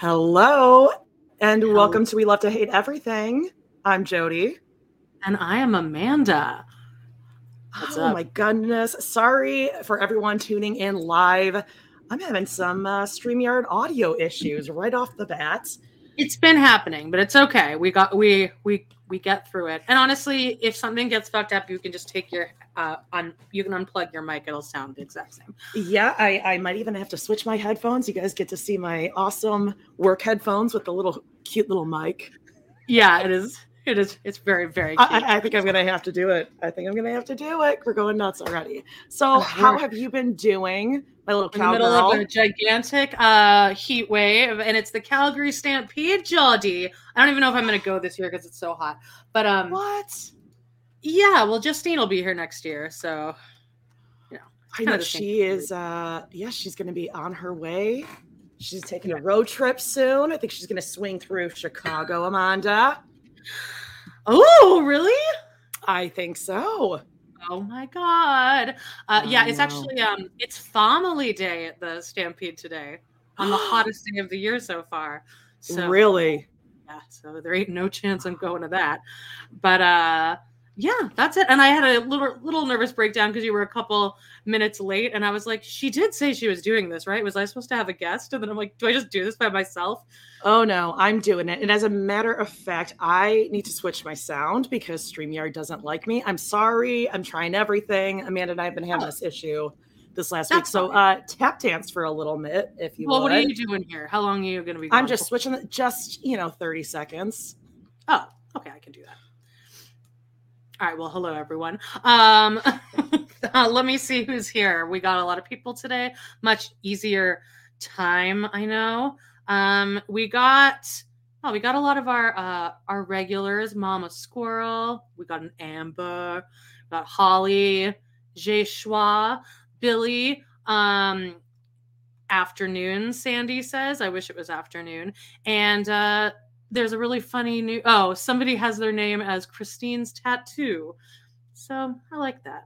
Hello, and Hello. welcome to We Love to Hate Everything. I'm Jodie. And I am Amanda. What's oh up? my goodness. Sorry for everyone tuning in live. I'm having some uh, StreamYard audio issues right off the bat. It's been happening, but it's okay. We got we we we get through it. And honestly, if something gets fucked up, you can just take your uh on you can unplug your mic, it'll sound the exact same. Yeah, I, I might even have to switch my headphones. You guys get to see my awesome work headphones with the little cute little mic. Yeah, it is. It is it's very, very cute. I, I- think I'm gonna have to do it. I think I'm gonna have to do it. We're going nuts already. So, Oh, how have you been doing, my little in the middle of a gigantic uh heat wave and it's the Calgary Stampede, Jodie. I don't even know if I'm gonna go this year because it's so hot. But um What? yeah, well Justine will be here next year, so I kinda know she is. Uh, yeah, she's going to be on her way. She's taking a road trip soon. I think she's going to swing through Chicago, Amanda. Oh, really? I think so. Oh my god. Uh, yeah, it's actually um it's family day at the Stampede today on the hottest day of the year so far. So really? yeah, so there ain't no chance I'm going to that. But uh yeah, that's it. And I had a little little nervous breakdown because you were a couple minutes late and I was like, she did say she was doing this, right? Was I supposed to have a guest? And then I'm like, do I just do this by myself? Oh no, I'm doing it. And as a matter of fact, I need to switch my sound because StreamYard doesn't like me. I'm sorry. I'm trying everything. Amanda and I have been having Oh. this issue this last week. So uh tap dance for a little bit if you want. well, would. what are you doing here? How long are you gonna be I'm just for? switching the, just, you know, 30 seconds. Oh, okay, I can do that. All right, well, hello everyone. Um uh, let me see who's here. We got a lot of people today. Much easier time, I know. Um we got oh, we got a lot of our uh our regulars, Mama Squirrel, we got an Amber, we got Holly, Joshua, Billy, um afternoon sandy says i wish it was afternoon and uh there's a really funny new oh somebody has their name as christine's tattoo. So i like that.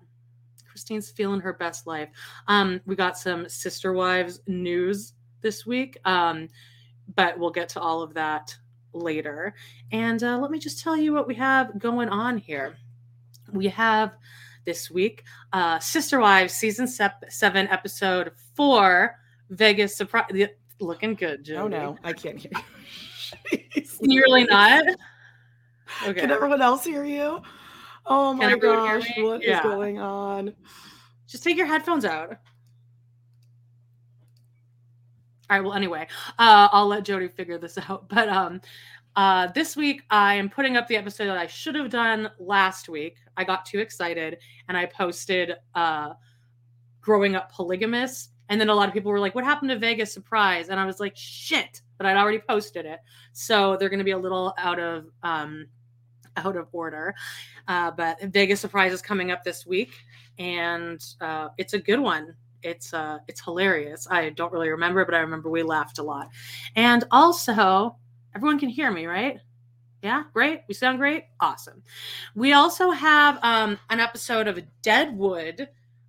Christine's feeling her best life. Um we got some sister wives news this week um but we'll get to all of that later. And uh, let me just tell you what we have going on here. We have this week uh sister wives season sep- 7 episode 4 vegas surprise looking good Jodie. Oh no, I can't hear you. Jeez. Can you really not? Okay. Can everyone else hear you? Oh my gosh, what is Yeah. going on? Just take your headphones out. All right. Well, anyway, uh, I'll let Jodie figure this out. But um, uh, this week I am putting up the episode that I should have done last week. I got too excited and I posted uh, "Growing Up Polygamous," and then a lot of people were like, "What happened to Vegas Surprise?" And I was like, "Shit!" But I'd already posted it, so they're going to be a little out of um, out of order. Uh, but Vegas Surprise is coming up this week, and uh, it's a good one. It's uh, it's hilarious. I don't really remember, but I remember we laughed a lot. And also, everyone can hear me, right? Yeah, great. We sound great. Awesome. We also have um, an episode of Deadwood.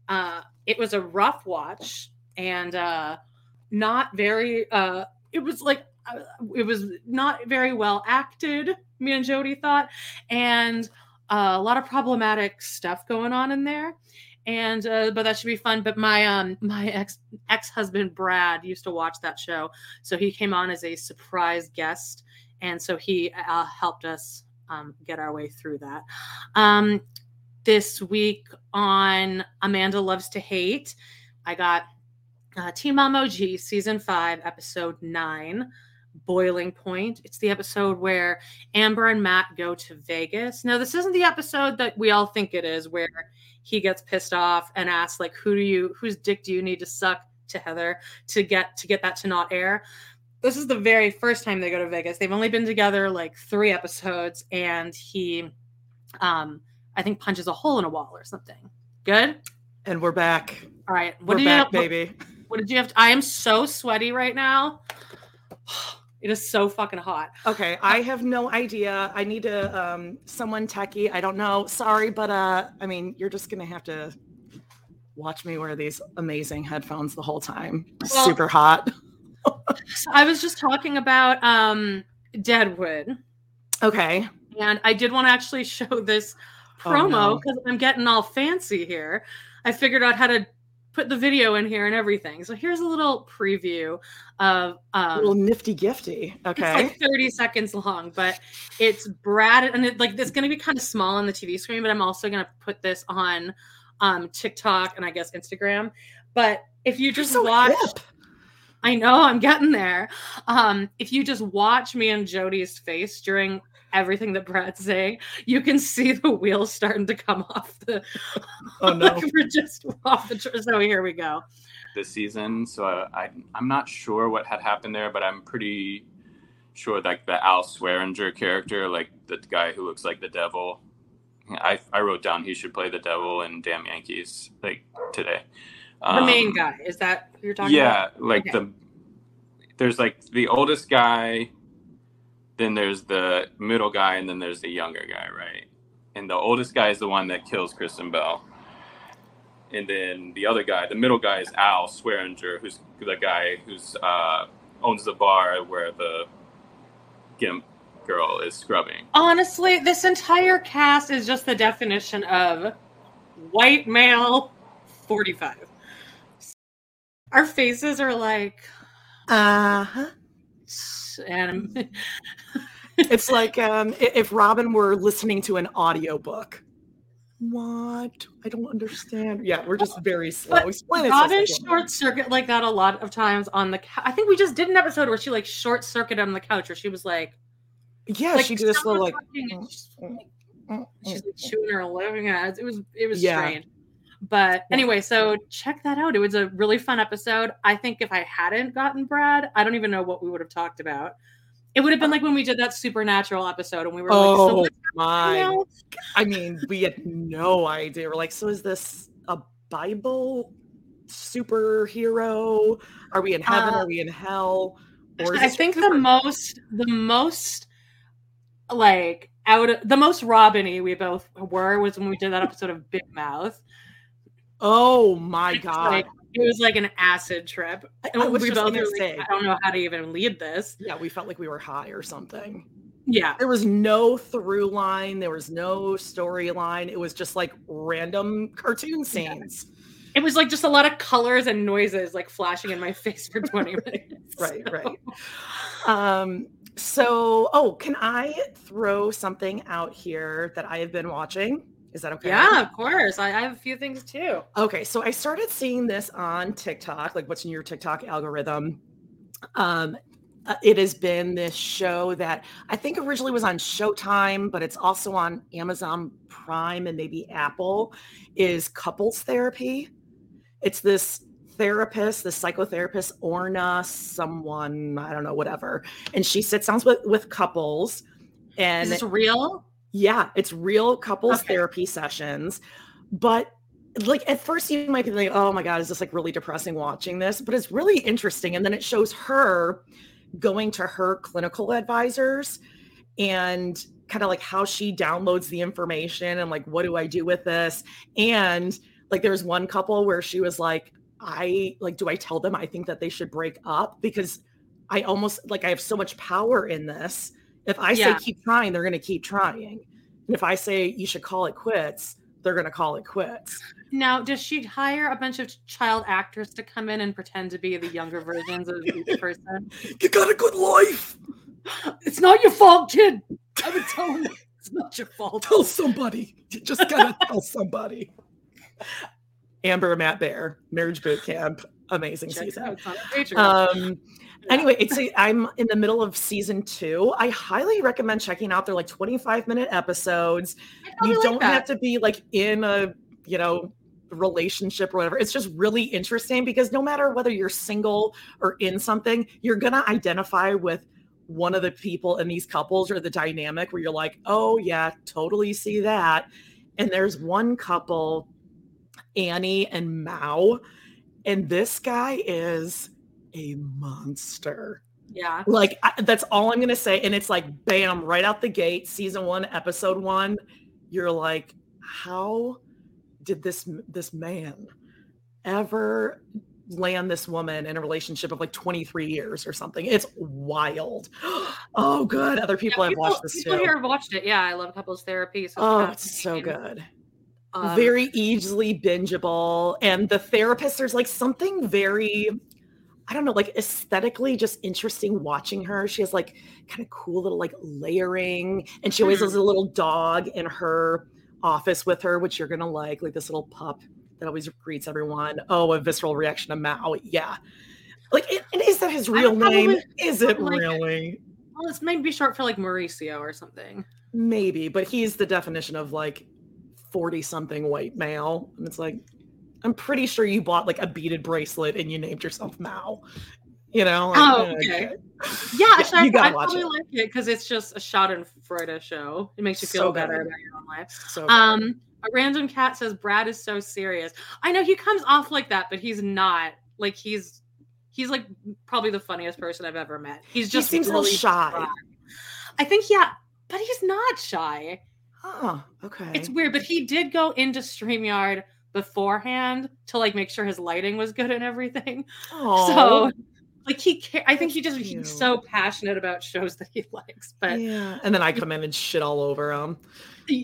Uh, it was a rough watch and uh, not very. Uh, it was like uh, it was not very well acted. Me and Jodie thought, and uh, a lot of problematic stuff going on in there. And uh, but that should be fun. But my um my ex ex husband Brad used to watch that show, so he came on as a surprise guest, and so he uh, helped us um, get our way through that. Um, this week on Amanda Loves to Hate, I got uh, Teen Mom OG season five, episode nine, Boiling Point. It's the episode where Amber and Matt go to Vegas. Now, this isn't the episode that we all think it is, where he gets pissed off and asks, like, who do you, whose dick do you need to suck to Heather to get to get that to not air? This is the very first time they go to Vegas. They've only been together like three episodes, and he, um, I think, punches a hole in a wall or something. Good. And we're back. All right. What we're back, you, baby. What, what did you have? To, I am so sweaty right now. It is so fucking hot. Okay, I have no idea. I need to um someone techie. I don't know. Sorry, but uh I mean, you're just going to have to watch me wear these amazing headphones the whole time. Well- Super hot. So I was just talking about um Deadwood, Okay. and I did want to actually show this Oh, promo no. because I'm getting all fancy here. I figured out how to put the video in here and everything. So here's a little preview of um, little nifty gifty. It's Okay. like 30 seconds long, but it's Brad and it, like it's going to be kind of small on the TV screen, but I'm also going to put this on um TikTok and I guess Instagram. But if you just so watch hip. I know I'm getting there. Um if you just watch me and Jody's face during everything that Brad's saying, you can see the wheels starting to come off the Oh no. like we're just off the tr- so here we go. this season, so uh, I I'm not sure what had happened there, but I'm pretty sure like the Al Swearengen character, like the guy who looks like the devil. I I wrote down he should play the devil in Damn Yankees like today. The main Um, guy, is that who you're talking yeah, about? like Okay. the there's like the oldest guy, then there's the middle guy, and then there's the younger guy, right? And the oldest guy is the one that kills Kristen Bell. And then the other guy, the middle guy is Al Swearengen, who's the guy who's uh, owns the bar where the Gimp girl is scrubbing. Honestly, this entire cast is just the definition of white male 45. Our faces are like, Uh-huh. And It's like um if Robyn were listening to an audiobook. What? I don't understand. Yeah, we're just very slow. But Explain it Robyn short circuit like that a lot of times on the. I think we just did an episode where she like short circuited on the couch, where she was like, Yeah, like she did this little like and she's, like, mm, mm, like chewing her living ads. It was it was Yeah. strange. But anyway, so check that out. It was a really fun episode. I think if I hadn't gotten Brad, I don't even know what we would have talked about. It would have been like when we did that supernatural episode and we were like, so Oh my! I mean, we had no idea. We're like, so is this a Bible superhero? Are we in heaven? Uh, Are we in hell? Or I think the most the most like out of the most Robyn-y we both were was when we did that episode of Big Mouth. Oh my It was god! like- it was like an acid trip. I- And I was we both were like. I don't know how to even lead this. yeah, we felt like we were high or something. Yeah. There was no through line. There was no storyline. It was just like random cartoon scenes. It was like just a lot of colors and noises like flashing in my face for 20 minutes. Right, So- right. Um, So, oh, can I throw something out here that I have been watching? Is that okay? Yeah, of course. I, I have a few things too. Okay, so I started seeing this on TikTok, like what's in your TikTok algorithm. Um, uh, it has been this show that I think originally was on Showtime, but it's also on Amazon Prime and maybe Apple. Is couples therapy? It's this therapist, the psychotherapist Orna, someone I don't know, whatever, and she sits down with with couples. And Is this real? Yeah, it's real couples Okay. therapy sessions. But like at first you might be like, oh my God, is this like really depressing watching this? But it's really interesting. And then it shows her going to her clinical advisors and kind of like how she downloads the information and like what do I do with this? And like there's one couple where she was like, I like, do I tell them I think that they should break up? Because I almost like I have so much power in this. If I Yeah. say keep trying, they're gonna keep trying. And if I say you should call it quits, they're gonna call it quits. Now, does she hire a bunch of child actors to come in and pretend to be the younger versions of each person? You got a good life. It's not your fault, kid. I would tell him it's not your fault. Tell somebody. You just gotta tell somebody. Amber Matt Bear, Marriage Boot Camp, amazing Check season. out. It's on Patreon. Um, anyway, it's a, I'm in the middle of season two. I highly recommend checking out. They're like 25 minute episodes. You don't that. have to be like in a, you know, relationship or whatever. It's just really interesting because no matter whether you're single or in something, you're gonna identify with one of the people in these couples or the dynamic where you're like, oh yeah, totally see that. And there's one couple, Annie and Mao, and this guy is a monster. Yeah. Like I, that's all I'm gonna say. And it's like bam, right out the gate, season one, episode one. You're like, how did this this man ever land this woman in a relationship of like 23 years or something? It's wild. Oh, good. Other people Yeah, have watched this people too. here have watched it. Yeah, I love couples therapy. So Oh, it's it's so good. Um, very easily bingeable. And the therapist, there's like something very, I don't know, like aesthetically just interesting watching her. She has like kind of cool little like layering. And she always Mhm. has a little dog in her office with her, which you're gonna like, like this little pup that always greets everyone. Oh, a visceral reaction to Mao. Yeah. Like, it, and is that his real name? Is it like really? well, it's maybe short for like Mauricio or something. Maybe, but he's the definition of like 40 something white male. And it's like, I'm pretty sure you bought like a beaded bracelet and you named yourself Mao. You know? like, Oh, eh, okay. Yeah, actually, you I, watch probably it. like it because it's just a Schadenfreude show. It makes you feel So better good. about your own life. So good. Um, a random cat says Brad is so serious. I know he comes off like that, but he's not. Like he's he's like probably the funniest person I've ever met. He's he just seems a little shy. I think yeah, but he's not shy. Oh, okay. It's weird, but he did go into StreamYard beforehand to like make sure his lighting was good and everything. oh, So like he I think he just he's so passionate about shows that he likes. But yeah. And then I come in and shit all over him.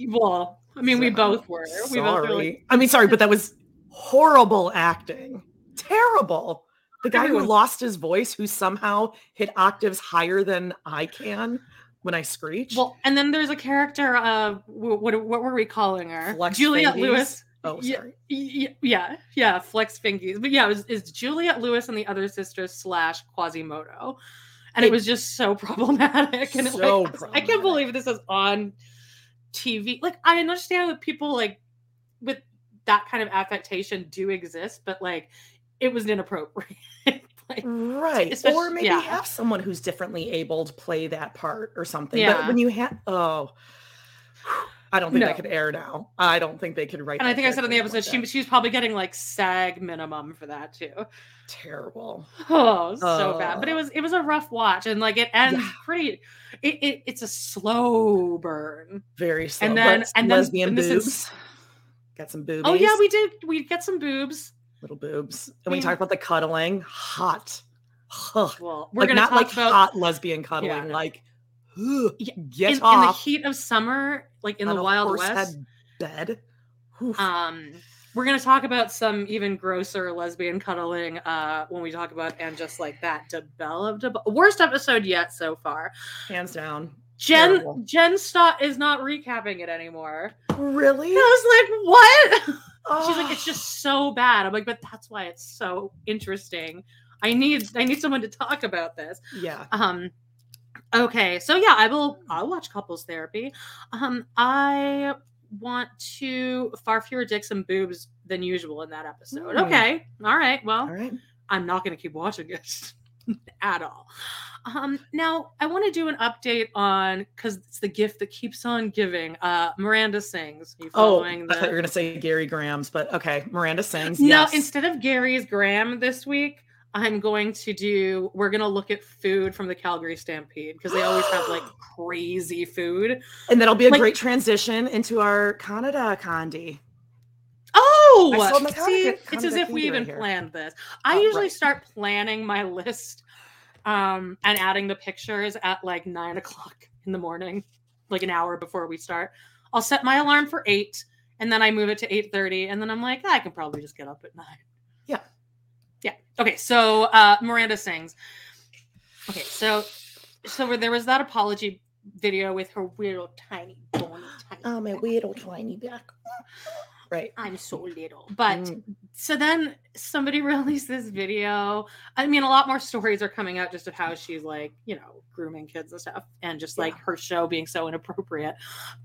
well, I mean we both were. We both were Sorry. like, I mean, sorry, but that was horrible acting. Terrible. The guy who lost his voice, who somehow hit octaves higher than I can when I screech. well, and then there's a character uh what what were we calling her? Flex Juliet Fingies? Lewis. Oh, yeah, sorry. y- yeah, yeah, Flex Fingies. But yeah, it was it's Juliet Lewis and the other sister slash Quasimodo. And it, It- was just so problematic. And it, So like, I can't believe this is on TV. Like, I understand that people like with that kind of affectation do exist, but like it was inappropriate. like, Right. or maybe yeah. have someone who's differently able to play that part or something. Yeah. But when you have, oh, I don't think No. that could air now. I don't think they could write. and I think I said in the episode like she she was probably getting like SAG minimum for that too. terrible. Oh, so bad. But it was it was a rough watch, and like it ends Yeah. pretty. It, it it's a slow burn. Very slow. And then- and then- lesbian and this is- boobs. Got some boobies. Oh yeah, we did. We get some boobs. little boobs. And we mean- talked about the cuddling. Hot. Ugh. Well, we're like not talk like about hot lesbian cuddling. Yeah. Like ugh, get in, in the heat of summer, like in the Wild West. bed. Oof. Um, we're gonna talk about some even grosser lesbian cuddling uh when we talk about and just like that developed a worst episode yet so far. Hands down. Jen Terrible. Jen Stott is not recapping it anymore. Really? I was like, what? Oh. She's like, it's just so bad. I'm like, but that's why it's so interesting. I need I need someone to talk about this. yeah. Um okay, so yeah, I will I'll watch couples therapy. Um I want to far fewer dicks and boobs than usual in that episode. Hmm. Okay. All right. Well, All right. I'm not going to keep watching it at all. Um, now I want to do an update on because it's the gift that keeps on giving. Uh, Miranda sings. Are you Oh, following I thought you were gonna say Gary Graham's, but okay. Miranda sings. No, yes. instead of Gary's Graham this week, I'm going to do. We're gonna look at food from the Calgary Stampede because they always have like crazy food. and that'll be a like- great transition into our Canada Condi. Oh, see, Canada- it's as if we even right planned this. I Oh, usually right. start planning my list um, and adding the pictures at like nine o'clock in the morning, like an hour before we start. I'll set my alarm for eight, and then I move it to eight thirty, and then I'm like, "Ah, I can probably just get up at nine. Yeah. Yeah. Okay, so uh, Miranda sings. Okay, so so where there was that apology video with her weird tiny bony tiny. Oh, my little tiny back. Right. I'm so little. But Mm. so then somebody released this video. I mean, a lot more stories are coming out just of how she's like, you know, grooming kids and stuff, and just like her show being so inappropriate.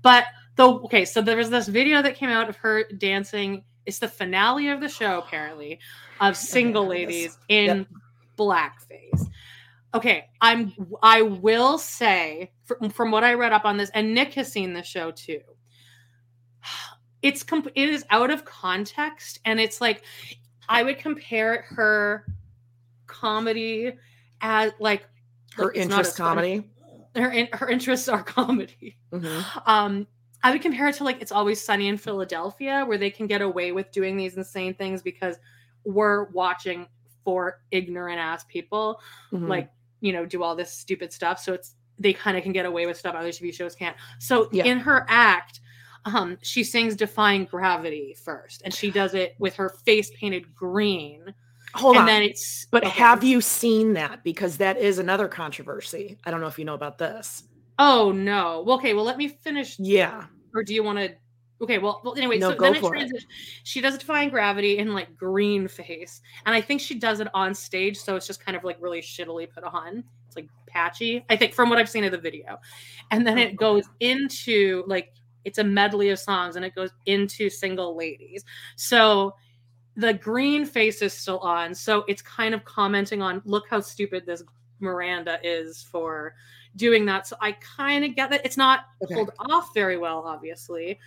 But the okay, so there was this video that came out of her dancing. It's the finale of the show, apparently, of single yes. ladies in blackface. Okay, I'm. I will say from, from what I read up on this, and Nick has seen the show too it's comp- it is out of context and it's like i would compare her comedy as like Her not interest funny. comedy. her in, her interests are comedy Mhm. um i would compare it to like it's always sunny in philadelphia where they can get away with doing these insane things because we're watching for ignorant ass people Mhm. like you know do all this stupid stuff so it's they kind of can get away with stuff other tv shows can't so Yeah. in her act um she sings defying gravity first and she does it with her face painted green hold and on. then it's but okay. have you seen that? Because that is another controversy. I don't know if you know about this. oh no well, okay well let me finish Yeah. or do you want to okay well, well anyway No, so go then it for it. transitions she does defying gravity in like green face and i think she does it on stage so it's just kind of like really shittily put on it's like patchy i think from what i've seen of the video and then Oh, it goes into like it's a medley of songs and it goes into single ladies so the green face is still on so it's kind of commenting on look how stupid this miranda is for doing that so i kind of get that it's not Okay. pulled off very well obviously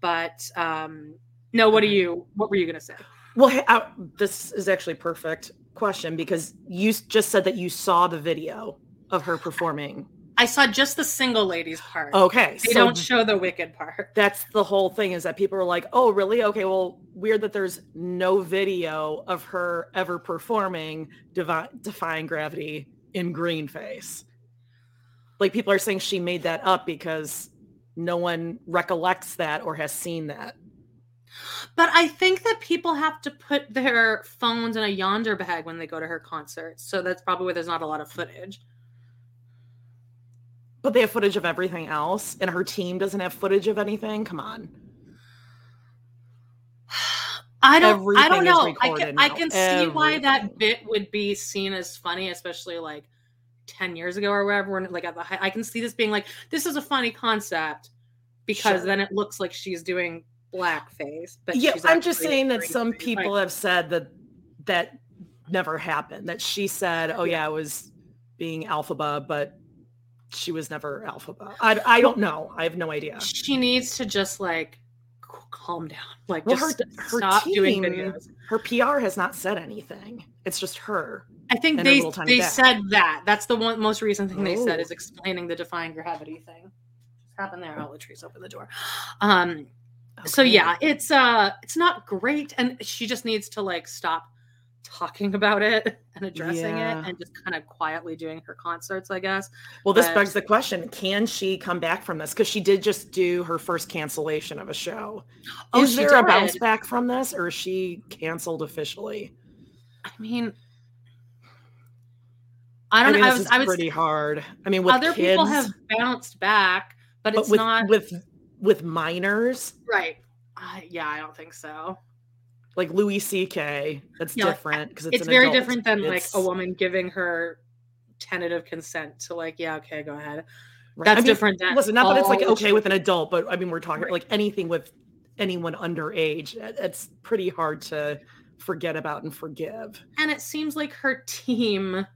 but um no what Okay. you what were you gonna say Well, hey, uh, this is actually perfect question because you just said that you saw the video of her performing. I saw just the single ladies part Okay. they so don't show the wicked part that's the whole thing is that people are like, oh, really? Okay, well, weird that there's no video of her ever performing Devi- Defying Gravity in green face. Like people are saying she made that up because no one recollects that or has seen that. but i think that people have to put their phones in a Yondr bag when they go to her concerts so that's probably why there's not a lot of footage But they have footage of everything else, and her team doesn't have footage of anything. Come on. I don't. I don't know. I can. I can see why that bit would be seen as funny, especially like ten years ago or whatever. When like at the high, I can see this being like this is a funny concept because Sure. then it looks like she's doing blackface. But yeah, I'm just saying that some things like- people have said that that never happened. That she said, "Oh yeah, I was being Elphaba," but she was never Elphaba. I, I don't know. I have no idea. she needs to just like calm down. Like Well, just her- her stop doing videos. Her PR has not said anything. It's just her. I think they they bag. said that. That's the one most recent thing they said Oh. is explaining the defying gravity thing. Happened there. All the trees open the door. Um. So yeah, it's uh, it's not great, and she just needs to like stop talking about it and addressing Yeah. it and just kind of quietly doing her concerts, I guess. Well, this But- begs the question: Can she come back from this? Because she did just do her first cancellation of a show. Oh, is there a bounce back from this, or is she canceled officially? I mean, I don't mean, know. I was, is I was, pretty hard. I mean, with other kids, people have bounced back, but, but it's with not with with minors right. Uh, yeah, I don't think so. Like Louis C.K. That's Yeah, different because it's, It's, very adult. different than like a woman giving her tentative consent to like, yeah, okay, go ahead. right. That's I mean, different than Listen, not that it's like okay with an adult, but I mean, we're talking Right. like anything with anyone underage. It's pretty hard to forget about and forgive. And it seems like her team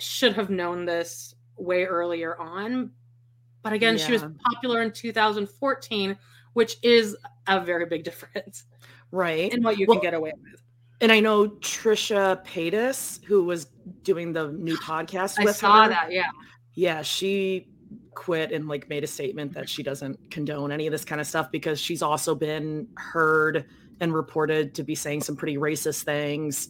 should have known this way earlier on. But again, she was popular in 2014, which is a very big difference Right. And what you Well, can get away with. And I know Trisha Paytas, who was doing the new podcast I saw her. that, yeah. Yeah, she quit and like made a statement that she doesn't condone any of this kind of stuff because she's also been heard and reported to be saying some pretty racist things.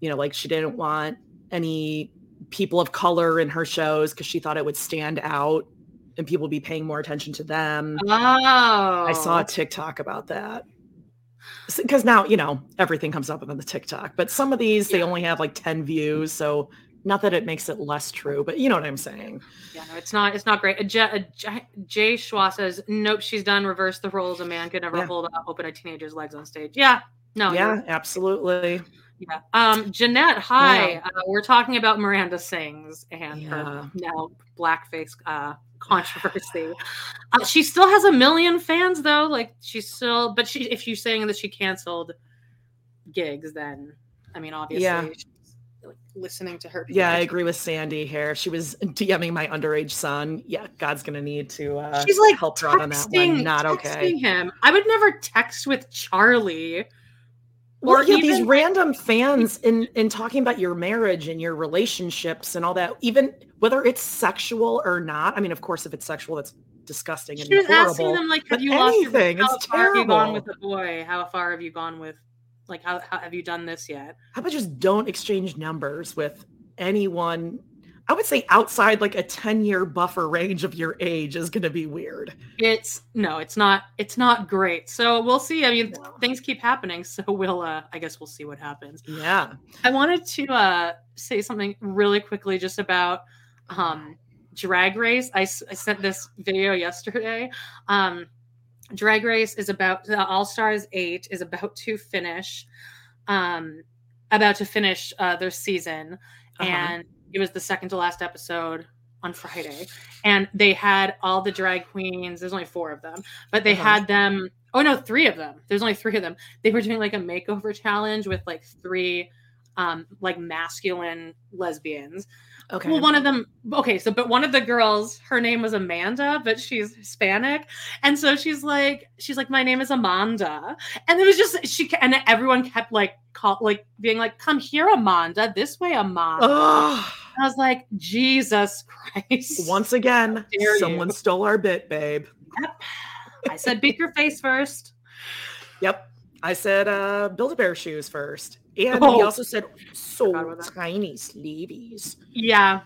You know, like she didn't want any people of color in her shows because she thought it would stand out and people would be paying more attention to them. Oh, I saw oh. a TikTok about that. Because now, you know, everything comes up on the TikTok, but some of these, they only have like 10 views. So not that it makes it less true, but you know what I'm saying. Yeah, no, it's not. It's not great. A J- Jay Schwa says, "Nope, she's done. Reverse the roles. A man could never Yeah. hold up, open a teenager's legs on stage." Yeah, no, yeah, absolutely. yeah. Um, Jeanette, hi. Uh, we're talking about Miranda Sings and her now blackface uh, controversy. uh, she still has a million fans though. Like she's still, but she if you're saying that she canceled gigs, then I mean, obviously, Yeah. like, listening to her. Yeah, I agree with Sandy here. If she was DMing my underage son. Yeah, God's gonna need to uh, She's like help her out on that texting, one. Not okay. him. I would never text with Charlie. Well, Or yeah, these random fans in in talking about your marriage and your relationships and all that, even whether it's sexual or not. I mean, of course, if it's sexual, that's disgusting and She was asking them like, "Have you lost your? How it's far have you gone with a boy? How far have you gone with? Like, how, how have you done this yet?" How about just don't exchange numbers with anyone? I would say outside like a 10 year buffer range of your age is going to be weird. It's no, it's not. It's not great. So we'll see. I mean, No. things keep happening. So we'll. uh I guess we'll see what happens. Yeah. I wanted to uh say something really quickly just about um drag race. I, I sent this video yesterday. Um drag race is about the All Stars 8 is about to finish um about to finish uh their season Uh-huh. and it was the second to last episode on Friday and they had all the drag queens there's only 4 of them but they Uh-huh. had them oh no 3 of them there's only 3 of them they were doing like a makeover challenge with like 3 um like masculine lesbians Okay. well, one of them, okay, so but one of the girls, her name was Amanda, but she's Hispanic, and so she's like, she's like, my name is Amanda, and it was just she, and everyone kept like call, like being like, come here, Amanda, this way, Amanda. Ugh. I was like, Jesus Christ! Once again, someone you. stole our bit, babe. Yep. I said, beat your face first. Yep. I said uh build a bear shoes first. And Oh. he also said so Forgot about tiny sleeveys. Yeah,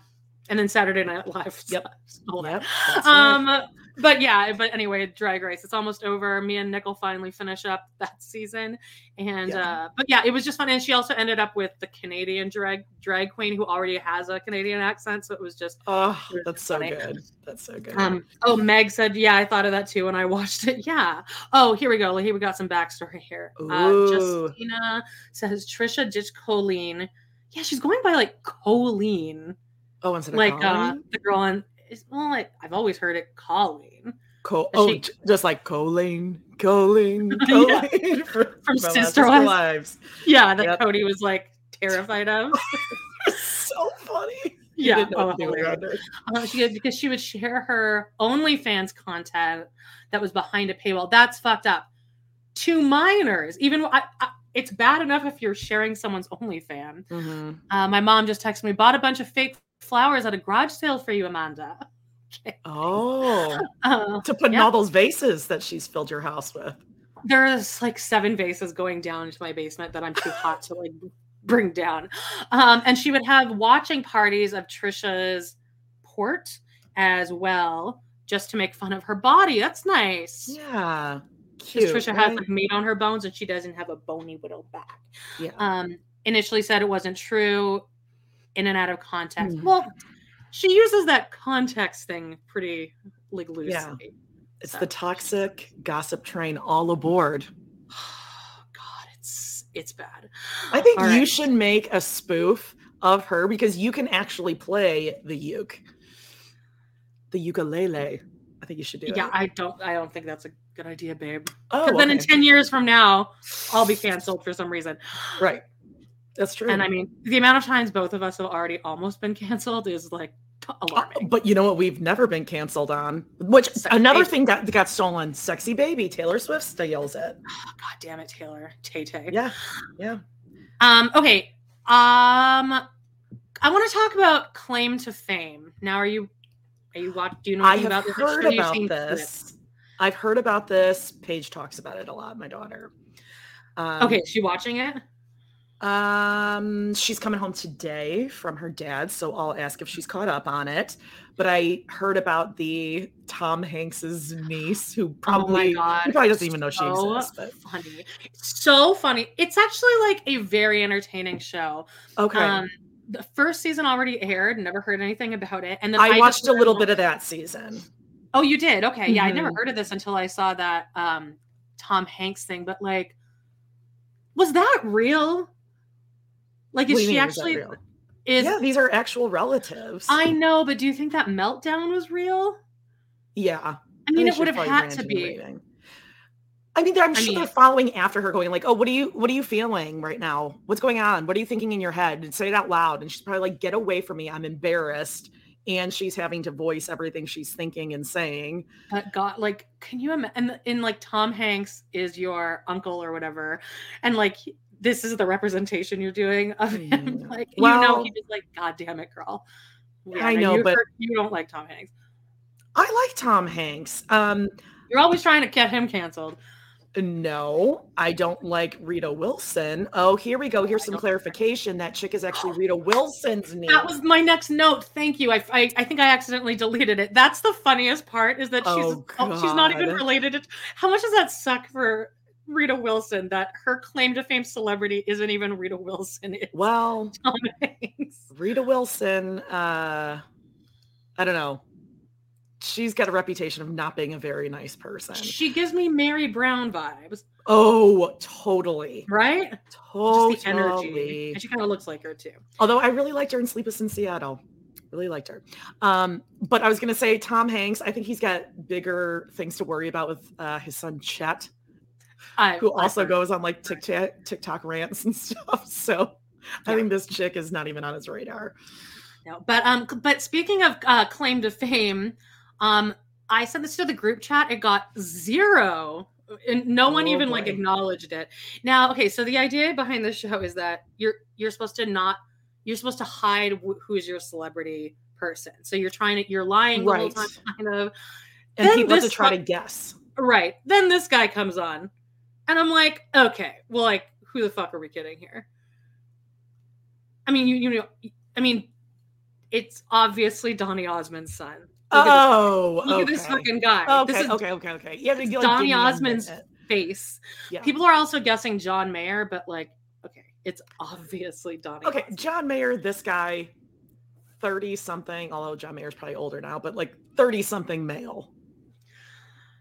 and then Saturday Night Live. Yep. stole that. Yep. that's right. But yeah but anyway drag race it's almost over. Me and nickel finally finish up that season. And Yeah. uh but yeah it was just fun. And she also ended up with the canadian drag drag queen who already has a canadian accent. So it was just Oh, was that's so funny. good. That's so good. um oh meg said yeah i thought of that too when i watched it. Yeah. Oh here we go. Here we got some backstory here. Uh Ooh. justina says trisha ditched colleen. Yeah she's going by like colleen. Oh, instead of like uh the girl on is well I, i've always heard it colleen Co- oh, she- just like Colleen, Colleen, Yeah. Colleen from, From Sister Wives. Wives. Yeah, that Yep. Kody was like terrified of. so funny. Yeah, oh, what they were hilarious. under. Uh, she did because she would share her OnlyFans content that was behind a paywall. That's fucked up. To minors, even I, I, it's bad enough if you're sharing someone's OnlyFans. Mhm. Uh, my mom just texted me, bought a bunch of fake flowers at a garage sale for you, Amanda. Oh, Uh, to put in all those vases that she's filled your house with. there's like seven vases going down into my basement that I'm too hot to like bring down. Um, and she would have watching parties of Trisha's port as well, just to make fun of her body. That's nice. Yeah. Because Cute. Trisha has like meat on her bones and she doesn't have a bony widow back. yeah. Um, initially said it wasn't true, in and out of context. Hmm. Well, she uses that context thing pretty like loosely. Yeah. it's so. the toxic gossip train all aboard. God, it's it's bad. I think All you right. should make a spoof of her because you can actually play the uke, the ukulele. I think you should do Yeah, it. I don't. I don't think that's a good idea, babe. oh, then in ten years from now, I'll be canceled for some reason. right. That's true. And I mean, the amount of times both of us have already almost been canceled is like t- Uh, alarming. but you know what we've never been canceled on? Which Sexy another Baby. thing that got stolen, sexy baby. Taylor Swift steals it. God damn it, Taylor, Tay Tay. Yeah. Yeah. Um. Okay. Um. I want to talk about claim to fame. Now, are you? Are you watch? Do you know I anything have about this? heard about this. clips? I've heard about this. Paige talks about it a lot, my daughter. Um, Okay, is she watching it? Um, she's coming home today from her dad, so I'll ask if she's caught up on it. But I heard about the Tom Hanks's niece, who probably oh my god, probably doesn't even know she so exists. But funny, so funny. It's actually like a very entertaining show. okay, Um, the first season already aired. Never heard anything about it, and then I just watched a little bit of that season. Oh, you did? Okay, yeah. I never Mhm. heard of this until I saw that um Tom Hanks thing. But like, was that real? Like, is she mean, actually? real? Is yeah, these are actual relatives. I know, but do you think that meltdown was real? yeah, I mean, think it would have had to be. I mean, I'm I sure mean- they're following after her, going like, "Oh, what are you, what are you feeling right now? What's going on? What are you thinking in your head?" And say it out loud. And she's probably like, "Get away from me! I'm embarrassed." And she's having to voice everything she's thinking and saying. But God, like, can you imagine? And in like Tom Hanks is your uncle or whatever, and like this is the representation you're doing of him. Mm, Like, you know, well- he's like, God damn it, girl. I know, you, but- you don't like Tom Hanks. I like Tom Hanks. Um, You're always trying to get him canceled. no, I don't like Rita Wilson. Oh, here we go. Here's some clarification. That chick is actually Rita Wilson's niece. That was my next note. Thank you. I, I, I think I accidentally deleted it. That's the funniest part is that she's Oh, oh, she's not even related. To, how much does that suck for Rita Wilson that her claim to fame celebrity isn't even Rita Wilson? Well, Tom Hanks. Rita Wilson, uh, I don't know. She's got a reputation of not being a very nice person. She gives me Meri Brown vibes, Oh, totally. right? Totally. Just the energy. And she kind of looks like her too. Although I really liked her in Sleepless in Seattle. Really liked her. Um, but I was going to say Tom Hanks, I think he's got bigger things to worry about with uh, his son Chet, I, who also goes on like TikTok, TikTok rants and stuff. So I think this chick is not even on his radar. No, but um, but speaking of uh, claim to fame, um, I sent this to the group chat. It got zero, and no one Oh, even like acknowledged it. Now, okay, so the idea behind this show is that you're you're supposed to not you're supposed to hide wh- who's your celebrity person. So you're trying to you're lying the whole Right. time, kind of. And Then people have to try to guess. Right. Then this guy comes on, and I'm like, okay, well, like, who the fuck are we kidding here? I mean, you you know, I mean, it's obviously Donny Osmond's son. Look, oh, at, this, oh, look at this fucking guy. Okay, this is okay, okay, okay. Yeah, it's you, Donny give me a Osmond's face. Yeah. People are also guessing John Mayer, but like, okay, it's obviously Donny. Okay, Osmond. John Mayer, this guy, 30 something, although John Mayer's probably older now, but like 30 something male.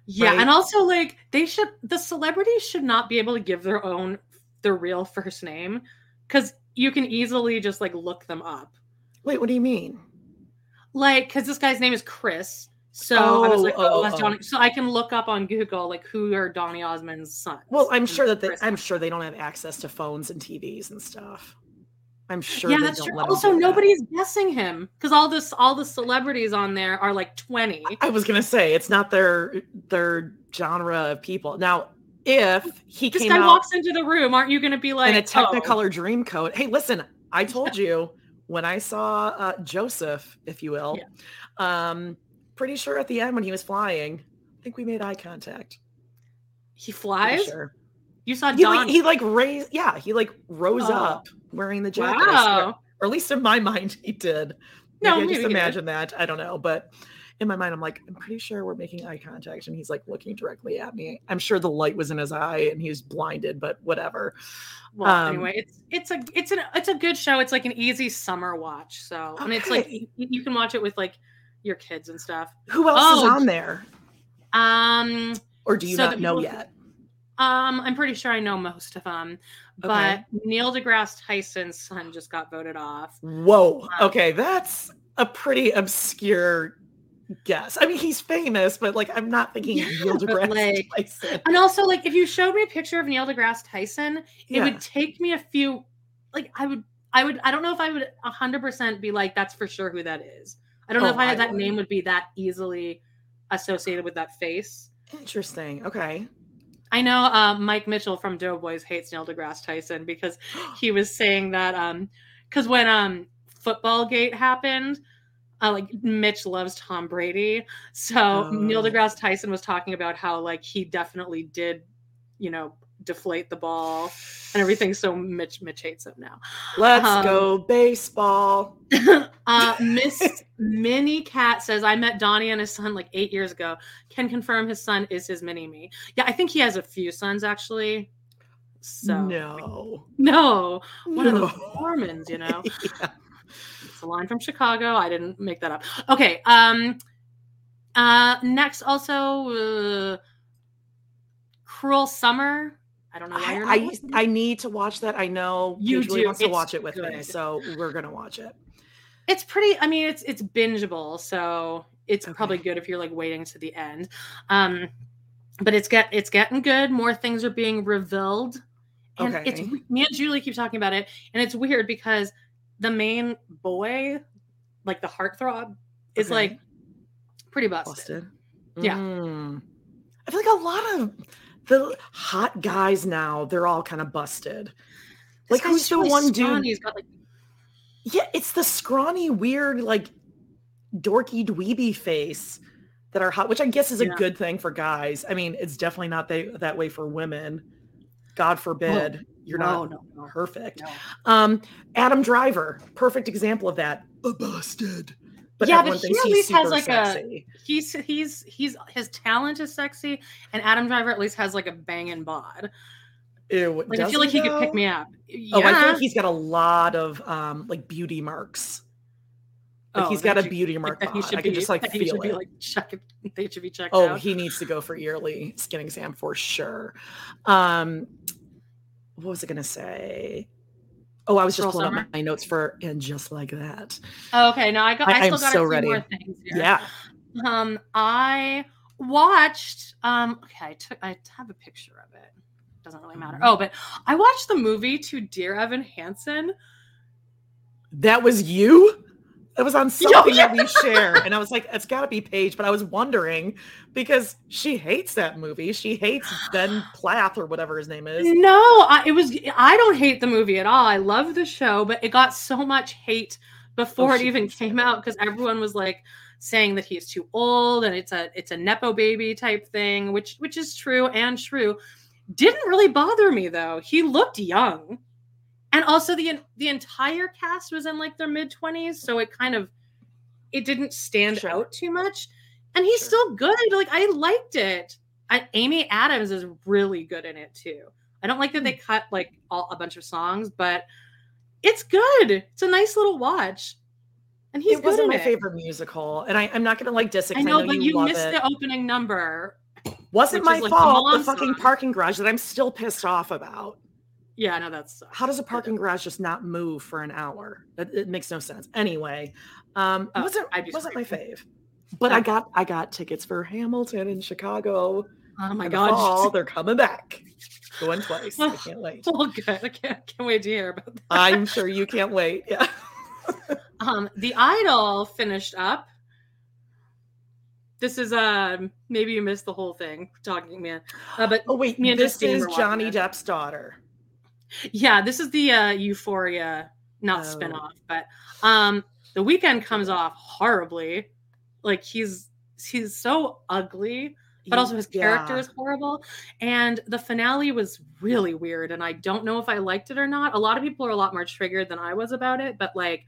Yeah, right? and also like they should the celebrities should not be able to give their own their real first name because you can easily just like look them up. Wait, what do you mean? like because this guy's name is Chris. So I was Oh, like, oh, oh, that's oh. oh. So I can look up on Google like who are Donny Osmond's sons. Well, I'm sure that they. I'm sure they don't have access to phones and TVs and stuff. I'm sure. yeah, that's true. Also, do that. nobody's guessing him because all this, all the celebrities on there are like twenty. I was gonna say it's not their their genre of people. Now, if he This came guy walks into the room, aren't you going to be like in a oh, Technicolor dream coat, hey, listen, I told you when I saw uh, Joseph, if you will, um, pretty sure at the end when he was flying, I think we made eye contact. he Pretty flies? sure. You saw He like, he like raised, yeah, he like rose Oh. up wearing the jacket. Wow. Or at least in my mind, he did. No, Maybe I maybe just imagine that. I don't know, but in my mind, I'm like, I'm pretty sure we're making eye contact, and he's like looking directly at me. I'm sure the light was in his eye, and he's blinded, but whatever. Well, Um, anyway, it's it's a it's an it's a good show. It's like an easy summer watch. So and it's like you, you can watch it with like your kids and stuff. Who else is Oh, on there, Um, or do you So not know people- yet? Um, I'm pretty sure I know most of them, but Neil deGrasse Tyson's son just got voted off. Whoa. Okay, that's a pretty obscure guess. I mean, he's famous, but like, I'm not thinking Yeah, Neil deGrasse like, Tyson. And also, like, if you showed me a picture of Neil deGrasse Tyson, it Yeah. would take me a few. Like, I would, I would, I don't know if I would hundred percent be like, that's for sure who that is. I don't know Oh, if I, I that would. name would be that easily associated with that face. Interesting. Okay. I know uh, Mike Mitchell from Doughboys hates Neil deGrasse Tyson because he was saying that um because when um football gate happened uh, like mitch loves tom brady so neil Oh. degrasse tyson was talking about how like he definitely did you know deflate the ball and everything so mitch mitch hates him now Let's Um, go baseball. uh miss mini cat says i met donnie and his son like eight years ago can confirm his son is his mini me yeah i think he has a few sons actually so no. no one of the Mormons, you know. Yeah. It's a line from Chicago. I didn't make that up. Okay. Um. Uh. Next, also, uh, Cruel Summer. I don't know why you're not I. I, I need to watch that. I know You Paige really do. wants to watch it with me, so we're gonna watch it. it's pretty. I mean, it's it's bingeable, so it's Okay. probably good if you're like waiting to the end. Um. But it's get it's getting good. More things are being revealed, and it's Okay. me and Julie keep talking about it, and it's weird because the main boy, like the heartthrob, is Okay. like pretty busted. Busted. Yeah. Mm. I feel like a lot of the hot guys now, they're all kind of busted. This Like who's the really one scrawny. dude? He's got like Yeah, it's the scrawny, weird, like dorky dweeby face that are hot, which I guess is a Yeah. good thing for guys. I mean, it's definitely not they, that way for women. God forbid you're no, not no, no, perfect. no. Um, Adam Driver, perfect example of that. A busted. But Yeah, but he at least has, like, a he's he's he's his talent is sexy, and Adam Driver at least has like a banging bod. Ew, Like I feel like he could pick me up. Oh, I Yeah. think he's got a lot of um like beauty marks. Like Oh, he's got a beauty like mark that he bod. should I can be- just like feel should be it. like check. They should be checked Oh, out. he needs to go for yearly skin exam for sure. Um, what was I gonna say? Oh, I was just pulling up my notes for and just like that. Oh, okay, no, I got. I- I, still got so a few ready. more things here. Yeah. Um, I watched. Um, okay, I took. I have a picture of it. Doesn't really matter. Mhm. Oh, but I watched the movie to Dear Evan Hansen. That was you? That was on something yeah. that we share. And I was like, it's gotta be Paige. But I was wondering because she hates that movie. She hates Ben Platt or whatever his name is. No, I, it was. I don't hate the movie at all. I love the show, but it got so much hate before Oh, it even came out because everyone was like saying that he's too old and it's a it's a nepo baby type thing, which which is true and true. Didn't really bother me though. He looked young, and also the the entire cast was in like their mid twenties, so it kind of it didn't stand Sure. out too much. And he's Sure. still good. Like I liked it. I, Amy Adams is really good in it too. I don't like that they Hmm. cut like all, a bunch of songs, but it's good. It's a nice little watch, and he's it wasn't my it. favorite musical. And I, I'm not gonna like diss it I know, I but you, you missed it. the opening number. Wasn't my like, the fault. The mom fucking parking garage that I'm still pissed off about. Yeah, I know that's How does a parking garage just not move for an hour? It, it makes no sense. Anyway, um, Oh, wasn't wasn't my fave, but I got I got tickets for Hamilton in Chicago. Oh my god! fall. they're coming back. Going twice. I can't wait. Oh, good. I can't, can't wait to hear about that. I'm sure you can't wait. Yeah. Um, the Idol finished up. This is um maybe you missed the whole thing talking man, uh, but Oh wait, Me and this Justine is Johnny. Depp's daughter. Yeah, this is the uh, Euphoria not Oh. spinoff, but um the Weeknd comes off horribly. Like he's he's so ugly. but also his character Yeah. is horrible. And the finale was really weird. And I don't know if I liked it or not. A lot of people are a lot more triggered than I was about it, but like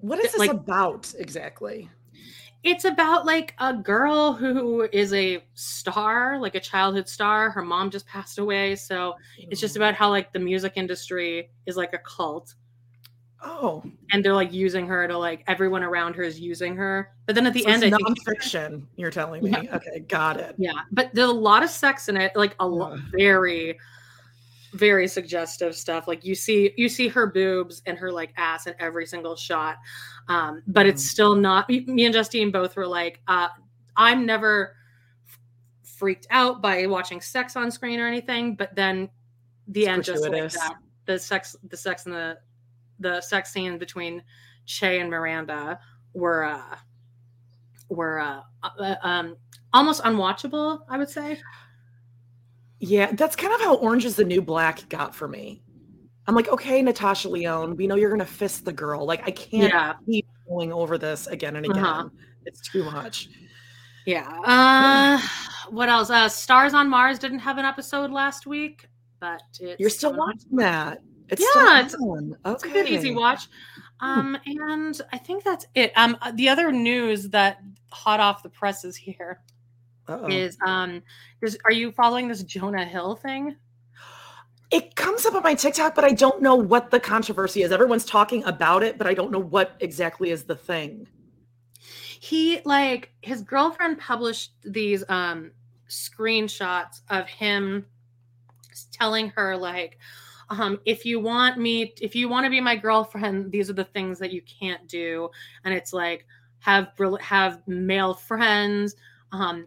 What is this like- about exactly? It's about like a girl who is a star, like a childhood star. Her mom just passed away. So it's just about how like the music industry is like a cult. Oh, And they're like using her to like everyone around her is using her. But then at the so end, it's think nonfiction. You're telling me? Yeah. Okay, got it. Yeah, but there's a lot of sex in it, like a lot, Yeah. very, very suggestive stuff. Like you see, you see her boobs and her like ass in every single shot, um, but it's Mhm. still not. Me me and Justine both were like, uh, I'm never f- freaked out by watching sex on screen or anything, but then the It's end just like that. The sex, the sex and the the sex scene between Che and Miranda were uh, were uh, uh, um, almost unwatchable. I would say. Yeah, that's kind of how Orange is the New Black got for me. I'm like, okay, Natasha Lyonne, we know you're gonna fist the girl. Like, I can't Yeah. keep going over this again and again. Uh-huh. It's too much. Yeah. Uh, what else? Uh, Stars on Mars didn't have an episode last week, but it's You're still watching that. It's Yeah, still it's- on. Okay. It's a good easy watch. Um, and I think that's it. Um, the other news that hot off the presses here Uh-oh. is um, is are you following this Jonah Hill thing? It comes up on my TikTok, but I don't know what the controversy is. Everyone's talking about it, but I don't know what exactly is the thing. he like his girlfriend published these um screenshots of him telling her like um if you want me if you want to be my girlfriend these are the things that you can't do and it's like have have male friends um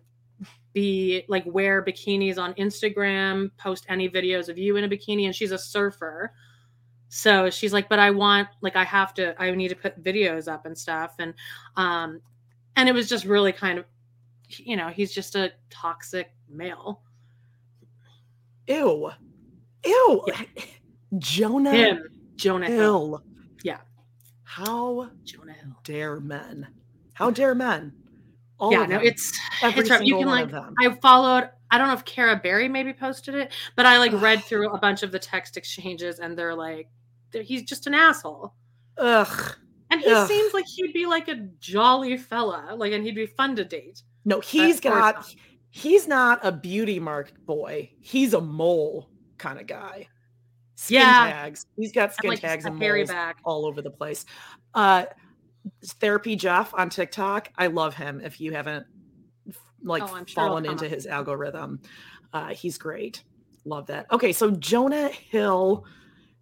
be like wear bikinis on Instagram post any videos of you in a bikini and she's a surfer so she's like but I want like I have to I need to put videos up and stuff and um and it was just really kind of you know he's just a toxic male Ew. Ew. Yeah. Jonah him jonah hill Hill. Yeah. How jonah hill dare men? How dare men? All yeah no them. it's every it's rough. you can one like of them. i followed i don't know if Cara berry maybe posted it but i like read through a bunch of the text exchanges and they're like they're, he's just an asshole Ugh. and he Ugh. seems like he'd be like a jolly fella like and he'd be fun to date No, he's got. He's not a beauty mark boy. He's a mole kind of guy. Skin Yeah. tags. He's got And, skin like tags and moles back all over the place. Uh, Therapy Jeff on TikTok. I love him. If you haven't like Oh, sure fallen into his algorithm, uh, he's great. Love that. Okay, so Jonah Hill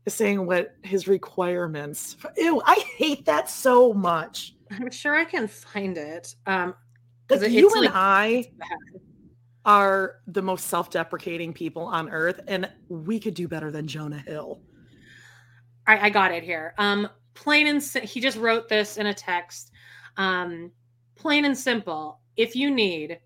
is saying what his requirements. Ew, I hate that so much. i'm sure i can find it um 'Cause Like it- you and like- I are the most self-deprecating people on earth, and we could do better than Jonah Hill. All right, I got it here. Um, plain and he just wrote this in a text. Um, plain and simple. If you need,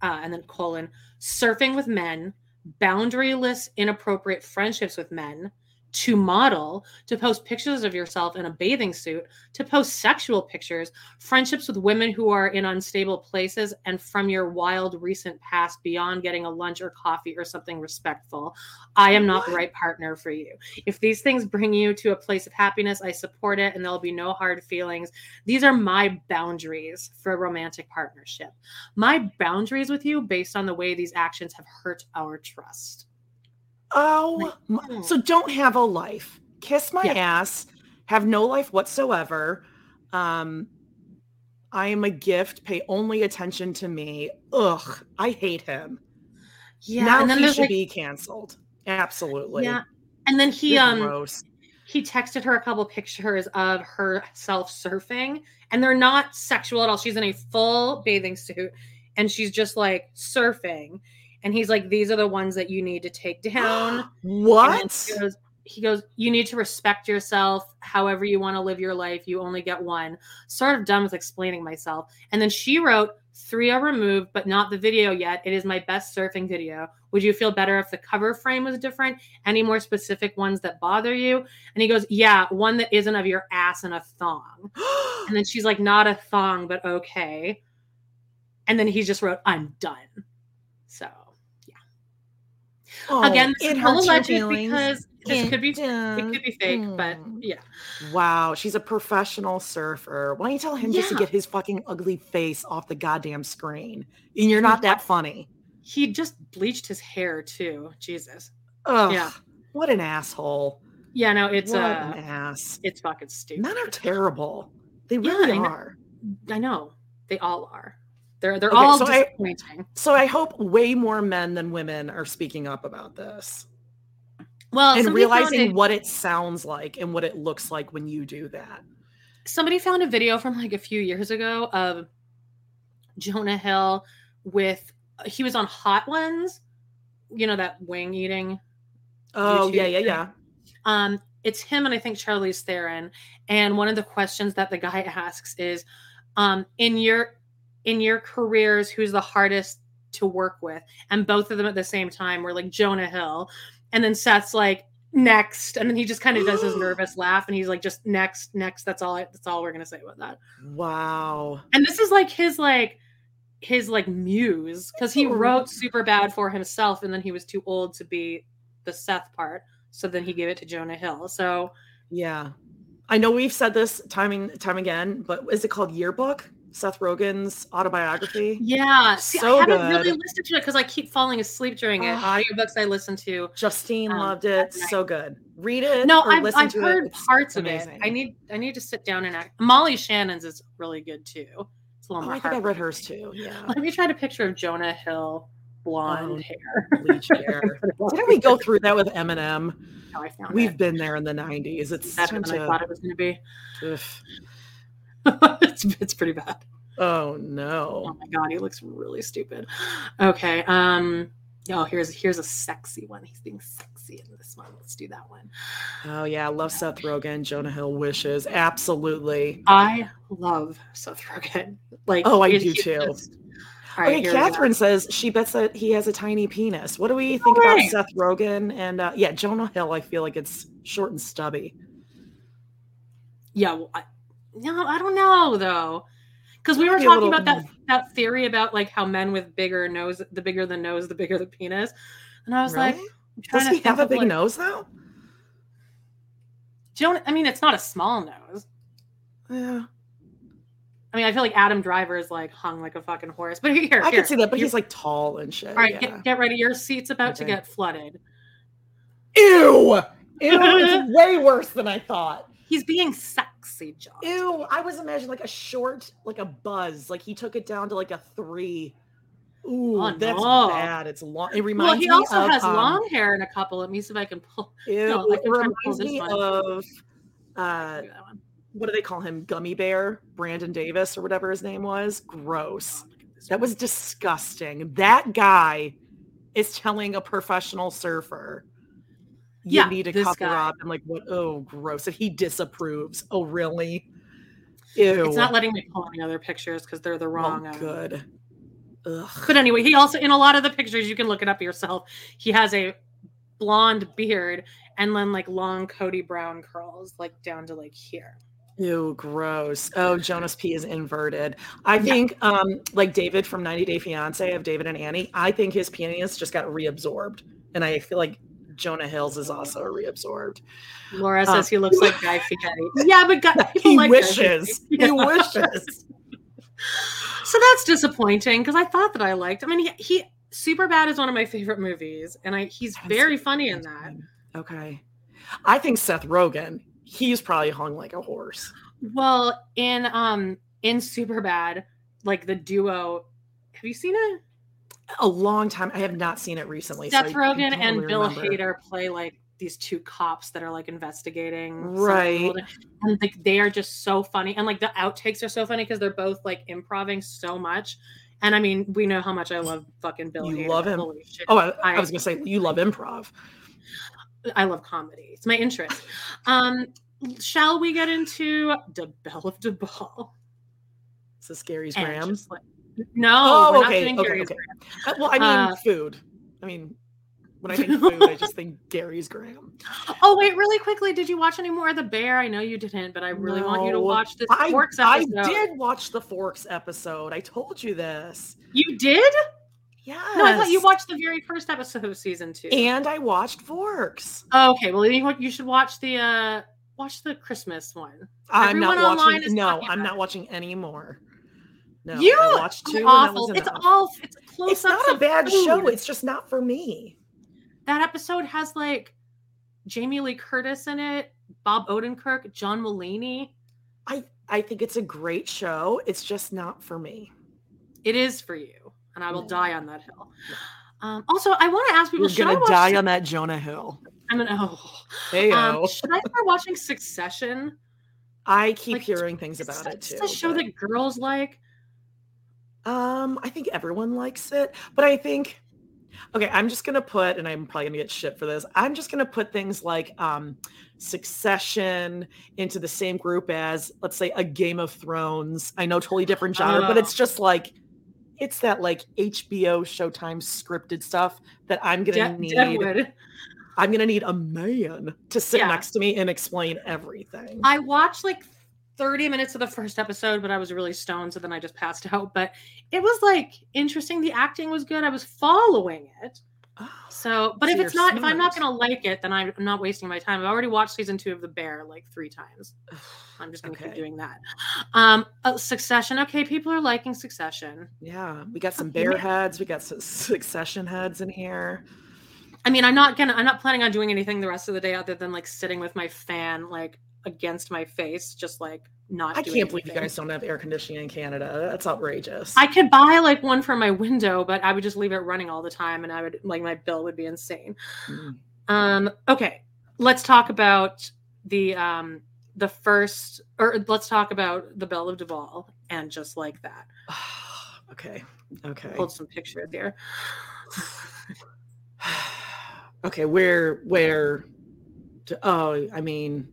uh, and then colon, surfing with men, boundaryless, inappropriate friendships with men, to model, to post pictures of yourself in a bathing suit, to post sexual pictures, friendships with women who are in unstable places, and from your wild recent past beyond getting a lunch or coffee or something respectful. I am not the right partner for you. If these things bring you to a place of happiness, I support it and there'll be no hard feelings. These are my boundaries for a romantic partnership. My boundaries with you based on the way these actions have hurt our trust. Oh, my- hmm. so don't have a life. Kiss my Yeah. ass. Have no life whatsoever. Um, I am a gift. Pay only attention to me. Ugh, I hate him. Yeah, now and then he should like, be canceled. Absolutely. yeah, and then he You're um gross. he texted her a couple pictures of herself surfing and they're not sexual at all she's in a full bathing suit and she's just like surfing and he's like these are the ones that you need to take down what? he goes, he goes, You need to respect yourself however you want to live your life. You only get one. Sort of done with explaining myself. And then she wrote, Three are removed, but not the video yet. It is my best surfing video. Would you feel better if the cover frame was different? Any more specific ones that bother you? And he goes, Yeah, one that isn't of your ass and a thong. And then she's like, Not a thong, but okay. and then he just wrote, "I'm done." So Oh, again, this it is all hurts your alleged because this It could be it could be fake, but Mm. yeah. Wow, she's a professional surfer. Why don't you tell him just to get his fucking ugly face off the goddamn screen? And you're not that funny. He just bleached his hair too. Jesus. Ugh, Yeah. what an asshole. Yeah, no, it's what uh an ass. it's fucking stupid. Men are terrible. They Yeah, really I know. are. I know. They all are. They're they're Okay, all so I- disappointing. So I hope way more men than women are speaking up about this well, and realizing a- what it sounds like and what it looks like when you do that. somebody found a video from like a few years ago of Jonah Hill with he was on Hot Ones, you know that wing eating. Oh, YouTube yeah, yeah, thing. yeah. Um, it's him and I think Charlize Theron. And one of the questions that the guy asks is, um, in your in your careers, who's the hardest to work with? And both of them at the same time were like Jonah Hill, and then Seth's like next, and then he just kind of does his nervous laugh, and he's like just next, next. That's all. I, that's all we're gonna say about that. Wow. And this is like his like his like muse because he wrote super bad for himself and then he was too old to be the Seth part. So then he gave it to Jonah Hill. So Yeah. I know we've said this time and time again, but is it called Yearbook? Seth Rogen's autobiography? yeah, see, So I haven't really listened to it because I keep falling asleep during it. Audiobooks I listen to. Justine Um, loved it. So good. Read it. No, or I've, I've to heard it. Parts of it. I need I need to sit down and act. Molly Shannon's is really good too. It's a little Oh, more. I think I read hers too. Yeah. Let me try to picture of Jonah Hill blonde Oh, hair. Bleach hair. Didn't we go through that with Eminem? No, I found We've it. been there in the 90s. It's better than I thought it was going to be. it's, it's pretty bad. Oh no. Oh my god, he looks really stupid. Okay. Um. Oh, here's here's a sexy one. He's being sexy in this one. Let's do that one. Oh yeah. I love Seth Rogen. Jonah Hill wishes. Absolutely. I love Seth Rogen. Like, Oh, I he- do too. just- All right, okay, here we go. Catherine says she bets that he has a tiny penis. What do we think about. Seth Rogen and uh, yeah, Jonah Hill? I feel like it's short and stubby. Yeah. Well, I, no, I don't know though, because we were talking little- about that that theory about like how men with bigger nose, the bigger the nose, the bigger the penis, and I was like, Really? I'm Does he have a big like, nose though? Jonah. I mean, it's not a small nose. Yeah, I mean, I feel like Adam Driver is like hung like a fucking horse. But here, I can see that, but you- he's like tall and shit. all right. yeah. Get, get ready. Your seat's about to get flooded. Ew! Ew! It's way worse than I thought. He's being sexy, John. Ew! I was imagining like a short, like a buzz. Like he took it down to like a three. Ooh, Oh, that's no. bad. It's long. It reminds Well, reminds he me also of, has um, long hair in a couple. Let me see if I can pull. Ew, No, it can try pull reminds me one. of uh, Look at that one. what do they call him? Gummy Bear, Brandon Davis, or whatever his name was. Gross. Oh, look at this That was disgusting. That guy is telling a professional surfer, you Yeah, need to this cover guy. up. I'm like, what? Oh, gross. And he disapproves. Oh, really? Ew. It's not letting me pull any other pictures because they're the Oh, wrong. um, good. Ugh. But anyway, he also in a lot of the pictures you can look it up yourself. He has a blonde beard and then like long Kody Brown curls, like down to like here. Ew, gross. Oh, Jonah's P is inverted. I Yeah. think, um, like David from 90 Day Fiance of David and Annie, I think his penis just got reabsorbed. And I feel like Jonah Hill's is also reabsorbed. Laura Um, says he looks like Guy Fieri. Yeah, but Guy, He like wishes. He Yeah. wishes. So that's disappointing because I thought that I liked. I mean, he, he Super Bad is one of my favorite movies, and I he's Haven't very funny in that. Okay. I think Seth Rogen, he's probably hung like a horse. Well, in um in Super Bad, like the duo. Have you seen it? A long time. I have not seen it recently. so Seth I Rogen don't and Bill remember. Hader play like these two cops that are like investigating Right. and like they are just so funny and like the outtakes are so funny because they're both like improving so much and i mean we know how much i love fucking bill You Hader. love him? Oh, I, I I- was going to say, you love improv. i love comedy it's my interest um shall we get into the belle of DeBall? Is this Gary's And Graham? just, like- no Oh, we're okay, not okay, okay. Graham. Uh, well, I mean, Uh, food. I mean, When I think food, I just think Gary's Graham. Oh wait, really quickly, did you watch any more of The Bear? I know you didn't, but I really want you to watch this I, Forks I did watch the Forks episode. I told you this. You did? Yeah. No, I thought you watched the very first episode of season two. And I watched Forks. Oh, okay, well you, you should watch the uh watch the Christmas one. I'm Everyone not watching. No, I'm not watching any more. No, you I watched two. awful. It's enough. all it's close It's not a bad show. It's just not for me. that episode has like Jamie Lee Curtis in it, Bob Odenkirk, John Mulaney. I I think it's a great show. It's just not for me. It is for you, and I will No. die on that hill. Um, also, I want to ask people: You're Should I gonna watch? die on that Jonah Hill. I'm gonna. Oh. Hey, Um, should I start watching Succession? I keep like, hearing things about it such too. a show but- that girls like. Um, I think everyone likes it, but I think okay, I'm just gonna put, and I'm probably gonna get shit for this. I'm just gonna put things like um Succession into the same group as, let's say, a Game of Thrones. I know totally different genre, but Oh. it's just like it's that like HBO Showtime scripted stuff that I'm gonna De- need. Deadwood. I'm gonna need a man to sit Yeah. next to me and explain everything. I watched like 30 minutes of the first episode, but I was really stoned, so then I just passed out. But it was like interesting. The acting was good. I was following it. Ah, So, but So if it's not, if I'm not gonna like it, then I'm not wasting my time. I've already watched season two of The Bear like three times. I'm just gonna keep doing that. Um, uh, Succession. Okay, people are liking Succession. yeah, we got some bear heads, we got some succession heads in here. I mean, I'm not gonna, I'm not planning on doing anything the rest of the day other than like sitting with my fan like against my face, just like not. I can't believe you guys don't have air conditioning in Canada. That's outrageous. I could buy like one for my window, but I would just leave it running all the time, and I would like my bill would be insane. Mm. Um, okay, let's talk about the um the first, or let's talk about the Bell of Duval, and just like that, okay. Okay. Hold some pictures here. okay, where where to, oh, I mean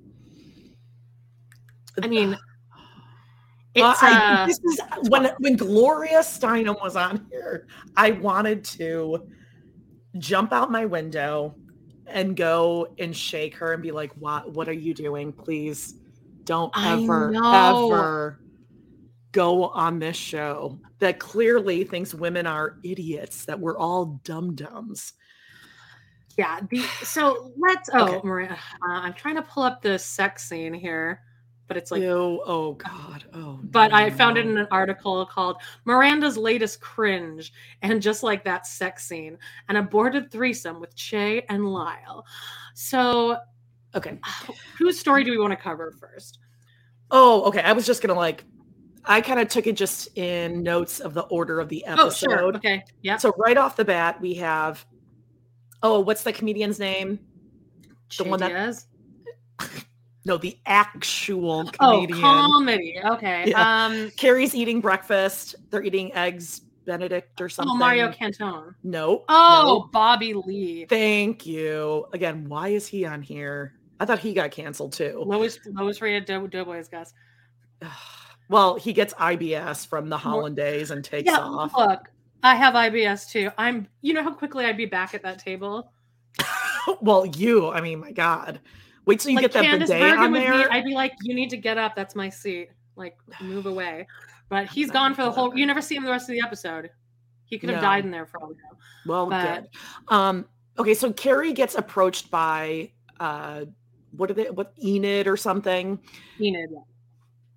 I mean, it's I- uh, this is when when Gloria Steinem was on here, I wanted to jump out my window and go and shake her and be like, "What? What are you doing? Please, don't ever, ever go on this show that clearly thinks women are idiots. That we're all dum dums." yeah. The so let's. Oh, Okay. Maria, uh, I'm trying to pull up the sex scene here, but it's like Ew, oh God, oh. but I found it in an article called Miranda's latest cringe, and just like that sex scene, an aborted threesome with Che and Lyle. So, Okay. whose story do we want to cover first? Oh, okay. I was just gonna like, I kind of took it just in notes of the order of the episode. Oh, sure. Okay. Yeah. So right off the bat, we have, oh, what's the comedian's name? Che one that- Diaz. No, the actual comedian. Oh, comedy. Okay. Yeah. Um. Carrie's eating breakfast. They're eating eggs Benedict or something. Oh, Mario Cantone. No. Oh, no. Bobby Lee. Thank you. Again, why is he on here? I thought he got canceled too. Lowest lowest rated Do- Doughboys guys. Well, he gets IBS from the Hollandaise and takes Yeah. off. Look, I have IBS too. I'm. You know how quickly I'd be back at that table. well, you, I mean, my God. Wait till you like get that bidet Bergen on there. I'd be like, you need to get up. That's my seat. Like, move away. But he's gone for the whole. You never see him the rest of the episode. He could have No. died in there for all we know. Well, But- good. Um, okay, so Carrie gets approached by uh what are they what Enid or something. Enid.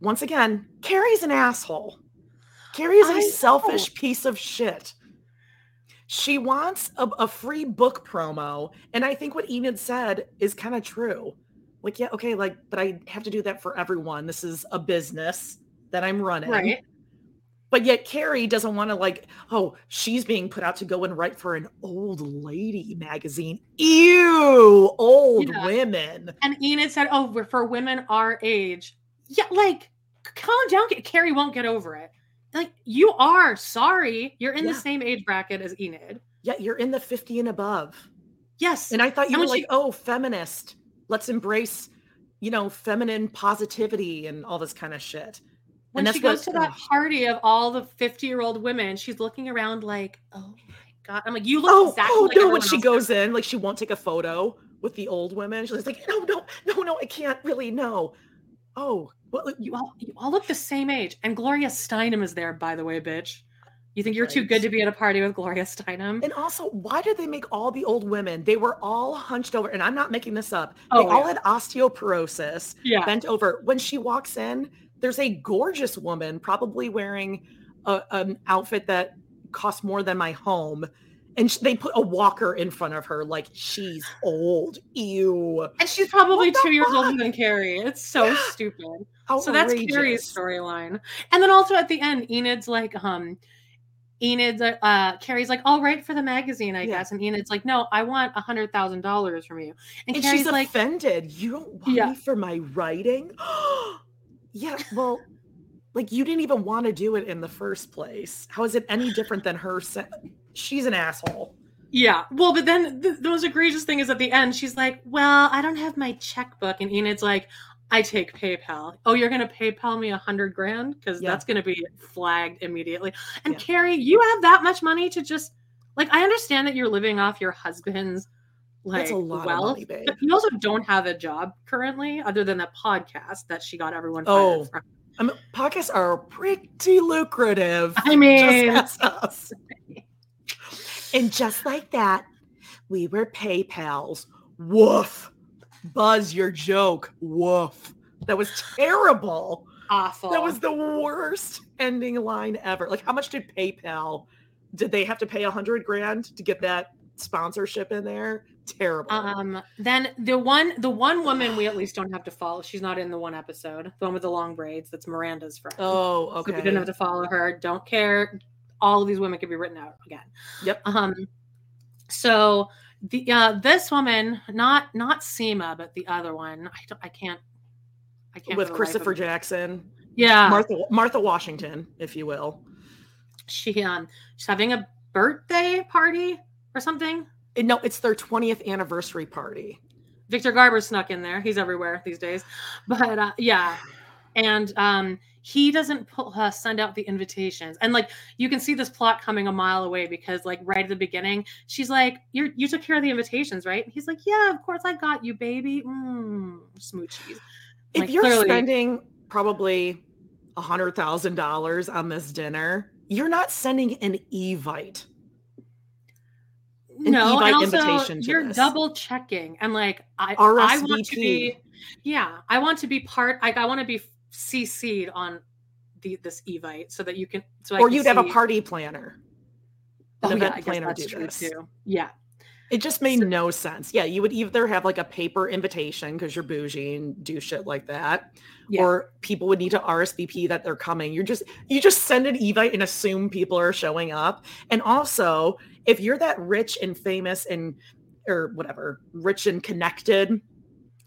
Once again, Carrie's an asshole. Carrie's I a know. selfish piece of shit. She wants a, a free book promo, and I think what Enid said is kind of true. Like, yeah, okay, like, but I have to do that for everyone. This is a business that I'm running. Right. But yet Carrie doesn't want to like, oh, she's being put out to go and write for an old lady magazine. Ew, old Yeah. women. And Enid said, "Oh, we're for women our age." Yeah, like, calm down. Carrie won't get over it. Like, you are sorry. You're in Yeah. the same age bracket as Enid. Yeah, you're in the 50 and above. Yes. And I thought you were like, she- oh, feminist. Let's embrace, you know, feminine positivity and all this kind of shit. when and she goes what- to that party of all the 50 year old women, she's looking around like, oh my god. I'm like, you look Oh, exactly oh like no! When she else." goes in, like she won't take a photo with the old women. She's like, no, no, no, no, I can't really. No. Oh, well, You all you all look the same age. And Gloria Steinem is there, by the way, bitch. You think you're too good to be at a party with Gloria Steinem? And also, why did they make all the old women? They were all hunched over, and I'm not making this up. Oh, They Oh, all had osteoporosis, yeah. bent over. When she walks in, there's a gorgeous woman, probably wearing a, an outfit that costs more than my home. And they put a walker in front of her, like she's old. Ew. And she's probably What two years older than Carrie. It's so Yeah. stupid. So that's Carrie's storyline. And then also at the end, Enid's like, um, Enid's uh, uh Carrie's like, I'll write for the magazine, I Yeah. guess. And Enid's like, No, I want a hundred thousand dollars from you. And, And Carrie's she's like, offended. You don't want Yeah. me for my writing? yeah, well, like you didn't even want to do it in the first place. How is it any different than her? sa- She's an asshole. Yeah. Well, but then the, the most egregious thing is at the end, she's like, Well, I don't have my checkbook. And Enid's like, I take PayPal. Oh, you're gonna PayPal me a hundred grand? Because Yeah. that's gonna be flagged immediately. And Yeah. Carrie, you have that much money to just like I understand that you're living off your husband's like That's a lot wealth, of money, but you also don't have a job currently other than that podcast that she got everyone Oh, from. I mean, podcasts are pretty lucrative. I mean, just us. And just like that, we were PayPals. Woof. Buzz, your joke. Woof. That was terrible. awful. That was the worst ending line ever. Like, how much did PayPal? Did they have to pay a hundred grand to get that sponsorship in there? Terrible. Um. Then the one, the one woman we at least don't have to follow. She's not in the one episode. The one with the long braids. That's Miranda's friend. oh, So okay. we didn't have to follow her. Don't care. All of these women could be written out again. Yep. Um. So the uh this woman, not not Seema, but the other one. I don't. I can't. I can't. With for the life of Christopher. Jackson, Yeah. Martha Martha Washington, if you will. she um she's having a birthday party or something. And no, it's their 20th anniversary party. Victor Garber snuck in there. He's everywhere these days. But uh, yeah, and um, he doesn't pull, uh, send out the invitations. And like you can see this plot coming a mile away because like right at the beginning, she's like, "You you took care of the invitations, right?" And he's like, "Yeah, of course I got you, baby." Mm, smoochies. If Like, you're clearly- spending probably a hundred thousand dollars on this dinner, you're not sending an evite. no, and also you're this. double checking, and like I I want to be, yeah, I want to be part. Like I want to be CC'd on the this evite so that you can. So I or can you'd have a party planner. An Oh yeah, event guess planner do this. too. Yeah. It just made So- no sense. Yeah, you would either have like a paper invitation because you're bougie and do shit like that, Yeah. or people would need to RSVP that they're coming. You're just you just send an evite and assume people are showing up. And also, if you're that rich and famous and or whatever, rich and connected,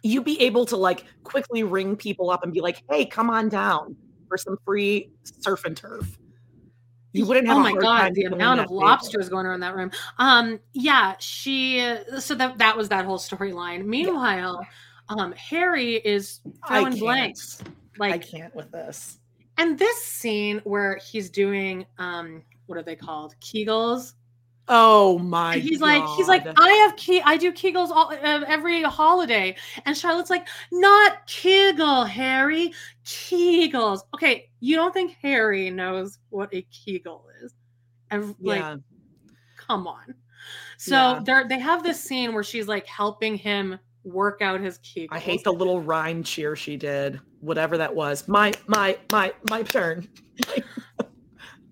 you'd be able to like quickly ring people up and be like, "Hey, come on down for some free surf and turf." You wouldn't have oh my god, the amount of table. lobsters going around that room. Um, yeah, she. So that that was that whole storyline. Meanwhile, um, Harry is throwing blanks. I can't with this. and this scene where he's doing um, what are they called? Kegels. Oh my! And he's like, he's like, I have key, I do Kegels all uh, every holiday, and Charlotte's like, not Kegel, Harry, Kegels. Okay, you don't think Harry knows what a Kegel is? Ev- Like, yeah. come on. So Yeah. they're they have this scene where she's like helping him work out his Kegels. I hate the little rhyme cheer she did, whatever that was. My my my my turn.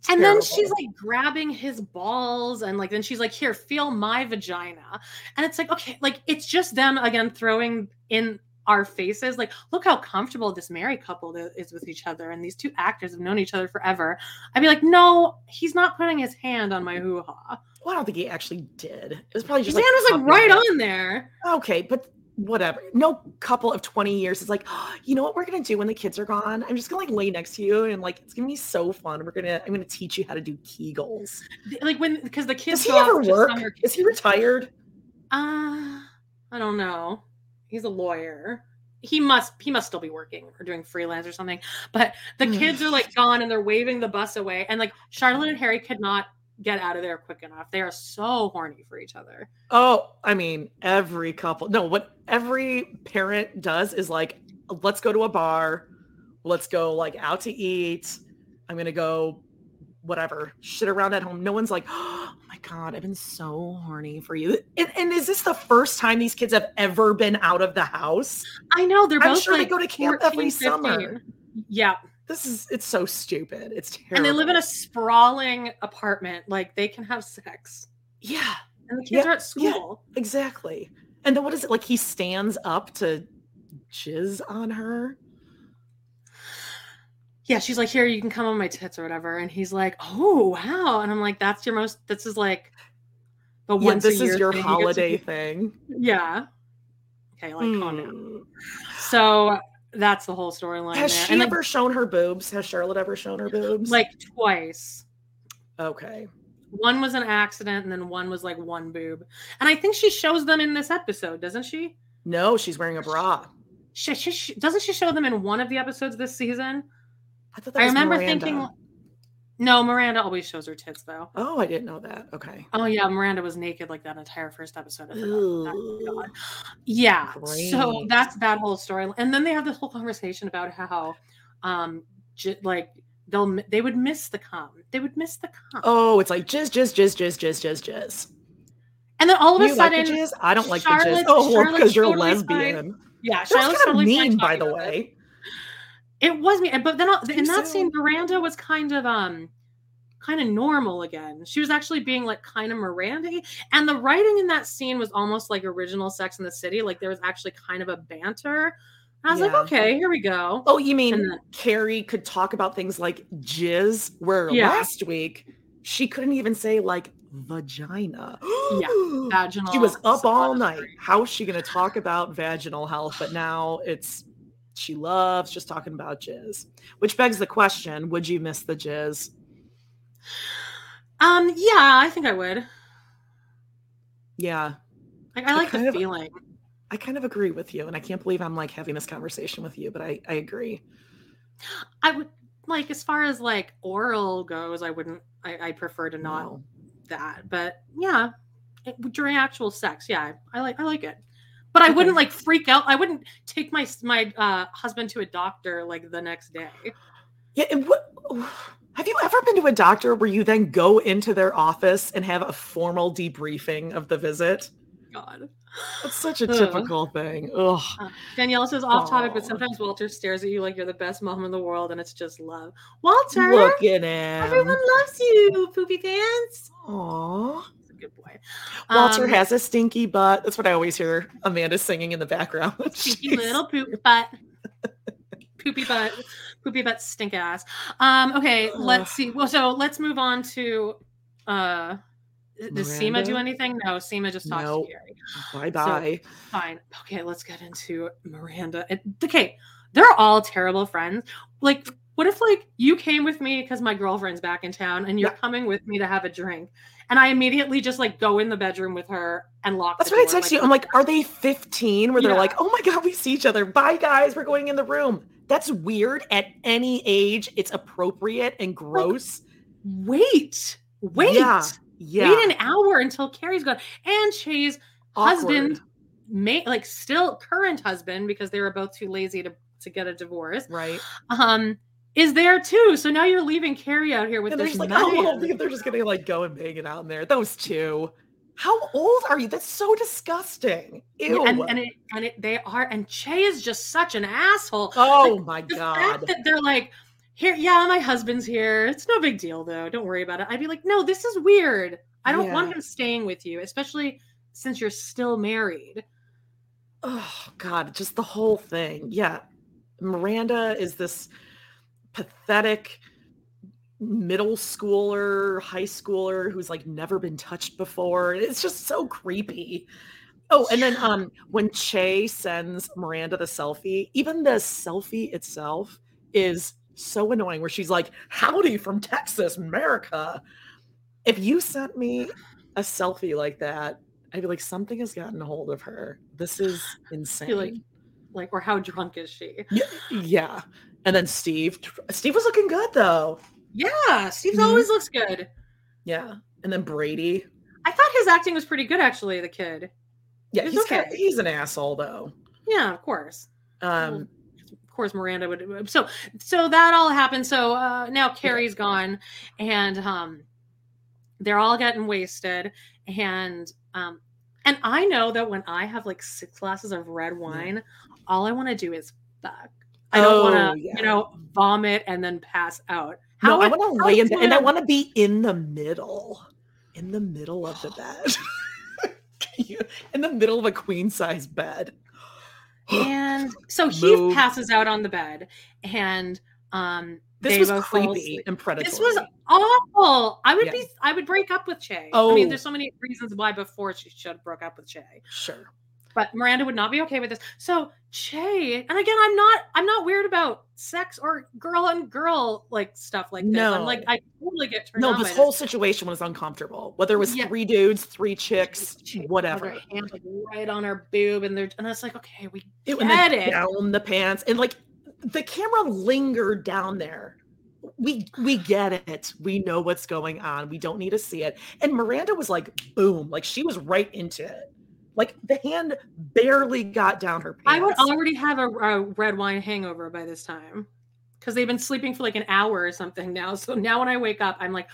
And then she's like grabbing his balls and like then she's like here feel my vagina. And it's like okay like it's just them again throwing in our faces like look how comfortable this married couple is with each other and these two actors have known each other forever. I'd be like no he's not putting his hand on my hoo-ha. Well, I don't think he actually did. It was probably his just hand was like right on there. Okay, but whatever. No couple of 20 years is like, "Oh, you know what we're gonna do when the kids are gone? I'm just gonna like lay next to you and like it's gonna be so fun. We're gonna I'm gonna teach you how to do Kegels. like when because the kids Does he ever work? Is he retired? Uh, I don't know. He's a lawyer. He must he must still be working or doing freelance or something. But the Hmm. kids are like gone and they're waving the bus away. And like Charlotte and Harry could not get out of there quick enough. They are so horny for each other. Oh, I mean, every couple. No, what every parent does is like, let's go to a bar, let's go like out to eat. I'm gonna go, whatever, shit around at home. No one's like, oh my god, I've been so horny for you. And, and is this the first time these kids have ever been out of the house? I know they're I'm both sure they go to camp 14, every 15. summer. Yeah, This is it's so stupid. It's terrible. and they live in a sprawling apartment. Like they can have sex, yeah, and the kids Yeah, are at yeah. school. exactly. And then what is it like? He stands up to jizz on her. Yeah, she's like, "Here, you can come on my tits or whatever," and he's like, "Oh wow," and I'm like, "That's your most. This is like the Yeah, once this is your thing holiday thing. Yeah. Okay, like calm down. Hmm. So that's the whole storyline. Has there. she and like, ever shown her boobs? Has Charlotte ever shown her boobs? like twice. okay. One was an accident, and then one was like one boob. And I think she shows them in this episode, doesn't she? No, she's wearing a bra. She, she, she doesn't she show them in one of the episodes this season? I thought that I was remember Miranda. thinking. No, Miranda always shows her tits though. Oh, I didn't know that. Okay. Oh yeah, Miranda was naked like that entire first episode. That. Oh. Yeah. So that's that whole story. And then they have this whole conversation about how, um, j- like they'll they would miss the cum. They would miss the cum. Oh, it's like jizz, jizz, jizz, jizz, jizz, jizz, jizz. and then all of a you like the sudden, jizz? I don't like the jizz. Charlotte- Oh, well, because you're totally lesbian. yeah, That Charlotte's kind of fine mean, by the about it. It was me, but then in that scene. Miranda was kind of um, kind of normal again. She was actually being like kind of Miranda, and the writing in that scene was almost like original Sex in the City. Like there was actually kind of a banter. I was like, okay, here we go. Oh, you mean then- Carrie could talk about things like jizz, where Yeah. last week she couldn't even say like vagina. Yeah, Vaginal. She was up all night. suppository. How's she going to talk about vaginal health? But now it's she loves just talking about jizz, which begs the question: Would you miss the jizz? Um, yeah, I think I would. Yeah, Like, I like kind the of- feeling. I kind of agree with you, and I can't believe I'm like having this conversation with you, but I I agree. I would like as far as like oral goes. I wouldn't. I, I prefer to not No. that. But yeah, it, during actual sex, yeah, I, I like I like it. But I wouldn't like freak out. I wouldn't take my my uh, husband to a doctor like the next day. Yeah, and what? Have you ever been to a doctor where you then go into their office and have a formal debriefing of the visit? God. That's such a Ugh. typical thing. Ugh. Uh, Danielle says off topic, but sometimes Walter stares at you like you're the best mom in the world, and it's just love. Walter, Look at him. everyone loves you, poopy pants. Aww. Good boy. Walter Um, has a stinky butt. That's what I always hear Amanda singing in the background. Stinky little poop butt. Poopy butt. Poopy butt stink ass. Um, okay, let's see. Well, so let's move on to uh does Seema do anything? No, Seema just talks Nope. to Gary. Bye bye. Fine. Okay, let's get into Miranda. And, okay, they're all terrible friends. Like, what if like you came with me because my girlfriend's back in town and you're Yeah. coming with me to have a drink? And I immediately just like go in the bedroom with her and lock That's the what I door, text you. I'm like, are they 15 where they're Yeah. like, oh my God, we see each other. Bye, guys. We're going in the room. That's weird. At any age, it's appropriate and gross. wait, wait. Yeah. Yeah. Wait an hour until Carrie's gone. And Che's husband, Awkward. may like still current husband, because they were both too lazy to, to get a divorce, Right. um, is there too. So now you're leaving Carrie out here with And this like, oh, well, they're just going to like go and bang it out in there. Those two. How old are you? That's so disgusting. Ew. and, and it and it they are and Che is just such an asshole. oh Like, my God. they're like, here, yeah, my husband's here. It's no big deal though. Don't worry about it. I'd be like, no, this is weird. I don't want him staying with you, especially since you're still married. oh god just the whole thing yeah miranda is this pathetic middle schooler high schooler who's like never been touched before it's just so creepy oh and then um when che sends miranda the selfie even the selfie itself is so annoying where she's like howdy from texas america if you sent me a selfie like that I'd be like, something has gotten a hold of her. This is insane. like- Like, or how drunk is she? yeah, yeah. And then Steve, Steve was looking good though. Yeah, Steve Mhm. always looks good. Yeah. And then Brady. I thought his acting was pretty good, actually. The kid. Yeah, he's kind okay. he's an asshole though. Yeah, of course. Um, Of course, Miranda would. So, so that all happened. So uh, now Carrie's gone, and um, they're all getting wasted, and um, and I know that when I have like six glasses of red wine, all I want to do is fuck. I don't Oh, want to, yeah. you know, vomit and then pass out. no, I want to lay in bed, and I want to be in the middle, in the middle of the bed, in the middle of a queen size bed. And so he passes out on the bed, and um, This was creepy and predatory. This was awful. I would Yeah. be. I would break up with Che. Oh, I Oh. mean, there's so many reasons why before she should have broke up with Che, sure. But Miranda would not be okay with this. So Che, and again, I'm not. I'm not weird about sex or girl on girl like stuff like this. No. I'm like, I totally get turned No, this whole situation was uncomfortable. Whether it was Yeah. three dudes, three chicks, whatever. her hand like right on her boob, and they're and it's like, okay, we It, get and it. down the pants, and like the camera lingered down there. We we get it. We know what's going on. We don't need to see it. And Miranda was like, boom, like she was right into it. Like the hand barely got down her pants. I would already have a, a red wine hangover by this time because they've been sleeping for like an hour or something now. So now when I wake up, I'm like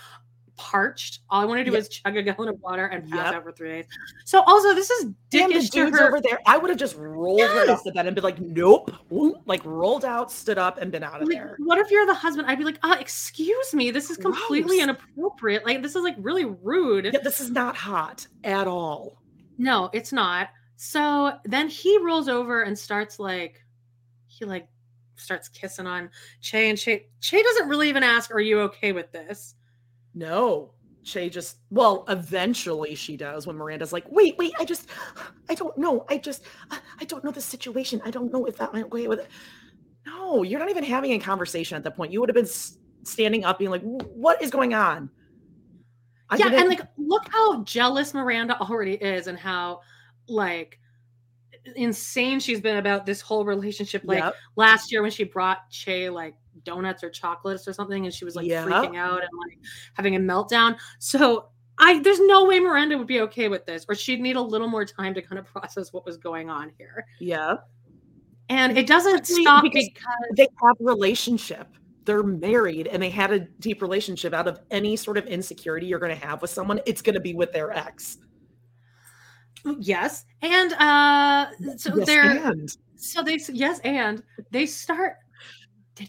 parched. All I want to do Yep. is chug a gallon of water and pass Yep. out for three days. So also, this is Damn, the dickish to dudes her. over there. I would have just rolled right off the bed and been like, nope, like rolled out, stood up, and been out of Like, there. what if you're the husband? I'd be like, uh, excuse me, this is completely Gross. inappropriate. Like, this is like really rude. Yeah, this is not hot at all. No, it's not. So then he rolls over and starts like, he like starts kissing on Che, and Che, Che doesn't really even ask, "Are you okay with this?" No. Che just well, eventually she does when Miranda's like, wait, wait, I just I don't know. I just I don't know the situation. I don't know if that went away with it. No, you're not even having a conversation at that point. You would have been standing up being like, what is going on? I yeah, and like look how jealous Miranda already is and how like insane she's been about this whole relationship. Like Yep. last year when she brought Che like donuts or chocolates or something and she was like Yep. freaking out and like having a meltdown. So I there's no way Miranda would be okay with this, or she'd need a little more time to kind of process what was going on here. yeah. And it doesn't stop because because they have a relationship. They're married and they had a deep relationship. Out of any sort of insecurity you're going to have with someone, it's going to be with their ex. yes, and uh, so Yes, they're and. so they yes and they start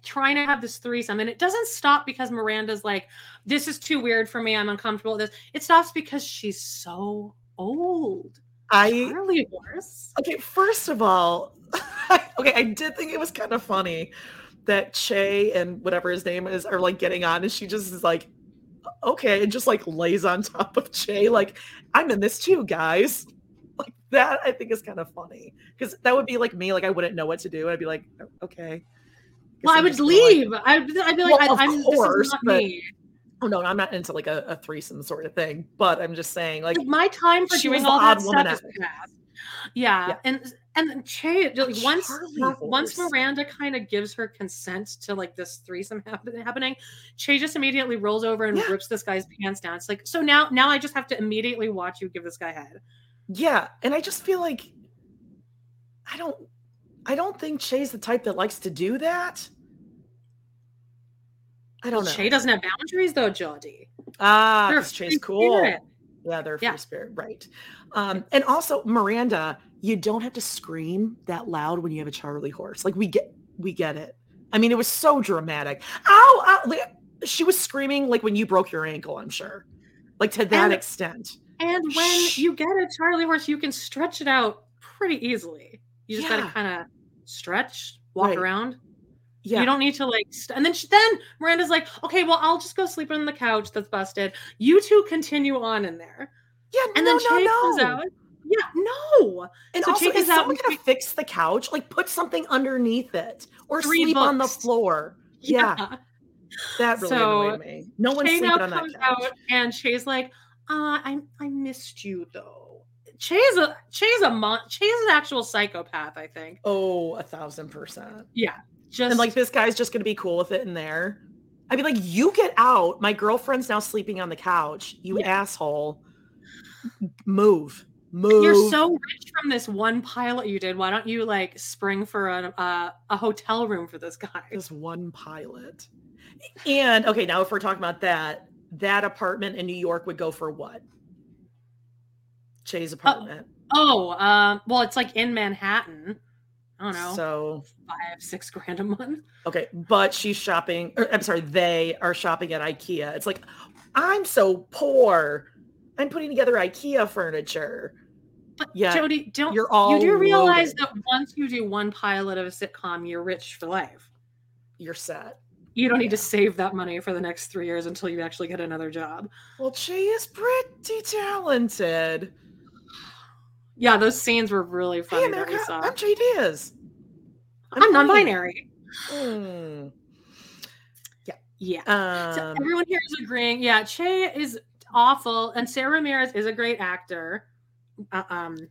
trying to have this threesome and it doesn't stop because miranda's like this is too weird for me i'm uncomfortable with this it stops because she's so old I Charlie horse Okay, first of all, okay, I did think it was kind of funny that Che and whatever his name is are like getting on, and she just is like, okay, and just like lays on top of Che, like, I'm in this too, guys. Like that, I think is kind of funny because that would be like me, like I wouldn't know what to do. I'd be like, oh, okay. well i would leave I'd, I'd be like Well, I, i'm course, this is not but- me Oh no, I'm not into like a, a threesome sort of thing, but I'm just saying, like, like my time for she doing all that woman stuff is past yeah, Yeah. and and Che, like once once. Miranda kind of gives her consent to like this threesome happen- happening, Che just immediately rolls over and Yeah. rips this guy's pants down. It's like so now now I just have to immediately watch you give this guy head. Yeah, and I just feel like I don't I don't think Che's the type that likes to do that. I don't know. Che doesn't have boundaries though, Jodie. ah, Che's cool. spirit. Yeah, they're free Yeah. spirit, right. Um, and also Miranda, you don't have to scream that loud when you have a Charlie horse. Like we get we get it. I mean, it was so dramatic. Ow, ow like, she was screaming like when you broke your ankle, I'm sure. Like to that And- extent. And when Shh. you get a Charlie horse, you can stretch it out pretty easily. You just Yeah. gotta kind of stretch, walk Right. around. Yeah. You don't need to like, st- and then she, then Miranda's like, okay, well, I'll just go sleep on the couch that's busted. You two continue on in there, yeah, and no, then Che no, comes out. Yeah, no. And So also, is someone gonna fix the couch? Like, put something underneath it, or sleep on the floor. Yeah, that really So, annoyed me. No one sleeping on that couch. out, and Che's like, uh, I I missed you though. Che's a Che's a mon- Che's an actual psychopath. I think. Oh, a thousand percent. Yeah. Just And like, this guy's just gonna be cool with it in there. I'd be like, you get out. My girlfriend's now sleeping on the couch. You asshole. Move. Move. You're so rich from this one pilot you did. Why don't you like spring for a uh, a hotel room for this guy? This one pilot. And okay, now if we're talking about that, that apartment in New York would go for what? Che's apartment. Oh, um, well, it's like in Manhattan. I don't know, So five, six grand a month. okay, but she's shopping. Or, I'm sorry, they are shopping at IKEA. It's like I'm so poor. I'm putting together IKEA furniture. But Yeah, Jodie, don't you're all you do realize loaded. that once you do one pilot of a sitcom, you're rich for life. You're set. You don't need to save that money for the next three years until you actually get another job. Well, Che is pretty talented. Yeah, those scenes were really Hey, funny that America, we saw. I'm Che Diaz. I'm fine. non-binary. Hmm. Yeah. So Um, everyone here is agreeing. Yeah, Che is awful, and Sara Ramirez is a great actor. Uh, um,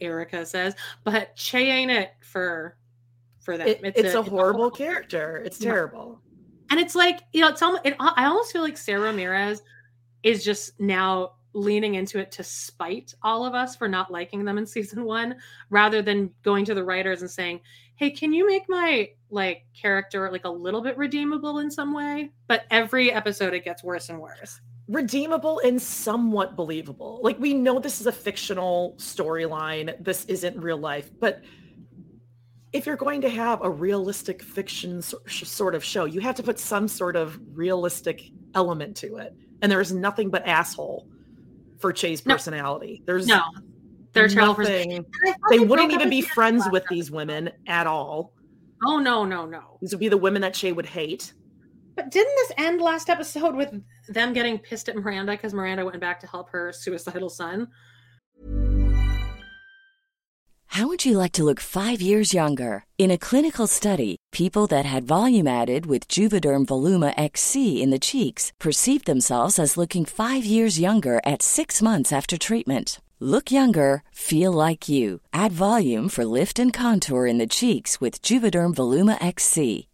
Erica says, but Che ain't it for for them. it- it's, a, horrible horrible character. It's terrible. and it's like you know, it's almost. It, I almost feel like Sara Ramirez is just now leaning into it to spite all of us for not liking them in season one, rather than going to the writers and saying, "Hey, can you make my like character like a little bit redeemable in some way?" But every episode, it gets worse and worse. Redeemable and somewhat believable. Like we know this is a fictional storyline. This isn't real life, but if you're going to have a realistic fiction sort of show, you have to put some sort of realistic element to it. And there's nothing but asshole for Che's No. personality. There's No, they're terrible. for- nothing. And I thought They wouldn't even be friends with episode. these women at all. Oh no, no, no! These would be the women that Che would hate. But didn't this end last episode with them getting pissed at Miranda because Miranda went back to help her suicidal son? How would you like to look five years younger? In a clinical study, people that had volume added with Juvederm Voluma XC in the cheeks perceived themselves as looking five years younger at six months after treatment. Look younger, feel like you. Add volume for lift and contour in the cheeks with Juvederm Voluma XC.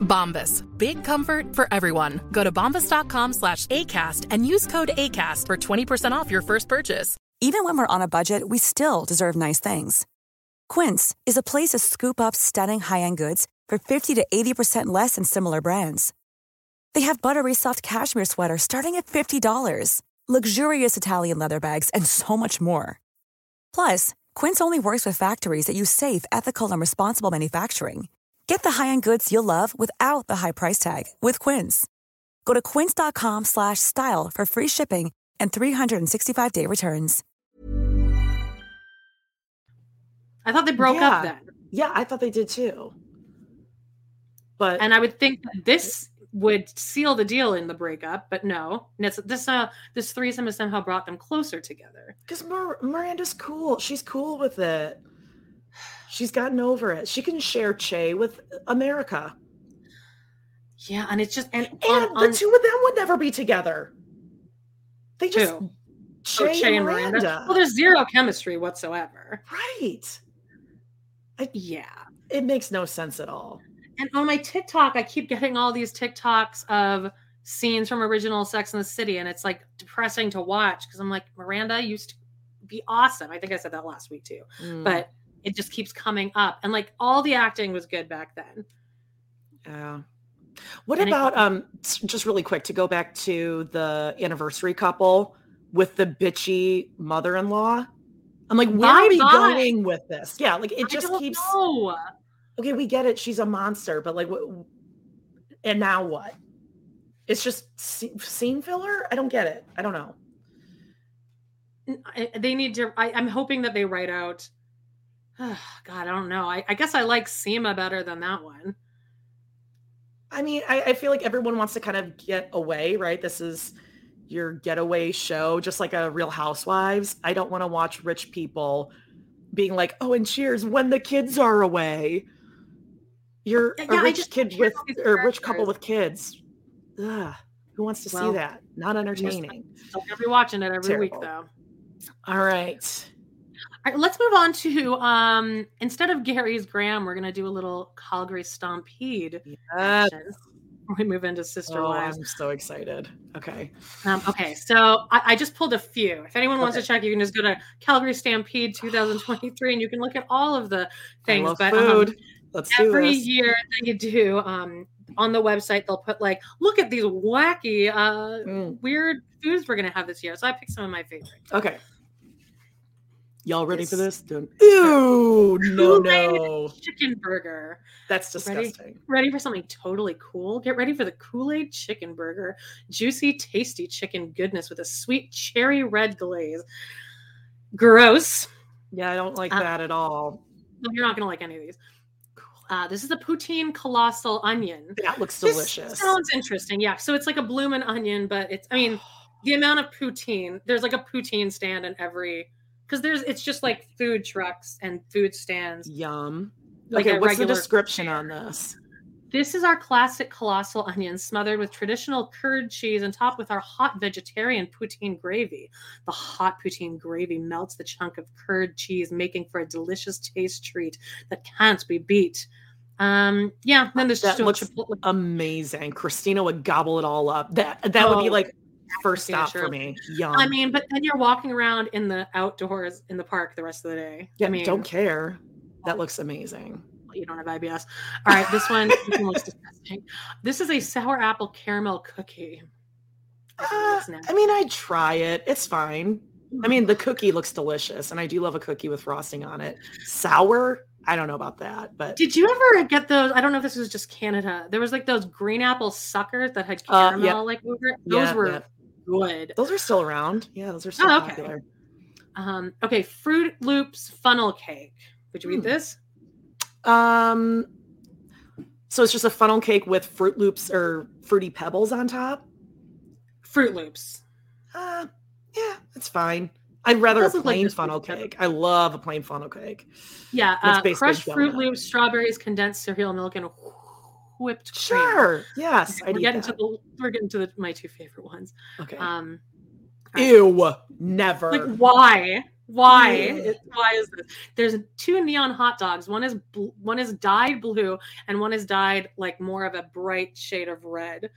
Bombas. Big comfort for everyone. Go to bombas.com slash ACAST and use code ACAST for 20% off your first purchase. Even when we're on a budget, we still deserve nice things. Quince is a place to scoop up stunning high-end goods for 50 to 80% less than similar brands. They have buttery soft cashmere sweaters starting at $50, luxurious Italian leather bags, and so much more. Plus, Quince only works with factories that use safe, ethical, and responsible manufacturing. Get the high-end goods you'll love without the high price tag with Quince. Go to quince.com slash style for free shipping and 365-day returns. I thought they broke Yeah. up then, Yeah, I thought they did too. But and I would think that this would seal the deal in the breakup, but no. And it's, this uh this threesome has somehow brought them closer together. Because Mir- Miranda's cool. She's cool with it. She's gotten over it. She can share Che with America. Yeah, and it's just and, And on- the on- two of them would never be together. They just Who? Che, oh, Che and Miranda. Well, there's zero chemistry whatsoever. right. Yeah. It makes no sense at all. And on my TikTok, I keep getting all these TikToks of scenes from original Sex in the City, and it's like depressing to watch because I'm like, Miranda used to be awesome. I think I said that last week too, Mm, but it just keeps coming up. And like all the acting was good back then. yeah. What and it- about um just really quick to go back to the anniversary couple with the bitchy mother-in-law? I'm like, where are we Bye-bye. going with this? Yeah, like it just keeps know. okay, we get it. She's a monster, but like, what? And now what? It's just scene filler. I don't get it. I don't know. They need to I, i'm hoping that they write out god i don't know I, I guess i like sema better than that one I mean, I, I feel like everyone wants to kind of get away, right? This is your getaway show, just like a Real Housewives. I don't want to watch rich people being like, "Oh, and cheers when the kids are away." You're Yeah, a rich just kid with care about these or rich couple with kids. Ugh, who wants to Well, see that? Not entertaining. i'll be watching it every week though All right. All right, let's move on to um instead of Gary's Graham, we're gonna do a little Calgary Stampede. Yes. We move into Sister Oh, Wives. I'm so excited. Okay. Um, okay, so I, I just pulled a few. If anyone wants to check, you can just go to Calgary Stampede 2023, and you can look at all of the things. love but um, food. Let's do every year that you do um on the website they'll put like look at these wacky uh Mm, weird foods we're gonna have this year so i picked some of my favorites Okay. Y'all ready for This-? Dun- Ew, no, no. chicken burger That's disgusting. ready for something totally cool get ready for the kool-aid chicken burger juicy tasty chicken goodness with a sweet cherry red glaze gross Yeah, I don't like Uh, that at all. You're not gonna like any of these uh, this is a poutine colossal onion That looks This delicious. sounds interesting. Yeah. So it's like a bloomin' onion, but it's I mean, the amount of poutine, there's like a poutine stand in every because there's it's just like food trucks and food stands. Yum. Like okay, what's the description on this? This is our classic colossal onion smothered with traditional curd cheese and topped with our hot vegetarian poutine gravy. The hot poutine gravy melts the chunk of curd cheese, making for a delicious taste treat that can't be beat. Um, yeah, then there's That still looks Amazing. Christina would gobble it all up. That that would be Oh, like first stop for me. Yum. I mean, but then you're walking around in the outdoors in the park the rest of the day. yeah, I mean, don't care. That looks amazing. you don't have IBS. All right, this one, looks disgusting. This is a sour apple caramel cookie. I Uh. I mean, I'd try it. It's fine. I mean, the cookie looks delicious, and I do love a cookie with frosting on it. Sour? I don't know about that, but Did you ever get those? I don't know if this was just Canada. There was like those green apple suckers that had Uh, caramel yeah. like over it. Those Yeah, were yeah. Good. those are still around. Yeah, those are still Oh, okay. popular. Um, okay, Froot Loops funnel cake. Would you eat Hmm. this? Um, so it's just a funnel cake with Froot Loops or Fruity Pebbles on top. Fruit Loops. Uh, yeah, it's fine. I'd rather a look like plain funnel cake. I love a plain funnel cake. Yeah, uh, crushed Fruit. Loops, strawberries, condensed cereal milk, and whipped cream. Sure. Yes, we're getting that. to the we're getting to the, my two favorite ones. Okay. Um, Ew, never. like why? Why? It- why is this? There's two neon hot dogs. One is bl- one is dyed blue, and one is dyed like more of a bright shade of red.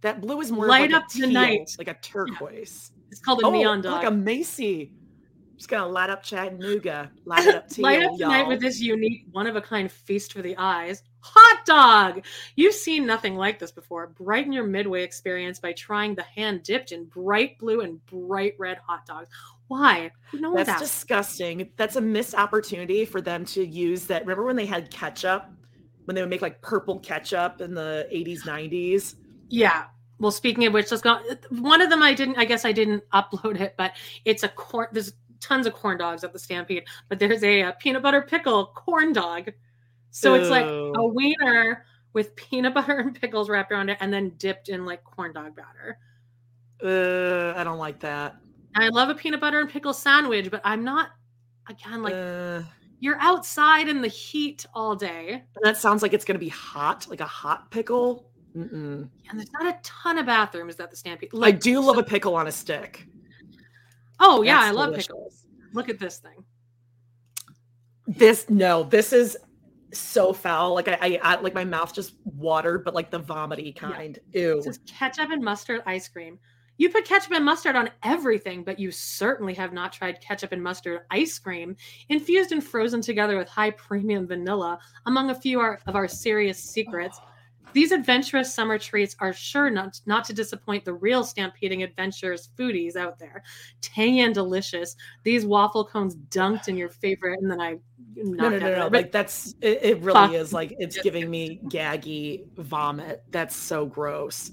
that blue is more Light like up the teal, night. like a turquoise. It's called a oh, neon dog. like a Macy. Just gonna light up Chattanooga, light it up teal, Light up the y'all. night with this unique, one of a kind feast for the eyes. Hot dog! You've seen nothing like this before. Brighten your midway experience by trying the hand dipped in bright blue and bright red hot dogs. Why? No That's asked. disgusting. That's a missed opportunity for them to use that. Remember when they had ketchup? When they would make like purple ketchup in the 80s, 90s? Yeah. Well, speaking of which, let's go. One of them I didn't. I guess I didn't upload it, but it's a corn. There's tons of corn dogs at the Stampede, but there's a, uh peanut butter pickle corn dog. So it's like a wiener with peanut butter and pickles wrapped around it and then dipped in like corn dog batter. Uh, I don't like that. I love a peanut butter and pickle sandwich, but I'm not again like Uh, you're outside in the heat all day. that sounds like it's gonna be hot, like a hot pickle. Mm-mm. And there's not a ton of bathrooms at the Stampede. I do love so- a pickle on a stick. Oh yeah, That's I love delicious. pickles. Look at this thing. This no, this is so foul. Like I, I, I like my mouth just watered, but like the vomity kind. Ew. This is ketchup and mustard ice cream. You put ketchup and mustard on everything, but you certainly have not tried ketchup and mustard ice cream, infused and frozen together with high premium vanilla, among a few our- of our serious secrets. These adventurous summer treats are sure not, not to disappoint the real stampeding adventurous foodies out there. Tangy and delicious. These waffle cones dunked in your favorite, and then I no, no, no, no. Like that's it, it really Fuck. is like it's giving me gaggy vomit. That's so gross.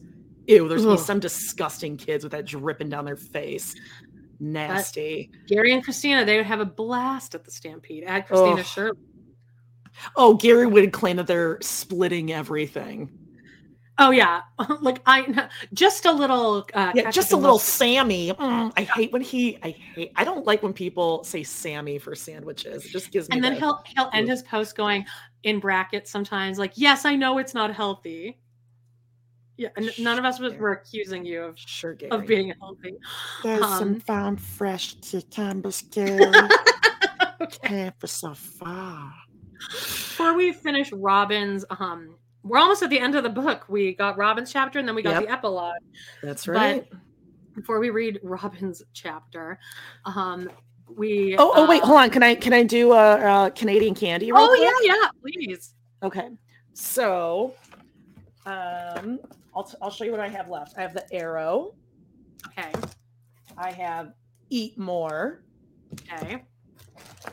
Ew, there's gonna be Ugh. some disgusting kids with that dripping down their face. Nasty. Gary and Christina, they would have a blast at the Stampede. Add Christina Ugh. Shirley. Oh, Gary would claim that they're splitting everything. Oh yeah, like I just a little. Uh, Yeah, just a little mustard. Sammy. Mm, I hate when he. I hate. I don't like when people say Sammy for sandwiches. It just gives me. And then the- he'll he'll end his post going in brackets sometimes like, "Yes, I know it's not healthy." Yeah, and none of us was, were accusing you of sure Gary. of being healthy. There's Um, some farm fresh cucumbers, Gary. Can't for so far. Before we finish Robyn's, um, we're almost at the end of the book. We got Robyn's chapter, and then we got Yep. the epilogue. That's But right. before we read Robyn's chapter, um, we oh, oh, wait, uh, hold on. Can I can I do a, uh Canadian candy? Oh quick? yeah, yeah, please. Okay. So, um, I'll t- I'll show you what I have left. I have the Aero. Okay, I have Eat-More. okay. I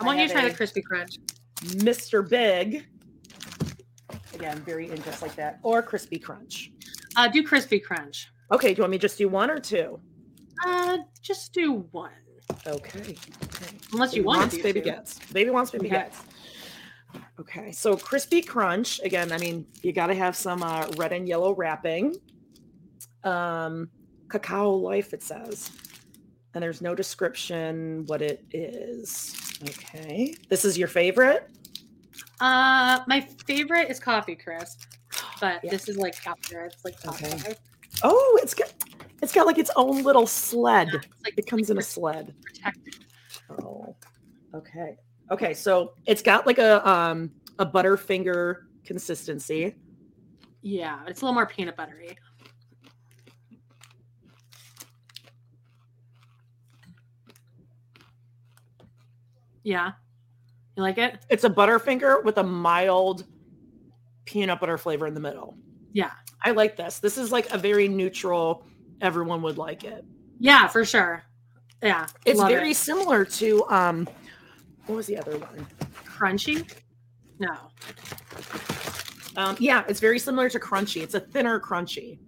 I want you to try a- the crispy crunch. Mr. Big. Again, very in just like that. Or crispy crunch. Uh, do crispy crunch. Okay, do you want me to just do one or two? Uh, just do one. Okay. okay. Unless you Baby want wants, to baby two. gets. Baby wants, baby Okay. gets. Okay, so crispy crunch. Again, I mean, you got to have some uh, red and yellow wrapping. Um, Cocoa Life, it says, and there's no description what it is. Okay, this is your favorite. Uh, my favorite is coffee crisp, but Yeah. this is like after it's like top Okay. five. Oh, it's got it's got like its own little sled. It's like It comes in a sled. protected. Oh, okay. Okay, so it's got like a um a butterfinger consistency. Yeah, it's a little more peanut buttery. Yeah, you like it? It's a butterfinger with a mild peanut butter flavor in the middle. Yeah, I like this. This is like a very neutral. Everyone would like it. yeah, for sure. Yeah, It's very it. similar to um what was the other one? Crunchie. No, Um yeah, it's very similar to Crunchie. It's a thinner Crunchie.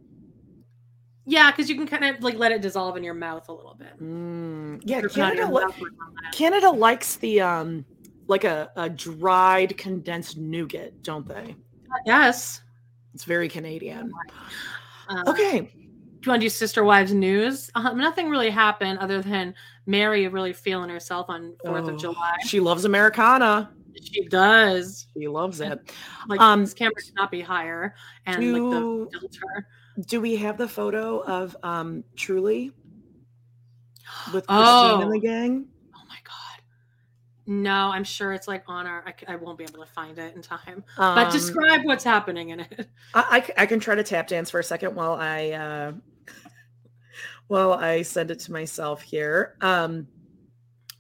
Yeah, because you can kind of like let it dissolve in your mouth a little bit. Mm, yeah, Canada li- mouth, but on that. Canada likes the um like a, a dried condensed nougat, don't they? Yes. It's very Canadian. Uh, Okay. Do you want to do Sister Wives news? Um, nothing really happened other than Meri really feeling herself on Fourth Oh, of July. She loves Americana. She does. She loves it. Like Um, this camera should not be higher, and like the filter. Do we have the photo of um Truly with Christine Oh. and the gang? Oh my god. No, I'm sure it's like on our. I, I won't be able to find it in time. Um, but describe what's happening in it. I I can try to tap dance for a second while I uh while I send it to myself here. Um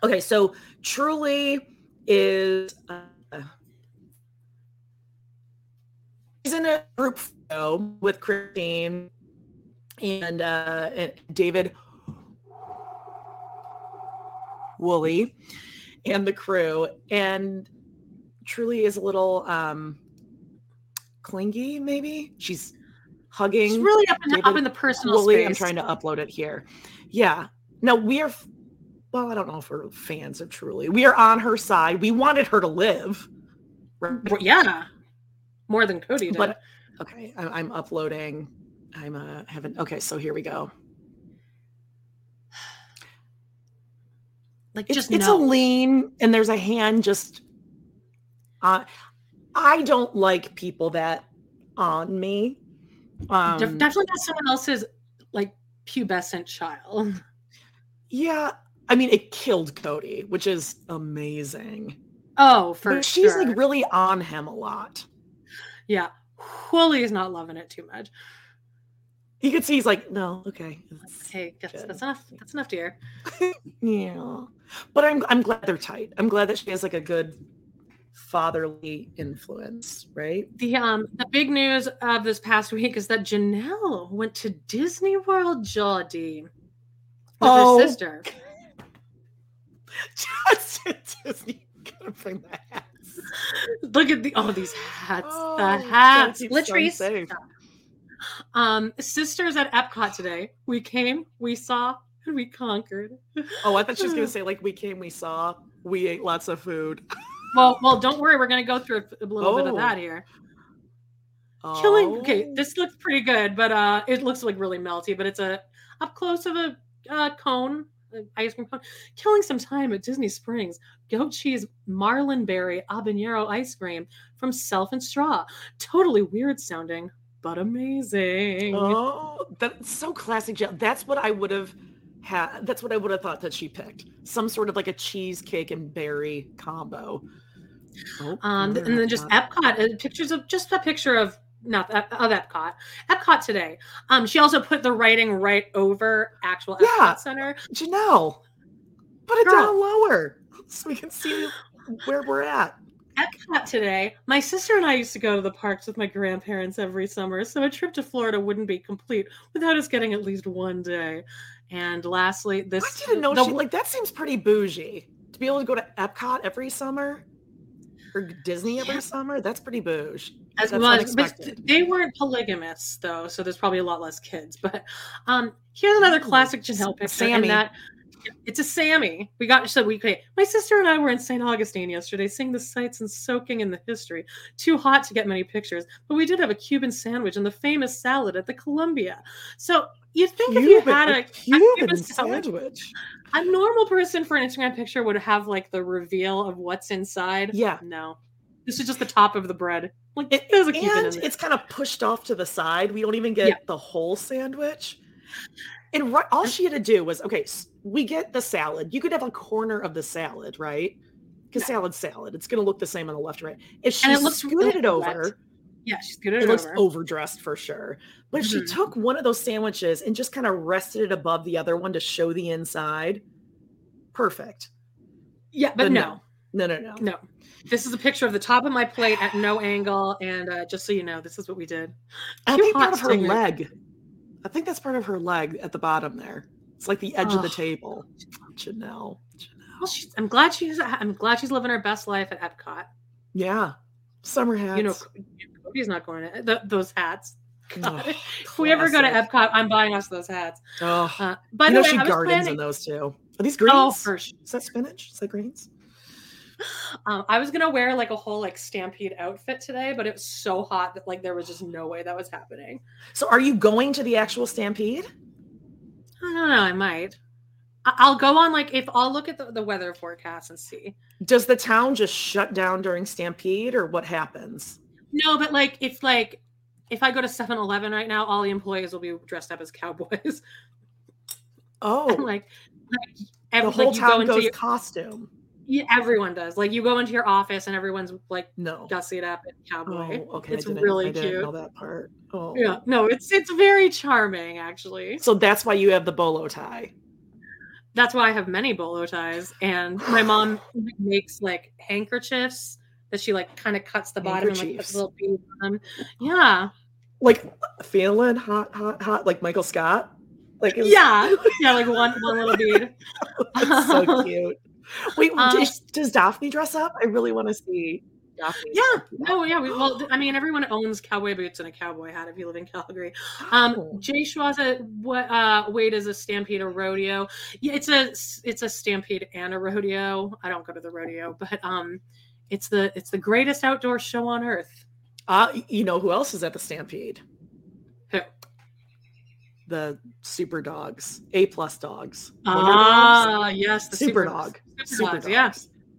okay, so Truly is uh, he's in a group photo with Christine and uh and David Woolley and the crew and Truly is a little um clingy maybe she's hugging It's really up in, the, up in the personal Woolley. space. I'm trying to upload it here. Yeah. No, we are. Well, I don't know if we're fans of Truly. We are on her side. We wanted her to live. right? Yeah. More than Kody did. But okay, I, I'm uploading. I'm uh haven't. Okay, so here we go. like It's, just it's no. a lean, and there's a hand just. Uh, I don't like people that on me. Um, Def- definitely not someone else's like pubescent child. yeah, I mean, it killed Kody, which is amazing. Oh, for But she's sure. like really on him a lot. Yeah. Woolley is not loving it too much. You could see he's like, no, okay, Hey, that's, that's enough. That's enough, dear. yeah. But I'm I'm glad they're tight. I'm glad that she has like a good fatherly influence, right? The um the big news of this past week is that Janelle went to Disney World, Jodie, with Oh. her sister. Just Disney gonna bring that. Look at the oh these hats, Oh, the hats. Latrice, um, sisters at Epcot today. We came, we saw, and we conquered. Oh, I thought she was gonna say like we came, we saw, we ate lots of food. Well, well, don't worry. We're gonna go through a little bit of Oh. that here. Killing. Okay, Oh. this looks pretty good, but uh, it looks like really melty. But it's a up close of a uh, cone, ice cream cone. Killing some time at Disney Springs. Goat cheese marionberry habanero ice cream from Salt and Straw. Totally weird sounding, but amazing. Oh, that's so classic. Jill. That's what I would have had. That's what I would have thought that she picked. Some sort of like a cheesecake and berry combo. Oh, Um, and then just Epcot. Epcot, uh, pictures of just a picture of not of Epcot, Epcot today. Um, she also put the writing right over actual Epcot Yeah. Center. Janelle, put it Girl. down lower so we can see where we're at. Epcot today. My sister and I used to go to the parks with my grandparents every summer, so a trip to Florida wouldn't be complete without us getting at least one day. And lastly, this I didn't know the- she like that seems pretty bougie to be able to go to Epcot every summer or Disney every Yeah. summer. That's pretty bougie. As much, but they weren't polygamists though, so there's probably a lot less kids. But um, here's another classic Janelle picture. Sammy. That it's a Sammy. We got so we okay. My sister and I were in St. Augustine yesterday, seeing the sights and soaking in the history. Too hot to get many pictures, but we did have a Cuban sandwich and the famous salad at the Columbia. So you'd think if you had a a, Cuban Cuban salad, sandwich. a normal person for an Instagram picture would have like the reveal of what's inside. Yeah. No. This is just the top of the bread. Like It, there's a in and there. it's kind of pushed off to the side. We don't even get Yeah. the whole sandwich. And right, all she had to do was okay. We get the salad. You could have a corner of the salad, right? Because salad's salad. It's going to look the same on the left or right. If she And it looks scooted it wet. over, Yeah, she's good at it it. looks over. overdressed for sure. But if she Mhm. took one of those sandwiches and just kind of rested it above the other one to show the inside, perfect. Yeah, but But no, no, no, no. no. This is a picture of the top of my plate at no angle, and uh, just so you know, this is what we did. I Cute think part of her stinger. leg. I think that's part of her leg at the bottom there. It's like the edge of the table. Janelle. Well, she's, I'm glad she's. I'm glad she's living her best life at Epcot. Yeah. Summer hats. You know, Kody's not going to th- those hats. God. Oh, if we ever go to. Epcot, I'm buying us those hats. Oh, Uh, by you the know way, she I was gardens planning. in those too. Are these greens? Oh, for sure. Is that spinach? Is that greens? Um, I was gonna wear like a whole like Stampede outfit today, but it was so hot that like there was just no way that was happening. So are you going to the actual stampede? I don't know. I might. I- I'll go on like if I'll look at the, the weather forecast and see. Does the town just shut down during stampede or what happens? No, but like if like if I go to 7-Eleven right now, all the employees will be dressed up as cowboys. Oh, like like the whole like go town goes your, costume. Yeah, everyone does. Like you go into your office and everyone's like No. gussied up and cowboy. Oh, okay. It's really I didn't cute. know that part. Oh, Yeah, no, it's it's very charming actually. So that's why you have the bolo tie. That's why I have many bolo ties, and my mom makes like handkerchiefs that she like kind of cuts the bottom and like puts little beads on. Yeah, Like feeling hot, hot, hot, like Michael Scott. Like is- yeah, yeah, like one one little bead. That's so cute. Wait, Um, does, does Daphne dress up? I really want to see Daphne. Yeah, no, yeah. We, well, I mean, everyone owns cowboy boots and a cowboy hat if you live in Calgary. Um, Oh. Jay Schwaza, what uh, Wade is a stampede or rodeo? Yeah, it's a it's a stampede and a rodeo. I don't go to the rodeo, but um, it's the it's the greatest outdoor show on earth. Uh, you know who else is at the Stampede? The super dogs, A plus dogs. Ah, dogs? yes, the super, super dog, super super dogs, dogs. yeah.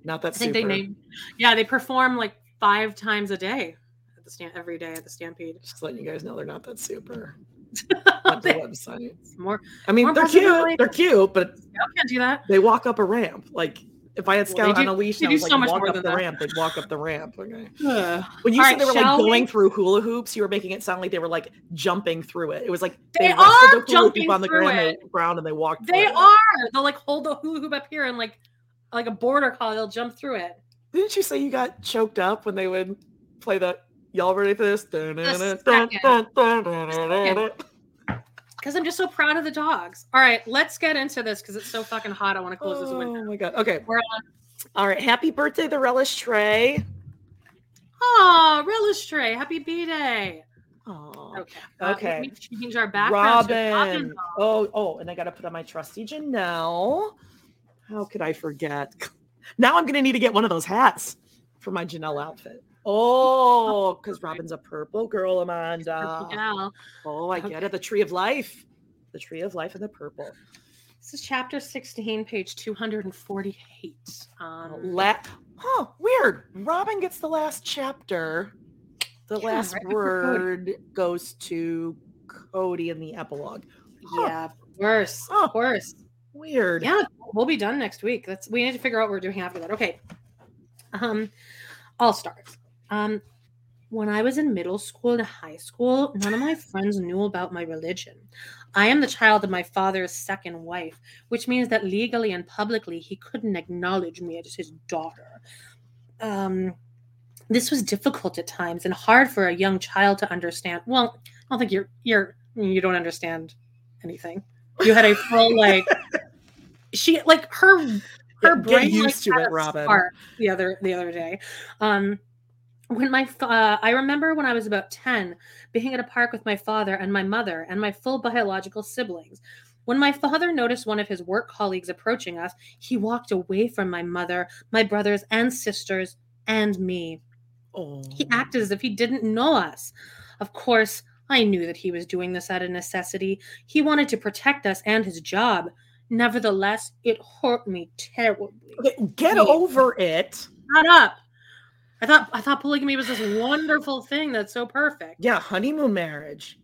Not that I think super. they name. Yeah, they perform like five times a day at the stand every day at the Stampede. Just letting you guys know they're not that super. Not the website. More. I mean, More they're cute. They're cute, but I can't do that. they walk up a ramp. Like if I had Well, Scout on a leash, they and I was like, so walk up the that. ramp, they'd walk up the ramp. Okay. When you said right, they were like we? going through hula hoops, you were making it sound like they were like jumping through it. It was like They rested are the hula hoop jumping on the ground, they- ground and they walked. They through it. are. They'll like hold the hula hoop up here and like like a border collie. They'll jump through it. Didn't you say you got choked up when they would play that? Y'all ready for this? Dun, dun, dun, Because I'm just so proud of the dogs. All right, let's get into this because it's so fucking hot. I want to close this window. Oh my god. Okay. We're on. All right. Happy birthday, the relish tray. Oh, relish tray. Happy B day. Aw. Okay. Uh, Okay. let me change our background. to Robyn. Oh, oh, and I gotta put on my trusty Janelle. How could I forget? Now I'm gonna need to get one of those hats for my Janelle outfit. Oh, because Robyn's a purple girl, Amanda. Purple. Oh, I get it. The tree of life. The tree of life and the purple. This is chapter 16, page 248. Um, La- huh, weird. Robyn gets the last chapter. The Yeah, last right word goes to Kody in the epilogue. Huh, yeah, of course. Oh. Of course. Weird. Yeah, we'll be done next week. That's we need to figure out what we're doing after that. Okay. Um, I'll start. Um, when I was in middle school and high school, none of my friends knew about my religion. I am the child of my father's second wife, which means that legally and publicly he couldn't acknowledge me as his daughter. Um, this was difficult at times and hard for a young child to understand. Well, I don't think you're you're you don't understand anything. You had a full like she like her her brain used like, to it, a Robyn. spark the other the other day. Um when my uh, I remember when I was about 10 being at a park with my father and my mother and my full biological siblings. When my father noticed one of his work colleagues approaching us, he walked away from my mother, my brothers and sisters, and me. Oh. He acted as if he didn't know us. Of course, I knew that he was doing this out of necessity. He wanted to protect us and his job. Nevertheless, it hurt me terribly. Get over it. Shut up. I thought I thought polygamy was this wonderful thing that's so perfect. Yeah, honeymoon marriage.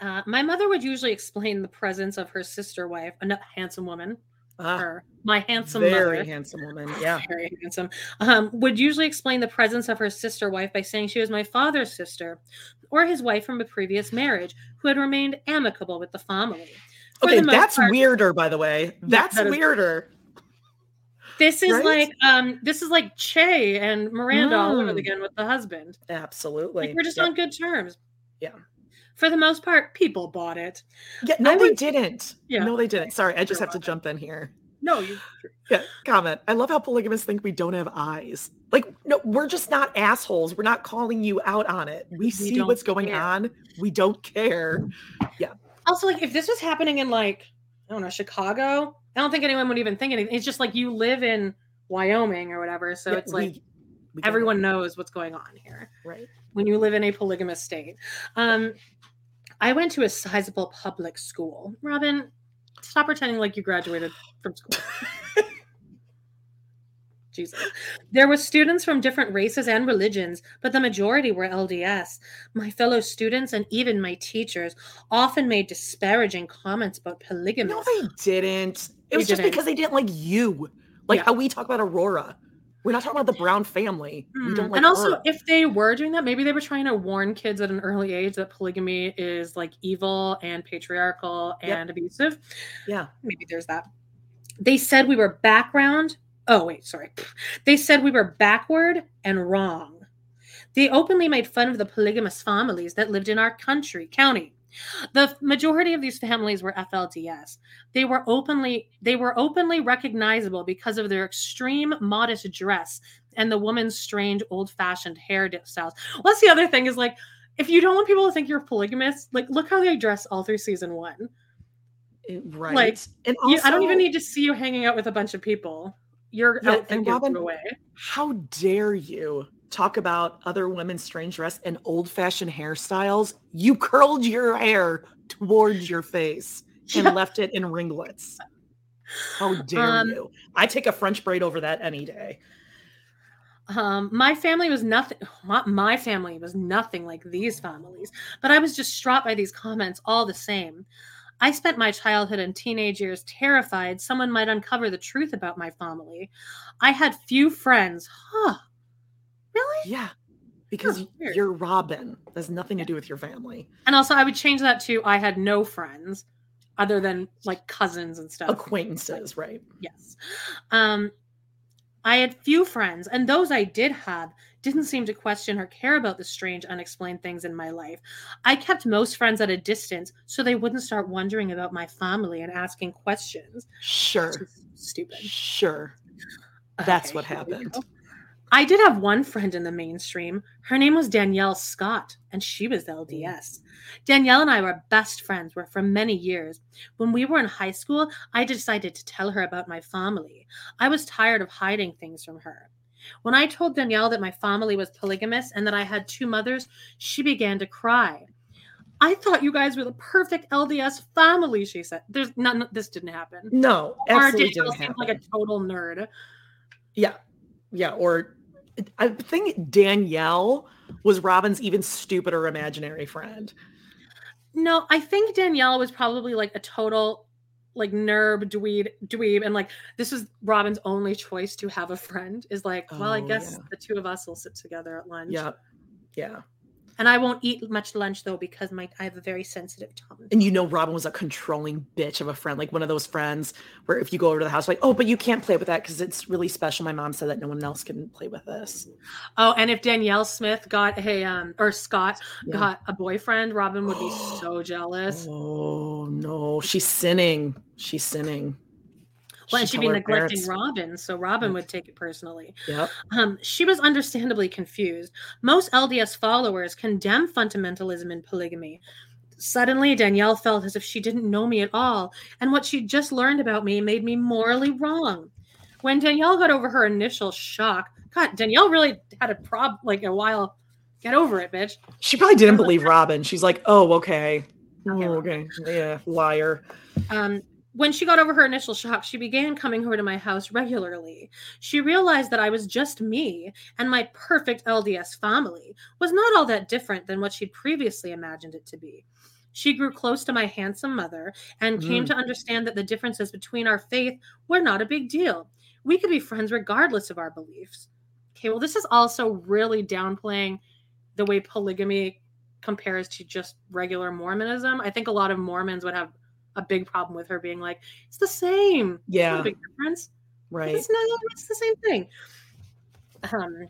Uh, my mother would usually explain the presence of her sister wife, a handsome woman, Ah, her my handsome very mother, handsome woman. Yeah. very handsome, um, would usually explain the presence of her sister wife by saying she was my father's sister or his wife from a previous marriage who had remained amicable with the family. For Okay, the that's part, weirder, by the way. That's that is- weirder. This is right? like um, this is like Che and Miranda all over Mm. again with the husband. Absolutely. Like we're just yeah. on good terms. Yeah. For the most part, people bought it. Yeah, no, I they would- didn't. Yeah. No, they didn't. Sorry, I just have to jump in here. No, you. Yeah, comment. I love how polygamists think we don't have eyes. Like, no, we're just not assholes. We're not calling you out on it. We, see what's going care. on. We don't care. Yeah. Also, like if this was happening in like I don't know Chicago, I don't think anyone would even think anything. It's just like you live in Wyoming or whatever, so Yeah, it's like we- we everyone know. knows what's going on here Right. when you live in a polygamous state. Um, I went to a sizable public school. Robyn, stop pretending like you graduated from school. Jesus. There were students from different races and religions, but the majority were LDS. My fellow students and even my teachers often made disparaging comments about polygamy. No, they didn't. It They was just didn't. because they didn't like you. Like Yeah. how we talk about Aurora. We're not talking about the Brown family. We hmm. don't like and also, her. if they were doing that, maybe they were trying to warn kids at an early age that polygamy is like evil and patriarchal Yep. and abusive. yeah. Maybe there's that. They said we were background. Oh, wait, sorry. They said we were backward and wrong. They openly made fun of the polygamous families that lived in our country, county. The majority of these families were FLDS. They were openly they were openly recognizable because of their extreme modest dress and the woman's strange old-fashioned hairstyles. Well, that's the other thing is like if you don't want people to think you're polygamous, like look how they dress all through season one. It- right. Like, and You- I don't even need to see you hanging out with a bunch of people. Your Yeah, and Robyn- away. How dare you talk about other women's strange dress and old-fashioned hairstyles, you curled your hair towards your face and Yeah. left it in ringlets. How dare Um, you? I take a French braid over that any day. Um, my family was nothing. My, my family was nothing like these families, but I was distraught by these comments all the same. I spent my childhood and teenage years terrified someone might uncover the truth about my family. I had few friends. Huh? Really? Yeah. Because weird. you're Robyn. There's nothing to do with your family. And also, I would change that to I had no friends other than like cousins and stuff. Acquaintances, right? Yes. Um, I had few friends, and those I did have didn't seem to question or care about the strange, unexplained things in my life. I kept most friends at a distance so they wouldn't start wondering about my family and asking questions. Sure. Stupid. Sure. That's Okay, what happened. I did have one friend in the mainstream. Her name was Danielle Scott, and she was mm. LDS. Danielle and I were best friends were for many years. When we were in high school, I decided to tell her about my family. I was tired of hiding things from her. When I told Danielle that my family was polygamous and that I had two mothers, she began to cry. I thought you guys were the perfect LDS family, she said. There's none this didn't happen. No, Or absolutely Danielle didn't seemed like a total nerd. Yeah. Yeah. Or I think Danielle was Robyn's even stupider imaginary friend. No, I think Danielle was probably like a total like nerd dweeb dweeb and like this is Robyn's only choice to have a friend is like, well, I Oh, guess yeah. the two of us will sit together at lunch. Yeah. Yeah. And I won't eat much lunch though because my I have a very sensitive tongue. And you know, Robyn was a controlling bitch of a friend, like one of those friends where if you go over to the house, like, oh, but you can't play with that because it's really special. My mom said that no one else can play with this. Oh, and if Danielle Smith got a um or Scott Yeah. got a boyfriend, Robyn would be so jealous. Oh no, she's sinning. She's sinning. Well, she'd be neglecting parents. Robyn, so Robyn would take it personally. Yep. Um, she was understandably confused. Most LDS followers condemn fundamentalism and polygamy. Suddenly, Danielle felt as if she didn't know me at all, and what she'd just learned about me made me morally wrong. When Danielle got over her initial shock, God, Danielle really had a prob like a while. Get over it, bitch. She probably didn't believe Robyn. She's like, oh, okay. Oh, Okay, okay. Yeah, liar. Um, when she got over her initial shock, she began coming over to my house regularly. She realized that I was just me, and my perfect LDS family was not all that different than what she'd previously imagined it to be. She grew close to my handsome mother and came Mm. to understand that the differences between our faith were not a big deal. We could be friends regardless of our beliefs. Okay, well, this is also really downplaying the way polygamy compares to just regular Mormonism. I think a lot of Mormons would have a big problem with her being like, it's the same. It's Yeah. a big difference. Right. It's not it's the same thing. Um,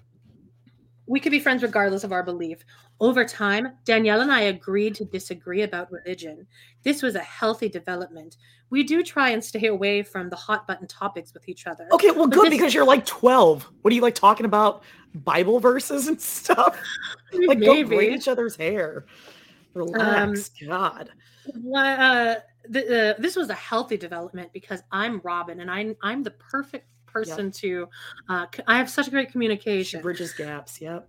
we could be friends regardless of our belief. Over time, Danielle and I agreed to disagree about religion. This was a healthy development. We do try and stay away from the hot button topics with each other. Okay, well, But good this- because you're like 12. What are you like talking about Bible verses and stuff? Like, go braid each other's hair. Relax. God. What, uh, the, uh, this was a healthy development because I'm Robyn and I'm I'm the perfect person to. Uh, I have such great She communication. bridges gaps. Yep.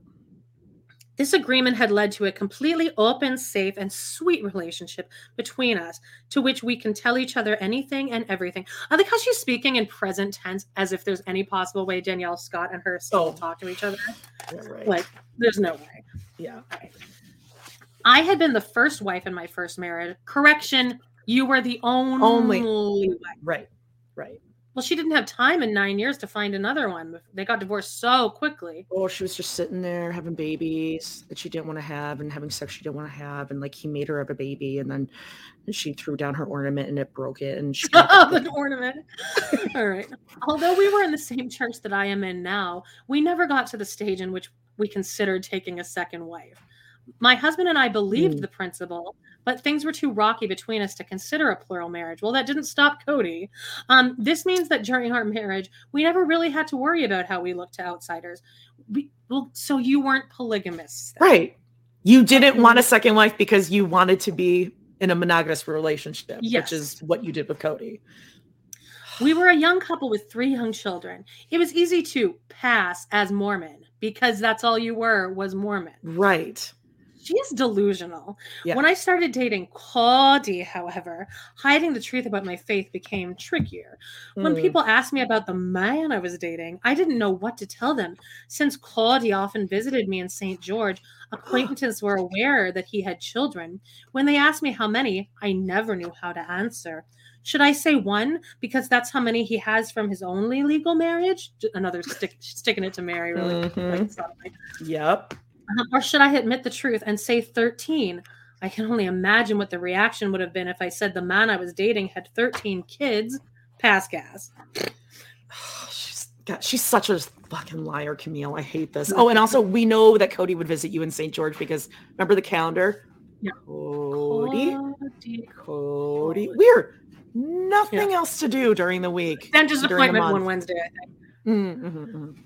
This agreement had led to a completely open, safe, and sweet relationship between us, to which we can tell each other anything and everything. I like how she's speaking in present tense, as if there's any possible way Danielle Scott and her still Oh. talk to each other. Yeah, right. Like, there's no way. yeah. I had been the first wife in my first marriage. Correction, you were the only, wife. Right. Right. Well, she didn't have time in nine years to find another one. They got divorced so quickly. Oh, she was just sitting there having babies that she didn't want to have and having sex she didn't want to have. And like he made her have a baby and then she threw down her ornament and it broke it. And she the ornament. All right. Although we were in the same church that I am in now, we never got to the stage in which we considered taking a second wife. My husband and I believed Mm. the principle, but things were too rocky between us to consider a plural marriage. Well, that didn't stop Kody. Um, this means that during our marriage, we never really had to worry about how we looked to outsiders. We, well, so you weren't polygamists. then. Right. You didn't want a second wife because you wanted to be in a monogamous relationship, Yes. which is what you did with Kody. We were a young couple with three young children. It was easy to pass as Mormon because that's all you were was Mormon. Right. She's delusional. Yeah. When I started dating Claudie, however, hiding the truth about my faith became trickier. When Mm. people asked me about the man I was dating, I didn't know what to tell them. Since Claudie often visited me in St. George, acquaintances were aware that he had children. When they asked me how many, I never knew how to answer. Should I say one because that's how many he has from his only legal marriage? Another stick, sticking it to Meri, really. Mhm. Like. Yep. Uh, or should I admit the truth and say 13? I can only imagine what the reaction would have been if I said the man I was dating had 13 kids. Pass gas. She's God, she's such a fucking liar, Camille. I hate this. Oh, and also we know that Kody would visit you in St. George because remember the calendar? Yeah. Kody. Claudie. Kody. Weird. Nothing else to do during the week. Dentist appointment one Wednesday, I think. Mm, mhm, mhm.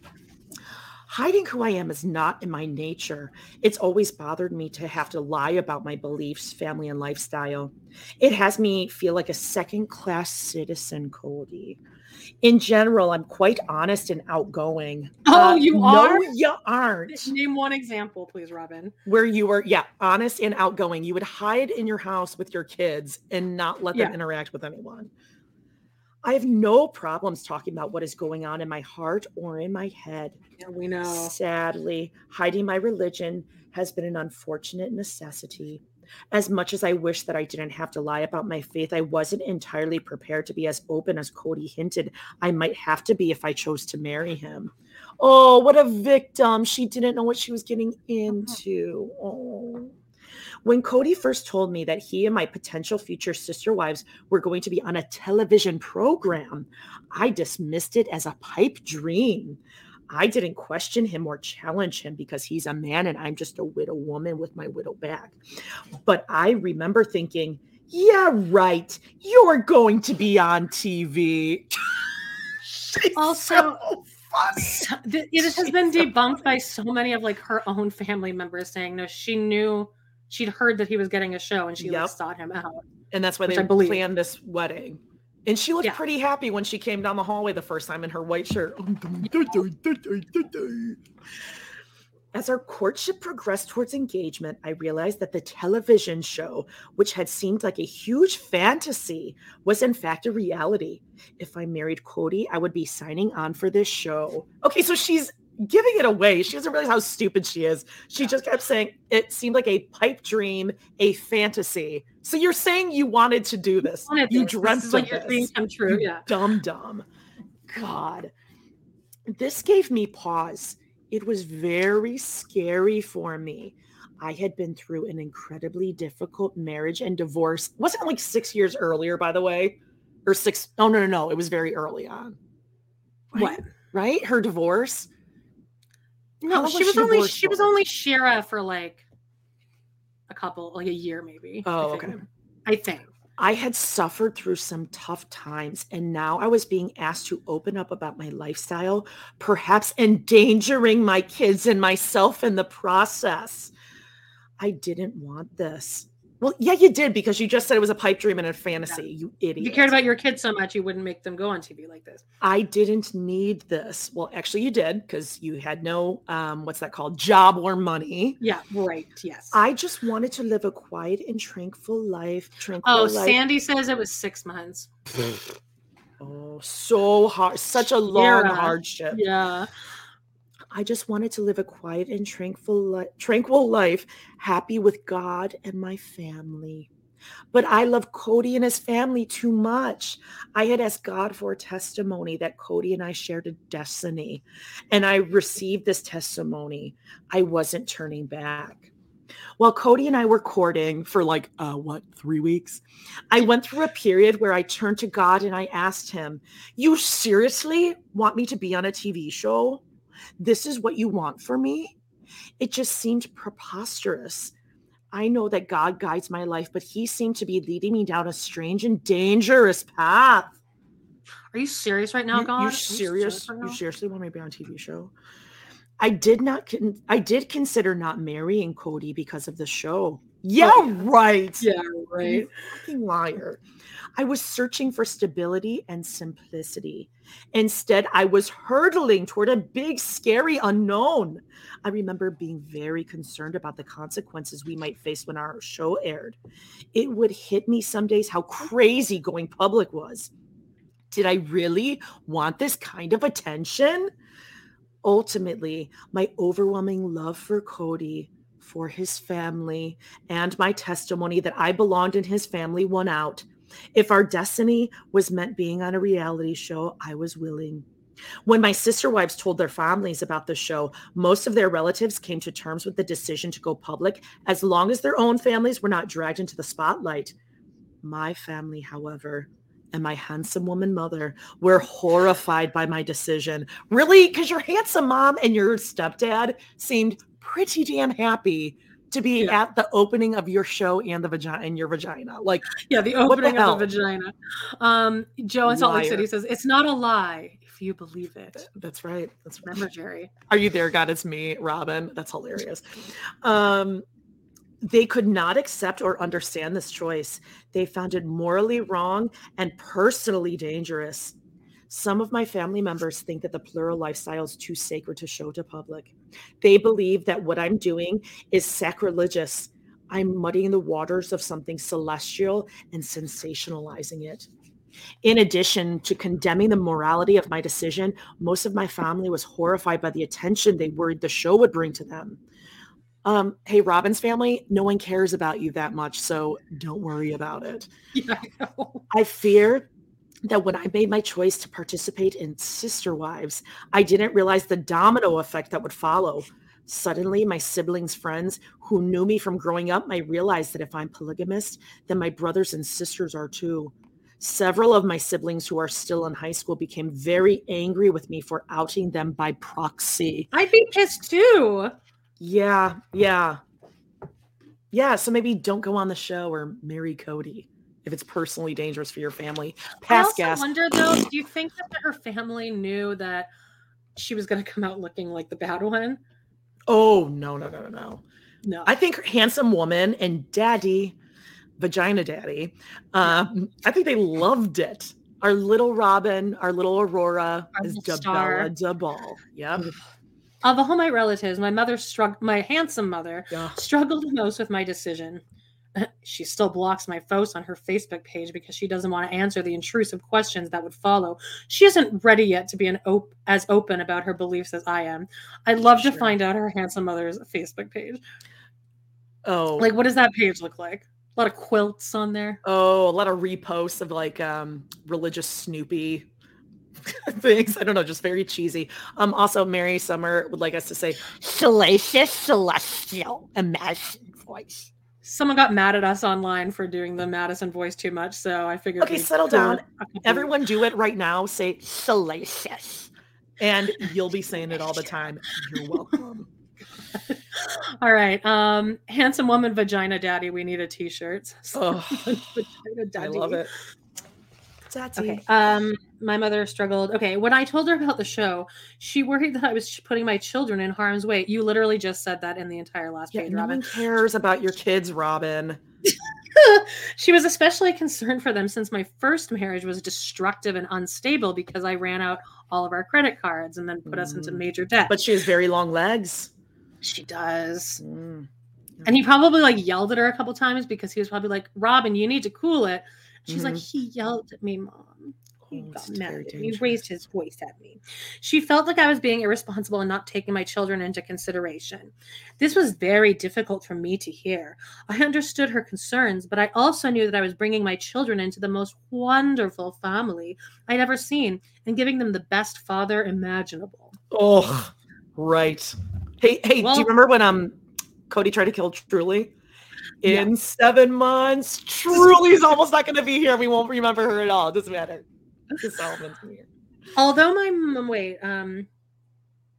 Hiding who I am is not in my nature. It's always bothered me to have to lie about my beliefs, family, and lifestyle. It has me feel like a second class citizen, Kody. In general, I'm quite honest and outgoing. Uh, Oh, you No, you aren't. Name one example, please, Robyn. Where you were, yeah, honest and outgoing. You would hide in your house with your kids and not let them Yeah. interact with anyone. I have no problems talking about what is going on in my heart or in my head. Yeah, we know. Sadly, hiding my religion has been an unfortunate necessity. As much as I wish that I didn't have to lie about my faith, I wasn't entirely prepared to be as open as Kody hinted I might have to be if I chose to marry him. Oh, what a victim. She didn't know what she was getting uh-huh. into. Oh. When Kody first told me that he and my potential future sister wives were going to be on a television program, I dismissed it as a pipe dream. I didn't question him or challenge him because he's a man and I'm just a widow woman with my widow back. But I remember thinking, yeah, right. You're going to be on TV. Also, so funny. So- th- it has been debunked by so many of like her own family members saying no, she knew she'd heard that he was getting a show and she Yep. like sought him out. And that's why they I believe. planned this wedding. And she looked Yeah. pretty happy when she came down the hallway the first time in her white shirt. As our courtship progressed towards engagement, I realized that the television show, which had seemed like a huge fantasy, was in fact a reality. If I married Kody, I would be signing on for this show. Okay, so she's giving it away. She doesn't realize how stupid she is. She just kept saying it seemed like a pipe dream, a fantasy. So you're saying you wanted to do this. Wanted You this. This dreamt is like of your this. dream come true. You Yeah. Dumb dumb. God. This gave me pause. It was very scary for me. I had been through an incredibly difficult marriage and divorce. Wasn't it like six years earlier, by the way? Or six? Oh, no, no, no. It was very early on. Right? What? Right? Her divorce? No, long oh, she was she only she was only She-Ra for like a couple, like a year maybe. Oh, think. okay. I think. I had suffered through some tough times, and now I was being asked to open up about my lifestyle, perhaps endangering my kids and myself in the process. I didn't want this. Well, yeah, you did because you just said it was a pipe dream and a fantasy, you idiot. You cared about your kids so much, you wouldn't make them go on TV like this. I didn't need this. Well, actually, you did because you had no, um, what's that called, job or money. Yeah, right. Yes. I just wanted to live a quiet and tranquil life. Tranquil oh, life. Sandy says it was six months. Oh, so hard. Such a long She-Ra. hardship. Yeah. I just wanted to live a quiet and tranquil, li- tranquil life, happy with God and my family. But I love Kody and his family too much. I had asked God for a testimony that Kody and I shared a destiny, and I received this testimony. I wasn't turning back. While Kody and I were courting for like, uh, what, three weeks, I went through a period where I turned to God and I asked him, You seriously want me to be on a TV show? This is what you want for me? It just seemed preposterous. I know that God guides my life, but he seemed to be leading me down a strange and dangerous path. Are you serious right now, God? You Are serious? right You seriously want me to be on a TV show? I did not. Con- I did consider not marrying Kody because of the show. Yeah, Oh, yeah. right. Yeah, right. fucking liar. I was searching for stability and simplicity. Instead, I was hurtling toward a big, scary unknown. I remember being very concerned about the consequences we might face when our show aired. It would hit me some days how crazy going public was. Did I really want this kind of attention? Ultimately, my overwhelming love for Kody, for his family, and my testimony that I belonged in his family won out. If our destiny was meant being on a reality show, I was willing. When my sister wives told their families about the show, most of their relatives came to terms with the decision to go public as long as their own families were not dragged into the spotlight. My family, however, and my handsome woman mother were horrified by my decision. Really? Because your handsome mom and your stepdad seemed pretty damn happy to be Yeah. at the opening of your show and the vagina and your vagina. Like, Yeah, the What the opening of the vagina. Um, Joe in Salt Lake City says it's not a lie if you believe it. that's right. That's right. Remember, Jerry. Are you there? God, it's me, Robyn. That's hilarious. Um, they could not accept or understand this choice. They found it morally wrong and personally dangerous. Some of my family members think that the plural lifestyle is too sacred to show to public. They believe that what I'm doing is sacrilegious. I'm muddying the waters of something celestial and sensationalizing it. In addition to condemning the morality of my decision, most of my family was horrified by the attention they worried the show would bring to them. Um, hey, Robyn's family, no one cares about you that much, so don't worry about it. Yeah, I. I fear that when I made my choice to participate in Sister Wives, I didn't realize the domino effect that would follow. Suddenly, my siblings' friends who knew me from growing up might realize that if I'm polygamist, then my brothers and sisters are too. Several of my siblings who are still in high school became very angry with me for outing them by proxy. I'd be pissed too. Yeah, yeah. Yeah, so maybe don't go on the show or marry Kody if it's personally dangerous for your family. I also gas. wonder though, do you think that her family knew that she was going to come out looking like the bad one? Oh, no, no, no, no, no. No. I think her handsome woman and daddy, vagina daddy, um, I think they loved it. Our little Robyn, our little Aurora Our is. Dabella Dabal. Yep. Of all my relatives, my mother struggled. My handsome mother Yeah. struggled the most with my decision. She still blocks my posts on her Facebook page because she doesn't want to answer the intrusive questions that would follow. She isn't ready yet to be an op- as open about her beliefs as I am. I'd love to find out her handsome mother's Facebook page. Oh, Like, what does that page look like? A lot of quilts on there. oh, a lot of reposts of like um religious Snoopy things. I don't know, just very cheesy. Um, also Mary Summer would like us to say salacious, celestial, imagine voice. Someone got mad at us online for doing the Madison voice too much, so I figured. Okay, we'd settle down. Everyone do it right now. Say salacious. And you'll be saying it all the time. You're welcome. All right. Um, handsome woman, vagina daddy. We need a t-shirt. Oh, vagina daddy. I love it. Daddy. Okay. Um, my mother struggled. Okay, when I told her about the show, she worried that I was putting my children in harm's way. You literally just said that in the entire last Yeah, page, no Robyn. one cares about your kids, Robyn. she was especially concerned for them since my first marriage was destructive and unstable because I ran out all of our credit cards and then put us into Mm. major debt. But she has very long legs. she does. Mm. And he probably like yelled at her a couple times because he was probably like, Robyn, you need to cool it. She's like, Mhm. he yelled at me, mom. He Oh, got mad. at me. He raised his voice at me. She felt like I was being irresponsible and not taking my children into consideration. This was very difficult for me to hear. I understood her concerns, but I also knew that I was bringing my children into the most wonderful family I'd ever seen and giving them the best father imaginable. Oh, right. Hey, hey, do you remember when um Kody tried to kill Truly? Yeah. In seven months, Truly's almost not going to be here. We won't remember her at all. It doesn't matter. Because Solomon's here. although my mom wait um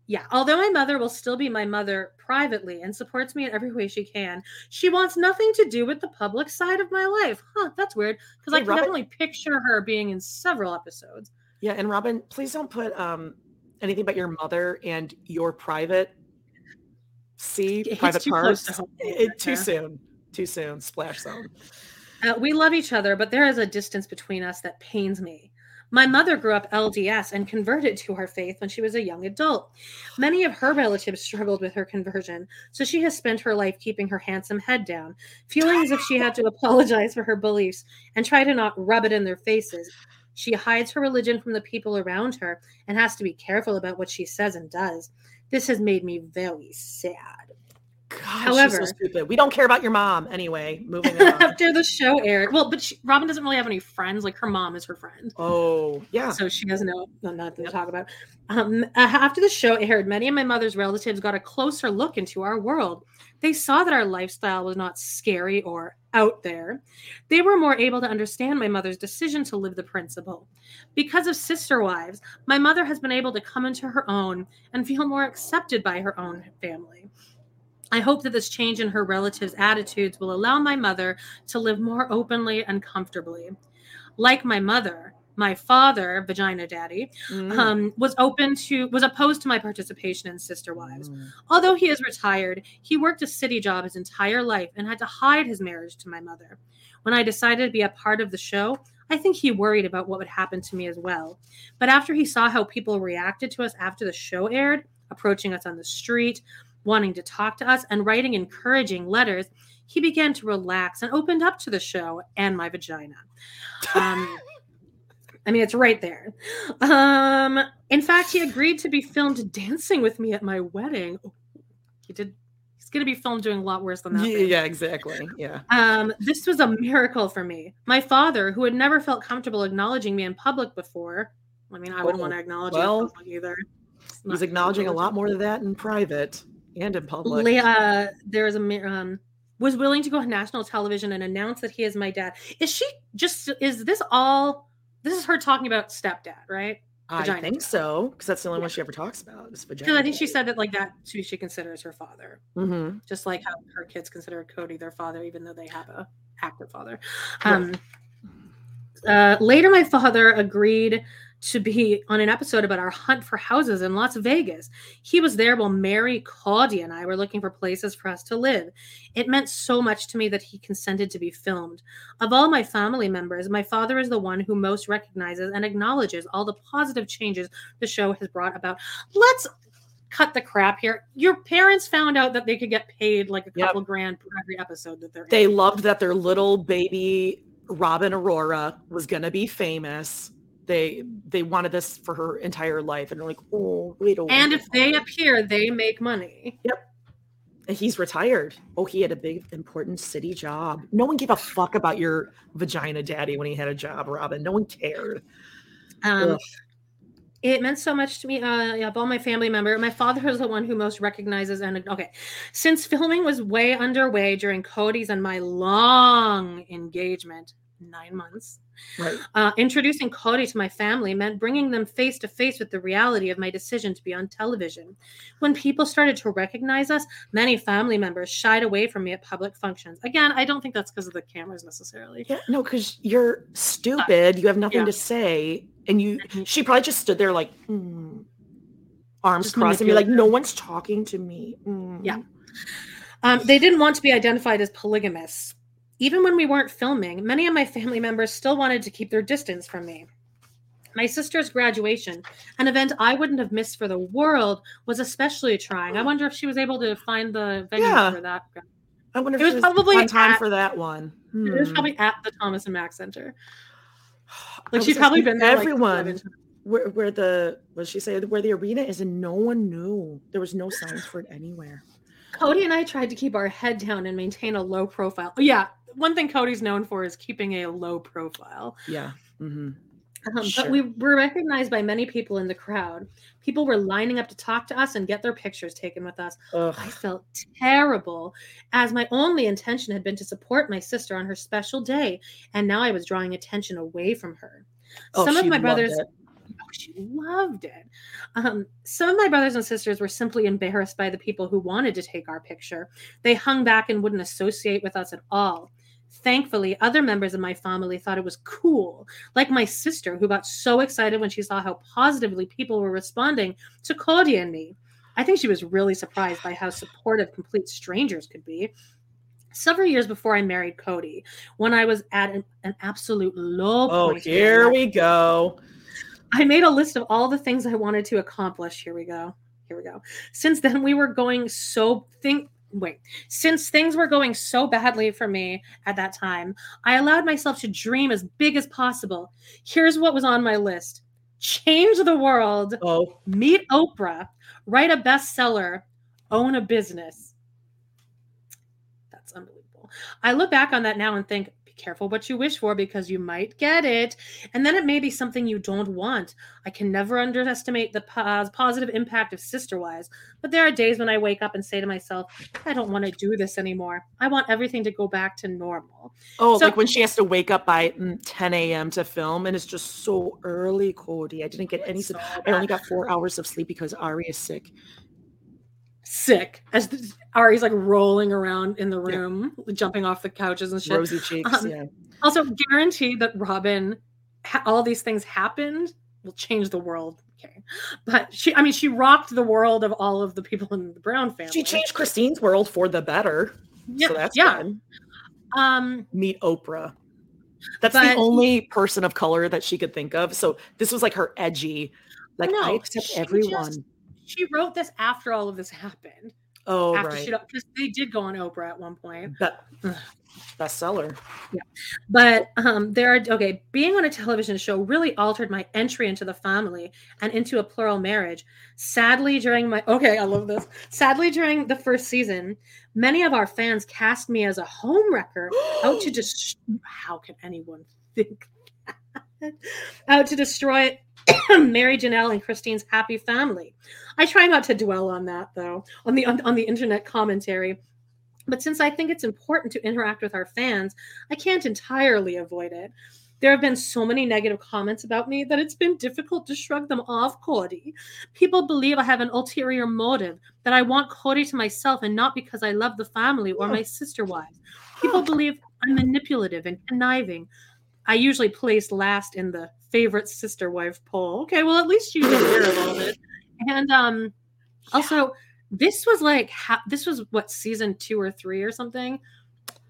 yeah although my mother will still be my mother privately and supports me in every way she can she wants nothing to do with the public side of my life huh that's weird because i can Robyn- definitely picture her being in several episodes Yeah, and Robyn, please don't put um anything about your mother and your private It's private too parts. to It, too soon. Too soon. Splash zone. Uh, we love each other, but there is a distance between us that pains me. My mother grew up LDS and converted to her faith when she was a young adult. Many of her relatives struggled with her conversion, so she has spent her life keeping her handsome head down, feeling as if she had to apologize for her beliefs and try to not rub it in their faces. She hides her religion from the people around her and has to be careful about what she says and does. This has made me very sad. God, However- so stupid. We don't care about your mom anyway. Moving on. After the show aired, well, but she, Robyn doesn't really have any friends. Like her mom is her friend. oh yeah. so she has no, no nothing to talk about. Um, after the show aired, many of my mother's relatives got a closer look into our world. They saw that our lifestyle was not scary or out there. They were more able to understand my mother's decision to live the principle. Because of sister wives, my mother has been able to come into her own and feel more accepted by her own family. I hope that this change in her relatives' attitudes will allow my mother to live more openly and comfortably. Like my mother, my father, vagina daddy, Mm. um, was open to was opposed to my participation in sister wives. Mm. Although he is retired, he worked a city job his entire life and had to hide his marriage to my mother. When I decided to be a part of the show, I think he worried about what would happen to me as well. But after he saw how people reacted to us after the show aired, approaching us on the street, wanting to talk to us, and writing encouraging letters, he began to relax and opened up to the show and my vagina. Um, I mean, it's right there. Um, in fact, he agreed to be filmed dancing with me at my wedding. Oh, He did. He's going to be filmed doing a lot worse than that. Yeah, yeah, exactly. Yeah. Um, this was a miracle for me. My father, who had never felt comfortable acknowledging me in public before, I mean, I wouldn't Oh, want to acknowledge well, you in public either. He's acknowledging a lot more of that in private and in public. Le- uh, there is a um, was willing to go on national television and announce that he is my dad. Is she just? Is this all? This is her talking about stepdad, right? I think dad. so, because that's the only one she ever talks about. Is vagina. Because I think she said that like that too. She considers her father, Mm-hmm. just like how her kids consider Kody their father, even though they have a active father. Right. Um, uh, later, my father agreed to be on an episode about our hunt for houses in Las Vegas. He was there while Meri, Claudia, and I were looking for places for us to live. It meant so much to me that he consented to be filmed. Of all my family members, my father is the one who most recognizes and acknowledges all the positive changes the show has brought about. Let's cut the crap here. Your parents found out that they could get paid like a Yep. couple grand for every episode that they're in. They loved that their little baby Robyn Aurora was gonna be famous. They they wanted this for her entire life, and they're like, oh wait, a minute. and if they appear, they make money. Yep and he's retired. Oh, he had a big important city job. No one gave a fuck about your vagina daddy when he had a job, Robyn. No one cared. Um, Ugh. it meant so much to me. Uh, yeah, all my family member, my father is the one who most recognizes and okay. Since filming was way underway during Kody's and my long engagement, nine months, Right. uh, introducing Kody to my family meant bringing them face to face with the reality of my decision to be on television. When people started to recognize us, many family members shied away from me at public functions. Again, I don't think that's because of the cameras necessarily. Yeah, no, because you're stupid. You have nothing yeah. to say. And you she probably just stood there like "Hmm." arms Just crossed and be like, no one's talking to me. Hmm." Yeah. Um, they didn't want to be identified as polygamists. Even when we weren't filming, many of my family members still wanted to keep their distance from me. My sister's graduation, an event I wouldn't have missed for the world, was especially trying. I wonder if she was able to find the venue Yeah. for that. I wonder if It was she probably on time at- for that one. It was Hmm. probably at the Thomas and Mack Center. Like she's probably been there. everyone. 11 times. where, where the what she say where the arena is and no one knew there was no signs for it anywhere Kody and I tried to keep our head down and maintain a low profile. Oh, yeah, one thing Kody's known for is keeping a low profile. yeah hmm Um, Sure. But we were recognized by many people in the crowd. People were lining up to talk to us and get their pictures taken with us. I felt terrible, as my only intention had been to support my sister on her special day, and now I was drawing attention away from her. Oh, Some of my brothers, oh, she loved it. Um, some of my brothers and sisters were simply embarrassed by the people who wanted to take our picture. They hung back and wouldn't associate with us at all. Thankfully, other members of my family thought it was cool, like my sister, who got so excited when she saw how positively people were responding to Claudia and me. I think she was really surprised by how supportive complete strangers could be. several years before I married Kody, when I was at an, an absolute low Oh, point. in my here we go. I made a list of all the things I wanted to accomplish. Here we go. Here we go. Since then, we were going so think. Wait, since things were going so badly for me at that time, I allowed myself to dream as big as possible. Here's what was on my list change the world, Oh, meet Oprah, write a bestseller, own a business. That's unbelievable. I look back on that now and think, careful what you wish for because you might get it. And then it may be something you don't want. I can never underestimate the pos- positive impact of Sister Wives, but there are days when I wake up and say to myself, I don't want to do this anymore. I want everything to go back to normal. oh, So- like when she has to wake up by mm, 10 a.m. to film, and it's just so early, Kody. I didn't get any. So I only got four hours of sleep because Ari is sick. Sick as the, Ari's like rolling around in the room, jumping off the couches and shit. Rosy cheeks. Um, yeah. Also, guarantee that Robyn, ha- all these things happened will change the world. Okay, but she, I mean, she rocked the world of all of the people in the Brown family. She changed Christine's world for the better. Yeah, so that's yeah. good. Um, Meet Oprah. That's But- the only person of color that she could think of. So this was like her edgy, like I accept everyone. just- she wrote this after all of this happened. oh after right, she, because they did go on Oprah at one point. But bestseller. But um, there are okay. Being on a television show really altered my entry into the family and into a plural marriage. Sadly, during my okay, I love this. Sadly, during the first season, many of our fans cast me as a home wrecker, out to just how can anyone think that? out to destroy Meri Janelle and Christine's happy family. I try not to dwell on that though on the on, on the internet commentary. But since I think it's important to interact with our fans, I can't entirely avoid it. There have been so many negative comments about me that it's been difficult to shrug them off, Kody. People believe I have an ulterior motive, that I want Kody to myself and not because I love the family or my sister wives. People believe I'm manipulative and conniving. I usually place last in the favorite sister wife poll. Okay, well, at least you did hear a little bit. And um, also, this was like this was what season two or three or something.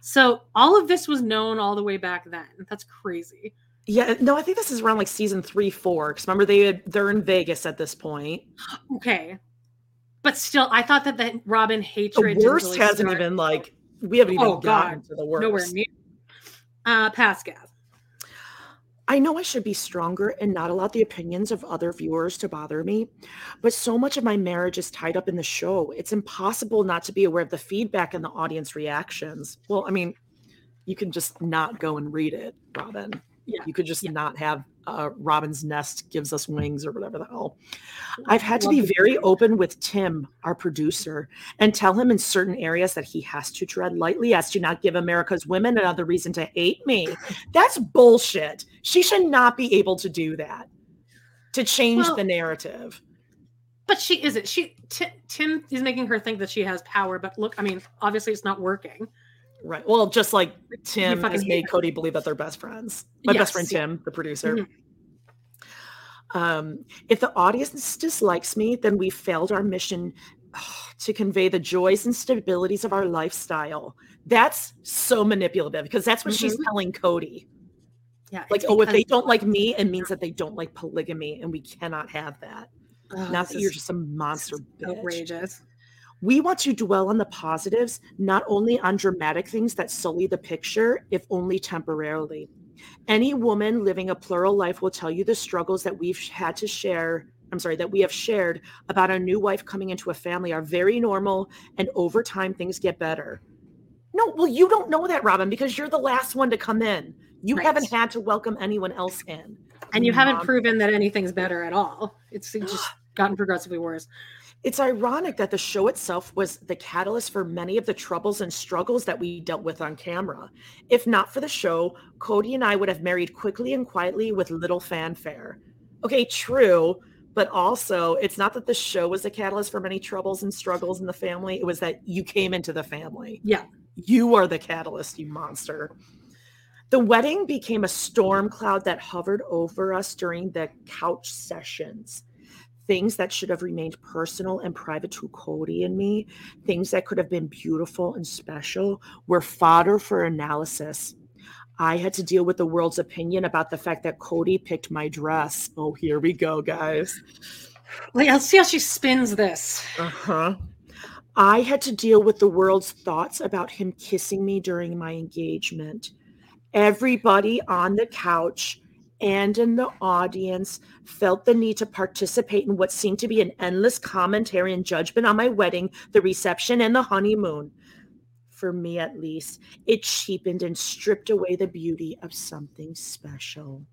So all of this was known all the way back then. That's crazy. Yeah, no, I think this is around like season three, four. Because remember they had, they're in Vegas at this point. Okay, but still, I thought that the Robyn The hatred didn't worst really hasn't start even like we haven't even Oh, gotten God. to the worst. nowhere near. Uh, Pascal. I know I should be stronger and not allow the opinions of other viewers to bother me, but so much of my marriage is tied up in the show. It's impossible not to be aware of the feedback and the audience reactions. Well, I mean, you can just not go and read it, Robyn. Yeah. You could just Yeah. not have uh, Robin's Nest gives us wings or whatever the hell. I've had to be very open with Tim, our producer, and tell him in certain areas that he has to tread lightly as to not give America's women another reason to hate me. That's bullshit. She should not be able to do that to change Well- the narrative. But she isn't. She Ti- Tim is making her think that she has power. But look, I mean, obviously, it's not working. Right. Well, just like Tim has made her. Kody believe that they're best friends. My best friend. Tim, the producer. Mhm. Um, if the audience dislikes me, then we failed our mission to convey the joys and stabilities of our lifestyle. That's so manipulative because that's what she's Mhm. telling Kody. Yeah. Like, oh, if they don't like me, it means that they don't like polygamy, and we cannot have that. Oh, Not that you're just a monster bitch. outrageous. We want to dwell on the positives, not only on dramatic things that sully the picture, if only temporarily. Any woman living a plural life will tell you the struggles that we've had to share. I'm sorry, that we have shared about a new wife coming into a family are very normal, and over time things get better. No, well, you don't know that, Robyn, because you're the last one to come in. You Right. haven't had to welcome anyone else in. And you haven't proven that anything's better at all. It's just gotten progressively worse. It's ironic that the show itself was the catalyst for many of the troubles and struggles that we dealt with on camera. If not for the show, Kody and I would have married quickly and quietly with little fanfare. Okay, true, but also it's not that the show was the catalyst for many troubles and struggles in the family. It was that you came into the family. Yeah. You are the catalyst, you monster. The wedding became a storm cloud that hovered over us during the couch sessions. Things that should have remained personal and private to Kody and me, things that could have been beautiful and special, were fodder for analysis. I had to deal with the world's opinion about the fact that Kody picked my dress. Oh, here we go, guys. Like, let's see how she spins this. Uh huh. I had to deal with the world's thoughts about him kissing me during my engagement. Everybody on the couch and in the audience felt the need to participate in what seemed to be an endless commentary and judgment on my wedding, the reception, and the honeymoon. For me, at least, it cheapened and stripped away the beauty of something special.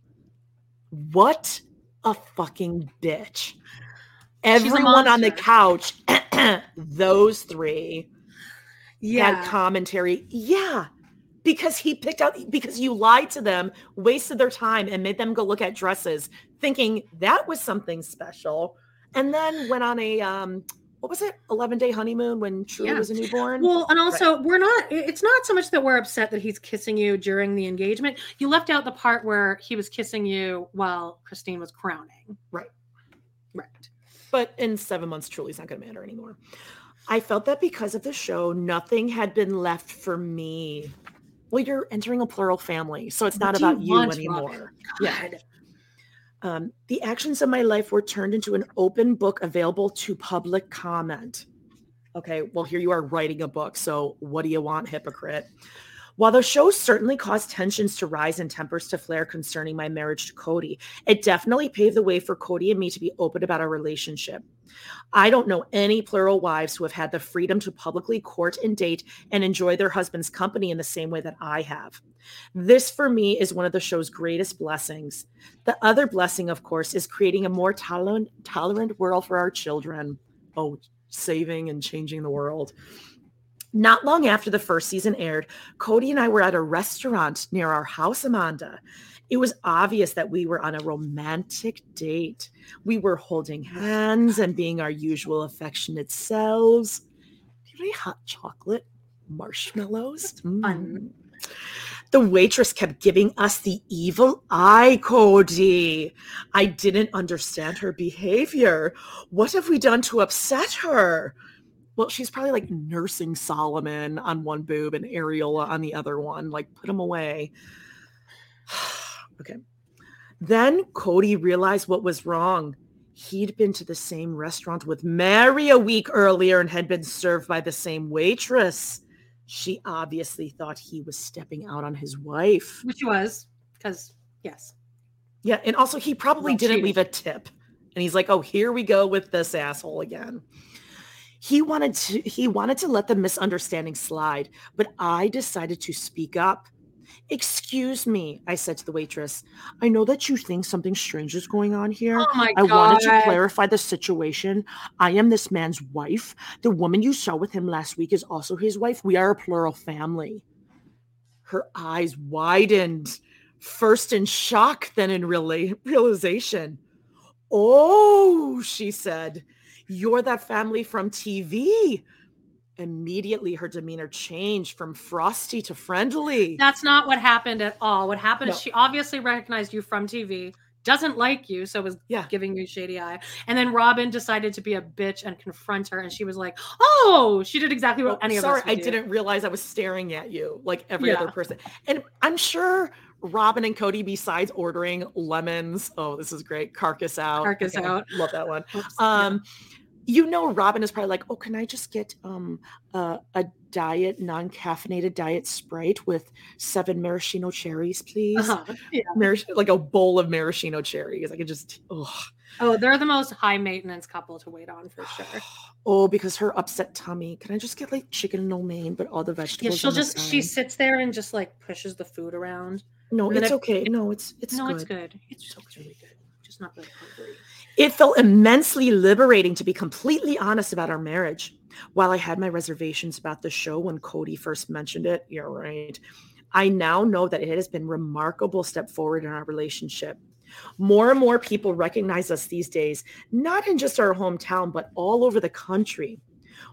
What a fucking bitch. Everyone on the couch, those three, Yeah. had commentary. Yeah, because he picked out because you lied to them, wasted their time, and made them go look at dresses, thinking that was something special, and then went on a um, what was it, eleven day honeymoon when Truly Yeah. was a newborn. Well, and also we're not it's not so much that we're upset that he's kissing you during the engagement. You left out the part where he was kissing you while Christine was crowning. Right. Right. but in seven months, Truly's not going to matter anymore. I felt that because of the show, nothing had been left for me. Well, you're entering a plural family, so it's not you about you, want, anymore. Yeah. Um, the actions of my life were turned into an open book available to public comment. Okay, well, here you are writing a book. So, what do you want, hypocrite? While the show certainly caused tensions to rise and tempers to flare concerning my marriage to Kody, it definitely paved the way for Kody and me to be open about our relationship. I don't know any plural wives who have had the freedom to publicly court and date and enjoy their husband's company in the same way that I have. This, for me, is one of the show's greatest blessings. The other blessing, of course, is creating a more tolerant, tolerant world for our children. Oh, saving and changing the world. Not long after the first season aired, Kody and I were at a restaurant near our house, Amanda. It was obvious that we were on a romantic date. We were holding hands and being our usual affectionate selves. Do you hot chocolate? Marshmallows? Mm. The waitress kept giving us the evil eye, Kody. I didn't understand her behavior. What have we done to upset her? Well, she's probably like nursing Solomon on one boob and Areola on the other one. Like, put him away. okay. Then Kody realized what was wrong. He'd been to the same restaurant with Meri a week earlier and had been served by the same waitress. She obviously thought he was stepping out on his wife. Which he was, because yes. Yeah, and also he probably Well, didn't cheating. leave a tip. And he's like, "Oh, here we go with this asshole again." He wanted to he wanted to let the misunderstanding slide, but I decided to speak up. "Excuse me," I said to the waitress. "I know that you think something strange is going on here. Oh my I wanted to clarify the situation. I am this man's wife. The woman you saw with him last week is also his wife. We are a plural family." Her eyes widened, first in shock, then in reala- realization. Oh, she said, you're that family from TV. Immediately, her demeanor changed from frosty to friendly. That's not what happened at all. What happened No. is she obviously recognized you from TV, doesn't like you, so was Yeah. giving you shady eye. And then Robyn decided to be a bitch and confront her, and she was like, "Oh, she did exactly what Oh, any sorry, of us." would I do." didn't realize I was staring at you like every Yeah. other person. And I'm sure Robyn and Kody, besides ordering lemons, oh, this is great. Carcass out. Carcass out. Love that one. Oops, yeah. Um, you know, Robyn is probably like, oh, can I just get um a, a diet, non-caffeinated diet Sprite with seven maraschino cherries, please? Uh-huh. Yeah. Like a bowl of maraschino cherries. I could just, oh, Oh, they're the most high maintenance couple to wait on for sure. oh, because her upset tummy. Can I just get like chicken and lo mein, but all the vegetables? Yeah, she'll just she sits there and just like pushes the food around. No, it's it- okay. No, it's it's no, good. it's good. It's, it's really good. Just not really hungry. It felt immensely liberating to be completely honest about our marriage. While I had my reservations about the show when Cody first mentioned it, you're right. I now know that it has been remarkable step forward in our relationship. More and more people recognize us these days, not in just our hometown, but all over the country.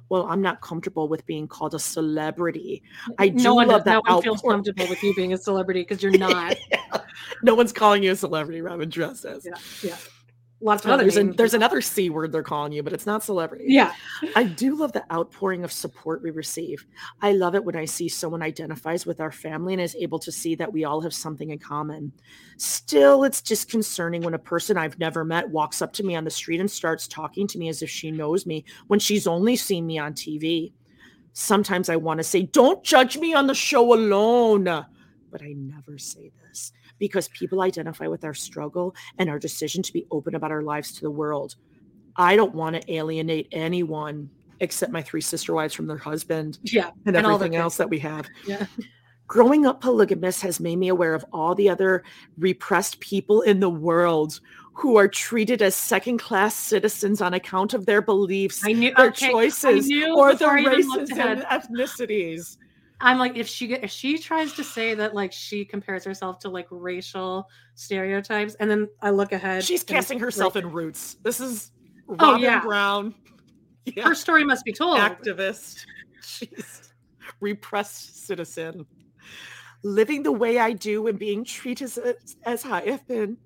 Well, I'm not comfortable with being called a celebrity. I do no one, love no that one feels comfortable with you being a celebrity because you're not. no one's calling you a celebrity, Robyn, dressed as. yeah, yeah. Lots of other there's, a, names. there's another C word they're calling you, but it's not celebrity. Yeah. I do love the outpouring of support we receive. I love it when I see someone identifies with our family and is able to see that we all have something in common. Still, it's disconcerting when a person I've never met walks up to me on the street and starts talking to me as if she knows me when she's only seen me on TV. Sometimes I want to say, Don't judge me on the show alone. But I never say this because people identify with our struggle and our decision to be open about our lives to the world. I don't want to alienate anyone except my three sister wives from their husband Yeah. and, the everything else that we have. Yeah. Growing up polygamous has made me aware of all the other repressed people in the world who are treated as second class citizens on account of their beliefs, I knew their okay, choices, or their races and ethnicities. I'm like, if she if she tries to say that like she compares herself to like racial stereotypes, and then I look ahead, She's casting herself like, in roots. This is Oh, Robyn yeah. Brown. Yeah. her story must be told. activist. She's repressed citizen. Living the way I do and being treated as, as I have been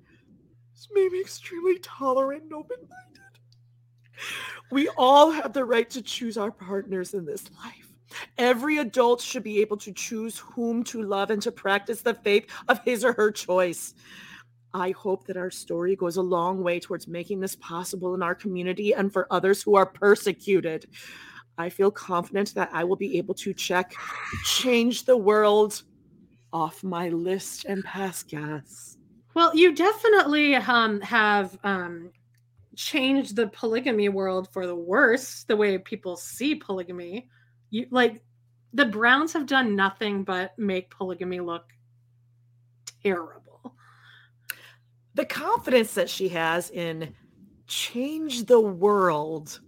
has made me extremely tolerant and open-minded. We all have the right to choose our partners in this life. Every adult should be able to choose whom to love and to practice the faith of his or her choice. I hope that our story goes a long way towards making this possible in our community and for others who are persecuted. I feel confident that I will be able to check change the world off my list and pass gas. Well, you definitely um, have um, changed the polygamy world for the worse. The way people see polygamy, you like the Browns have done nothing but make polygamy look terrible. The confidence that she has in change the world,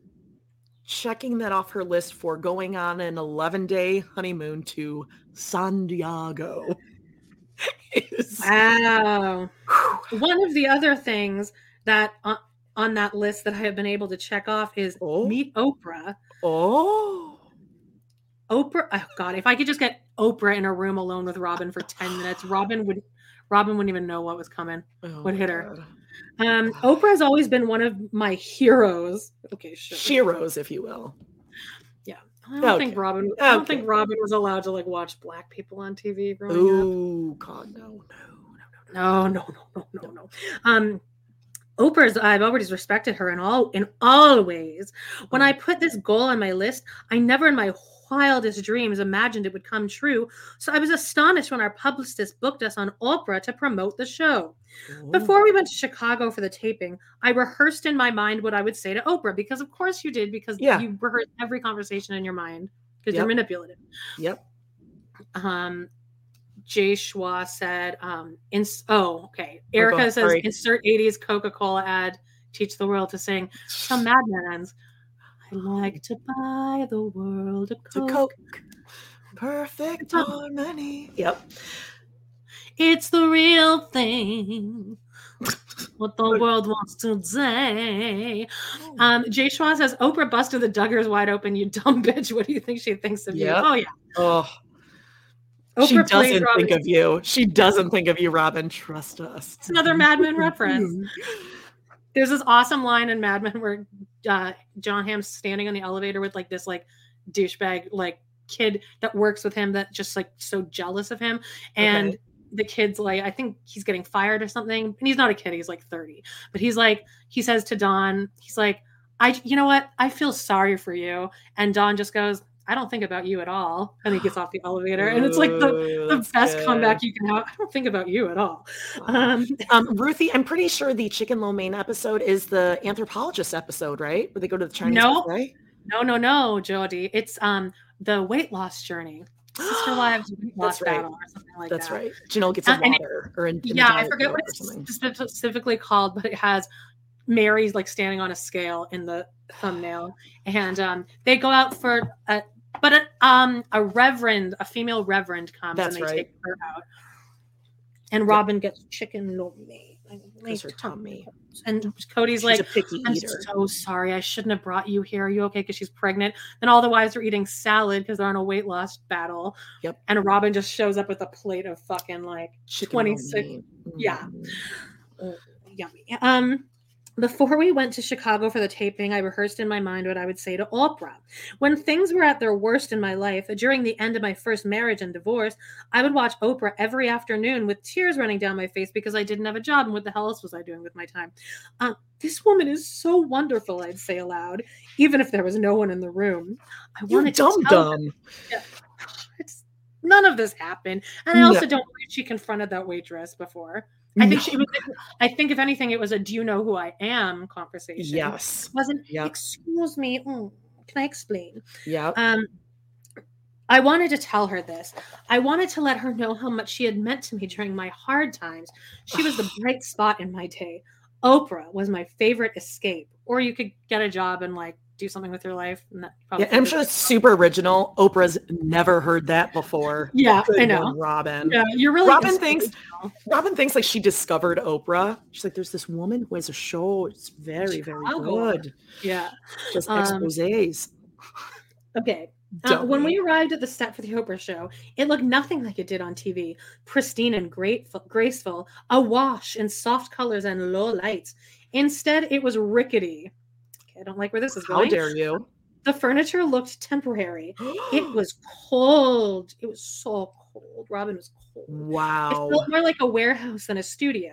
checking that off her list for going on an 11 day honeymoon to San Diego. is- Wow. One of the other things that on, on that list that I have been able to check off is Oh. meet Oprah. oh. Oprah, oh God, if I could just get Oprah in a room alone with Robyn for 10 minutes, Robyn would Robyn wouldn't even know what was coming. Oh Would hit her. Um, Oprah has always been one of my heroes. Okay, sure. Sheroes, if you will. yeah. I don't think Robyn I don't think Robyn was allowed to like watch black people on TV growing up. Ooh, God, no, no, No, no, no, no, no, no. Um, Oprah's I've always respected her in all in all ways. When I put this goal on my list, I never in my wildest dreams imagined it would come true. So I was astonished when our publicist booked us on Oprah to promote the show. no. Before we went to Chicago for the taping, I rehearsed in my mind what I would say to Oprah because of course you did because Yeah. you rehearse every conversation in your mind because Yep. you're manipulative Yep. um Jay Schwa said um ins- oh okay Erica ahead, says insert 80s Coca-Cola ad teach the world to sing some madmans I like to buy the world a Coke. Coke. Perfect harmony. Yep. It's the real thing. what the world wants today. Um, Jay Schwa says Oprah busted the Duggars wide open. You dumb bitch. What do you think she thinks of Yep. you? Oh yeah. Oh, Oprah she doesn't think of you. She doesn't think of you, Robyn. Trust us. It's another Mad Men reference. There's this awesome line in Mad Men where uh, Jon Hamm's standing on the elevator with like this like douchebag like kid that works with him that just like so jealous of him, and Okay. the kid's like I think he's getting fired or something, and he's not a kid, he's like 30, but he's like he says to Don, he's like I you know what? I feel sorry for you, and Don just goes I don't think about you at all, and he gets off the elevator, and it's like the the best good. comeback you can have. I don't think about you at all. Um, Um, Ruthie, I'm pretty sure the chicken lo mein episode is the anthropologist episode, right? Where they go to the Chinese No. buffet. No, no, no, Jodie. It's um the weight loss journey. Sister Wives weight loss right. battle or something like That's that. That's right. Janelle gets a Uh, and it- or in, in Yeah, I forget what it's specifically called, but it has Meri's like standing on a scale in the thumbnail, and um they go out for a but a, um a reverend, a female reverend comes That's and they right. take her out, and Robyn gets chicken lo mein. Like, her my tummy. And Kody's She's like, I'm eater. so sorry. I shouldn't have brought you here. Are you okay? Because she's pregnant. Then all the wives are eating salad because they're on a weight loss battle. Yep. And Robyn just shows up with a plate of fucking like Chicken lo 26 yeah. Uh, yummy. Um, Before we went to Chicago for the taping, I rehearsed in my mind what I would say to Oprah. When things were at their worst in my life, during the end of my first marriage and divorce, I would watch Oprah every afternoon with tears running down my face because I didn't have a job and what the hell else was I doing with my time? Um, this woman is so wonderful, I'd say aloud, even if there was no one in the room. I You wanted dumb to tell dumb. Yeah. It's, none of this happened. And I also No. don't believe she confronted that waitress before. I think she was. I think if anything, it was a "Do you know who I am?" conversation. Yes. It wasn't. Yep. Excuse me. mm, can I explain? Yeah. Um, I wanted to tell her this. I wanted to let her know how much she had meant to me during my hard times. She was the bright spot in my day. Oprah was my favorite escape. Or you could get a job and like do something with your life. And that Yeah, I'm sure it's super original. Oprah's never heard that before. Yeah, I know. one, Robyn. Yeah, you're really Robyn thinks Robyn thinks like she discovered Oprah. She's like, there's this woman who has a show. It's very, very Chicago. good. Yeah. Just Um, exposés. Okay. Uh, when we arrived at the set for the Oprah show, it looked nothing like it did on TV. Pristine and grateful, graceful, awash in soft colors and low lights. Instead, it was rickety. I don't like where this is How going. dare you? The furniture looked temporary. it was cold. It was so cold. Robyn was cold. Wow. It felt more like a warehouse than a studio.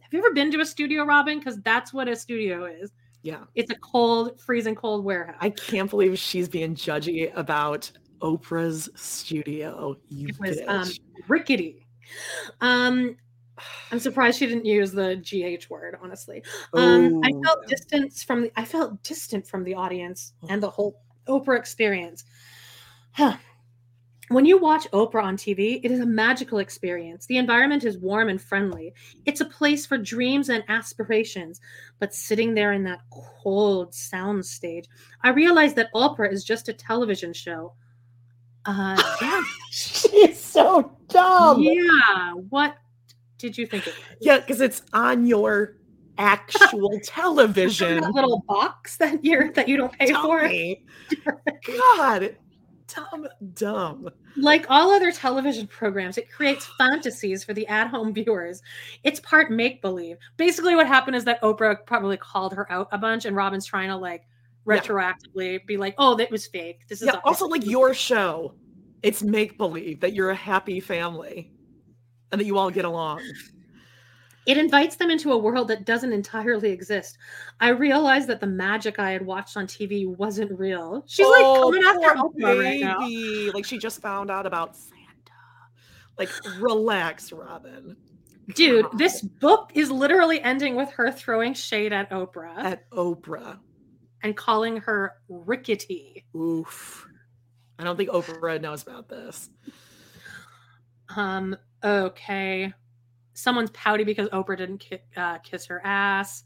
Have you ever been to a studio, Robyn? Because that's what a studio is. Yeah. It's a cold, freezing cold warehouse. I can't believe she's being judgy about Oprah's studio. You It was bitch. um, rickety. Um, I'm surprised she didn't use the gh word. Honestly, um, I Oh, felt distance from the. I felt distant from the audience and the whole Oprah experience. Huh. When you watch Oprah on TV, it is a magical experience. The environment is warm and friendly. It's a place for dreams and aspirations. But sitting there in that cold sound stage, I realized that Oprah is just a television show. Uh, yeah. She's so dumb. Yeah. What did you think of it? Yeah, because it's on your actual television. That little box that you're that you don't pay for. Dummy. God, dumb, dumb. Like all other television programs, it creates fantasies for the at-home viewers. It's part make-believe. Basically, what happened is that Oprah probably called her out a bunch, and Robyn's trying to like Yeah. retroactively be like, "Oh, that was fake. This is Yeah, also like your show. It's make believe that you're a happy family and that you all get along. It invites them into a world that doesn't entirely exist. I realized that the magic I had watched on TV wasn't real. She's like coming after Oh, Oprah right now. Like she just found out about Santa. Like, relax, Robyn. Dude, God. this book is literally ending with her throwing shade at Oprah At Oprah. and calling her rickety. Oof. I don't think Oprah knows about this. Um, okay. Someone's pouty because Oprah didn't ki- uh, kiss her ass.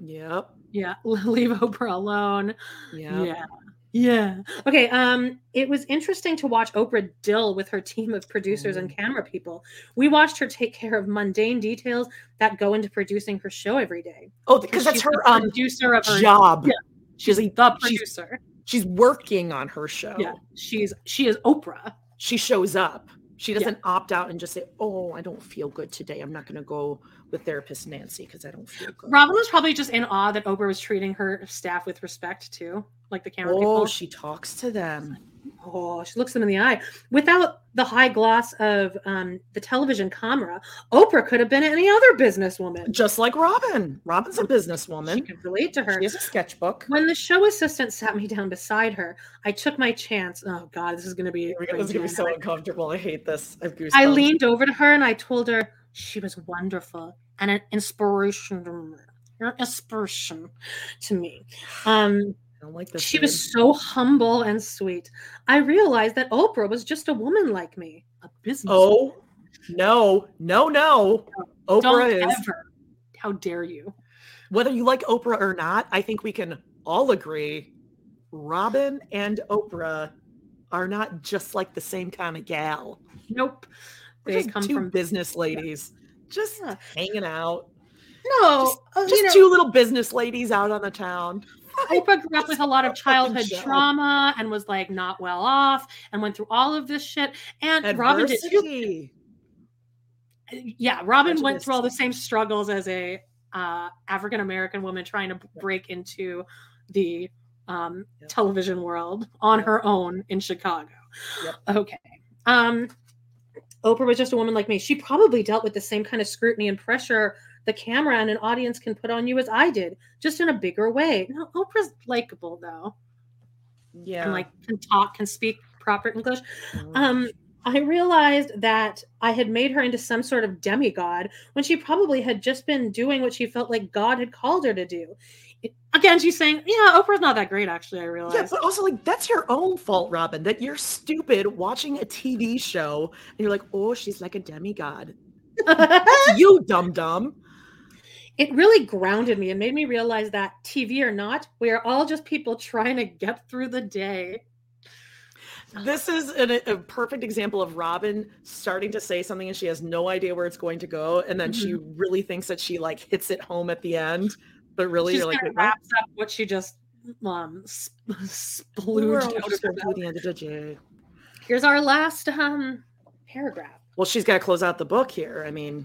Yep. Yeah, leave Oprah alone. Yep. Yeah. Yeah. Okay. Um, it was interesting to watch Oprah Dill with her team of producers and camera people. We watched her take care of mundane details that go into producing her show every day. Oh, because that's her um producer of her job. Yeah, She's the she's, producer. she's working on her show. Yeah, she's she is Oprah. She shows up. She doesn't opt out and just say, "Oh, I don't feel good today. I'm not going to go with therapist Nancy because I don't feel good." Robyn was probably just in awe that Oprah was treating her staff with respect too, like the camera Oh, people. she talks to them. Oh, she looks them in the eye. Without the high gloss of um, the television camera, Oprah could have been any other businesswoman. Just like Robyn. Robyn's a She businesswoman. could relate to her. She has a sketchbook. When the show assistant sat me down beside her, I took my chance. Oh God, this is going to be. Here we go. This is gonna be so uncomfortable. I hate this. I. I leaned over to her and I told her she was wonderful and an inspiration to me. You're an inspiration to me. Um, don't like this. she word. was so humble and sweet. I realized that Oprah was just a woman like me, a business. Oh no, no, no. Oprah don't is ever. How dare you? whether you like Oprah or not, I think we can all agree Robyn and Oprah are not just like the same kind of gal. Nope. They just come two from business ladies just Yeah. hanging out. no. Just, uh, just know, two little business ladies out on the town. Oprah grew up with a lot of Just a fucking childhood trauma and was like not well off and went through all of this shit. And Robyn did too. Yeah, Robyn went through all the same struggles as a uh, African American woman trying to break into the um, television world on her own in Chicago. Okay. Um, Oprah was just a woman like me. She probably dealt with the same kind of scrutiny and pressure the camera and an audience can put on you as I did, just in a bigger way. No, Oprah's likable though. Yeah. And like can talk, can speak proper English. Mm. Um, I realized that I had made her into some sort of demigod when she probably had just been doing what she felt like God had called her to do. It- again, she's saying, "Yeah, Oprah's not that great." Actually, I realized. Yeah, but also like that's your own fault, Robyn, that you're stupid watching a TV show and you're like, oh, she's like a demigod. You, dumb dum. It really grounded me and made me realize that TV or not, we are all just people trying to get through the day. This is an, a perfect example of Robyn starting to say something and she has no idea where it's going to go, and then she really thinks that she like hits it home at the end, but really She's you're like, kind of what?" wraps up what she just um sp- splooged out of her going through mouth. the end of the day. Here's our last um paragraph. Well, she's got to close out the book here. I mean,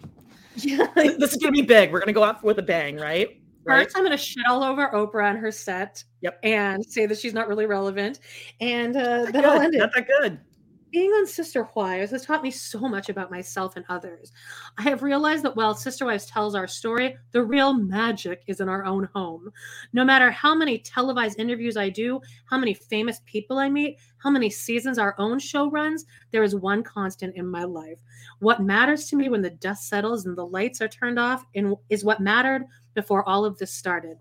Yeah. this is going to be big. We're going to go out with a bang, right? Right. First, I'm going to shit all over Oprah and her set. Yep. And say that she's not really relevant. And uh, then I'll good, end it. Not that good. Being on Sister Wives has taught me so much about myself and others. I have realized that while Sister Wives tells our story, the real magic is in our own home. No matter how many televised interviews I do, how many famous people I meet, how many seasons our own show runs, there is one constant in my life. What matters to me when the dust settles and the lights are turned off and is what mattered before all of this started.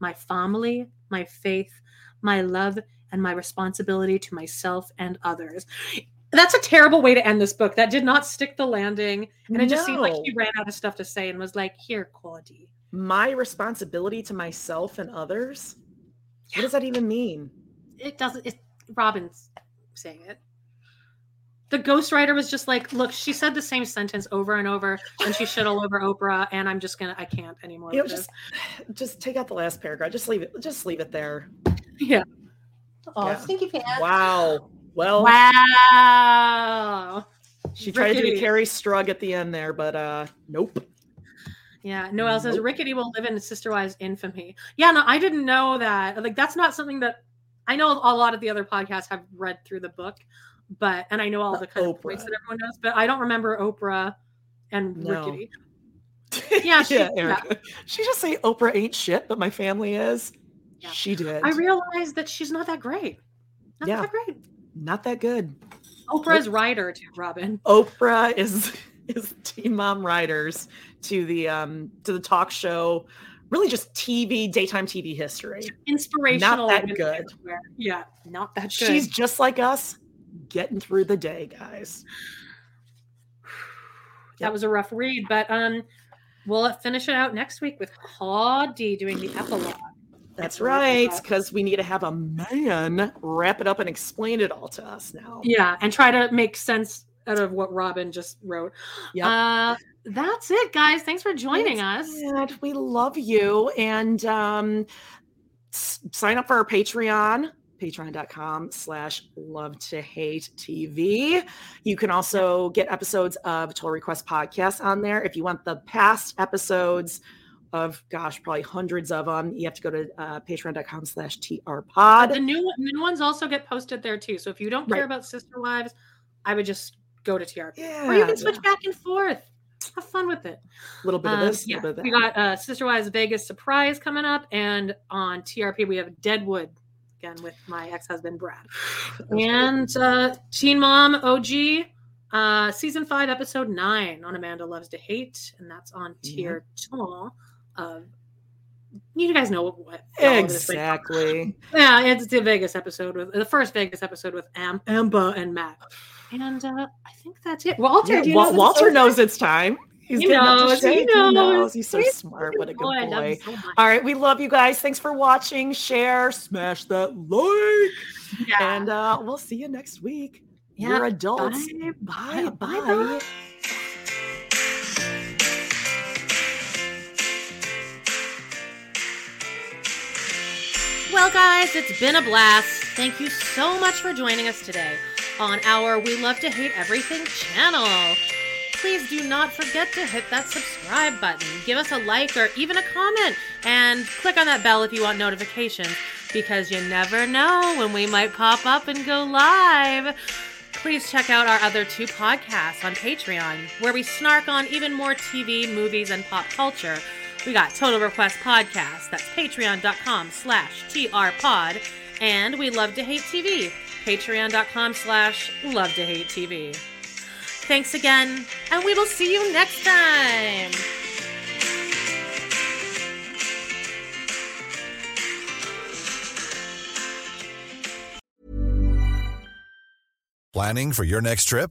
My family, my faith, my love, and my responsibility to myself and others. That's a terrible way to end this book. That did not stick the landing. And it just seemed like he ran out of stuff to say and was like, here, Claudie. My responsibility to myself and others. What does that even mean? It doesn't, it's Robyn's saying it. The ghostwriter was just like, look, she said the same sentence over and over and she shit all over Oprah, and I'm just gonna, I can't anymore. You know, with just just take out the last paragraph. Just leave it. Just leave it there. yeah. Oh, Yeah. stinky pants. Wow. Well, Wow. she tried to do Kerri Strug at the end there, but uh, nope. Yeah, Noelle says Nope. Rickety will live in Sister Wives infamy. Yeah, no, I didn't know that. Like, that's not something that I know. A lot of the other podcasts have read through the book, but and I know all the kind of points that everyone knows, but I don't remember Oprah and No. Rickety. Yeah, she- yeah, yeah. She just say Oprah ain't shit, but my family is. Yeah. She did. I realized that she's not that great. Not Yeah. that great. Not that good. Oprah's writer too, Robyn. Oprah is is Teen Mom Writers to the um to the talk show, really just TV daytime TV history. Inspirational. Not that good. Yeah, not that good. She's just like us, getting through the day, guys. that was a rough read, but um, we'll finish it out next week with Claudie doing the epilogue. That's right, because we need to have a man wrap it up and explain it all to us now. Yeah, and try to make sense out of what Robyn just wrote. Yeah. Uh, that's it, guys. Thanks for joining That's us. it. We love you. And um, s- sign up for our Patreon, patreon.com slash love to hate TV. You can also get episodes of Total Request Podcast on there. If you want the past episodes of, gosh, probably hundreds of them, you have to go to uh, patreon.com slash Uh, trpod. the new new ones also get posted there too. So if you don't care Right. about Sister Wives, I would just go to TRP. Yeah, or you can switch yeah. back and forth. Have fun with it. A little bit of Um, this, a yeah, little bit of we got uh, Sister Wives Vegas surprise coming up, and on TRP we have Deadwood again with my ex-husband Brad, and uh, Teen Mom OG uh, season five episode nine on Amanda Loves to Hate, and that's on tier two of. You guys know what, what all of this thing- Exactly. yeah, it's the Vegas episode with the first Vegas episode with Am, Amber and Matt, and uh, I think that's it. Walter, Yeah, do you Wa- know Walter knows it's time. He's He up to knows, he knows. He's so He's smart. What a good boy. I love him boy. so. All right, we love you guys. Thanks for watching. Share, smash that like, Yeah. and uh, we'll see you next week. Yeah, You're adults. Bye. Bye. Bye. Bye. Well, guys, it's been a blast. Thank you so much for joining us today on our We Love to Hate Everything channel. please do not forget to hit that subscribe button. Give us a like or even a comment, and click on that bell if you want notifications because you never know when we might pop up and go live. Please check out our other two podcasts on Patreon, where we snark on even more TV, movies, and pop culture. We got Total Request Podcast, that's patreon.com slash trpod, and we love to hate TV, patreon.com slash love to hate TV. Thanks again, and we will see you next time. Planning for your next trip?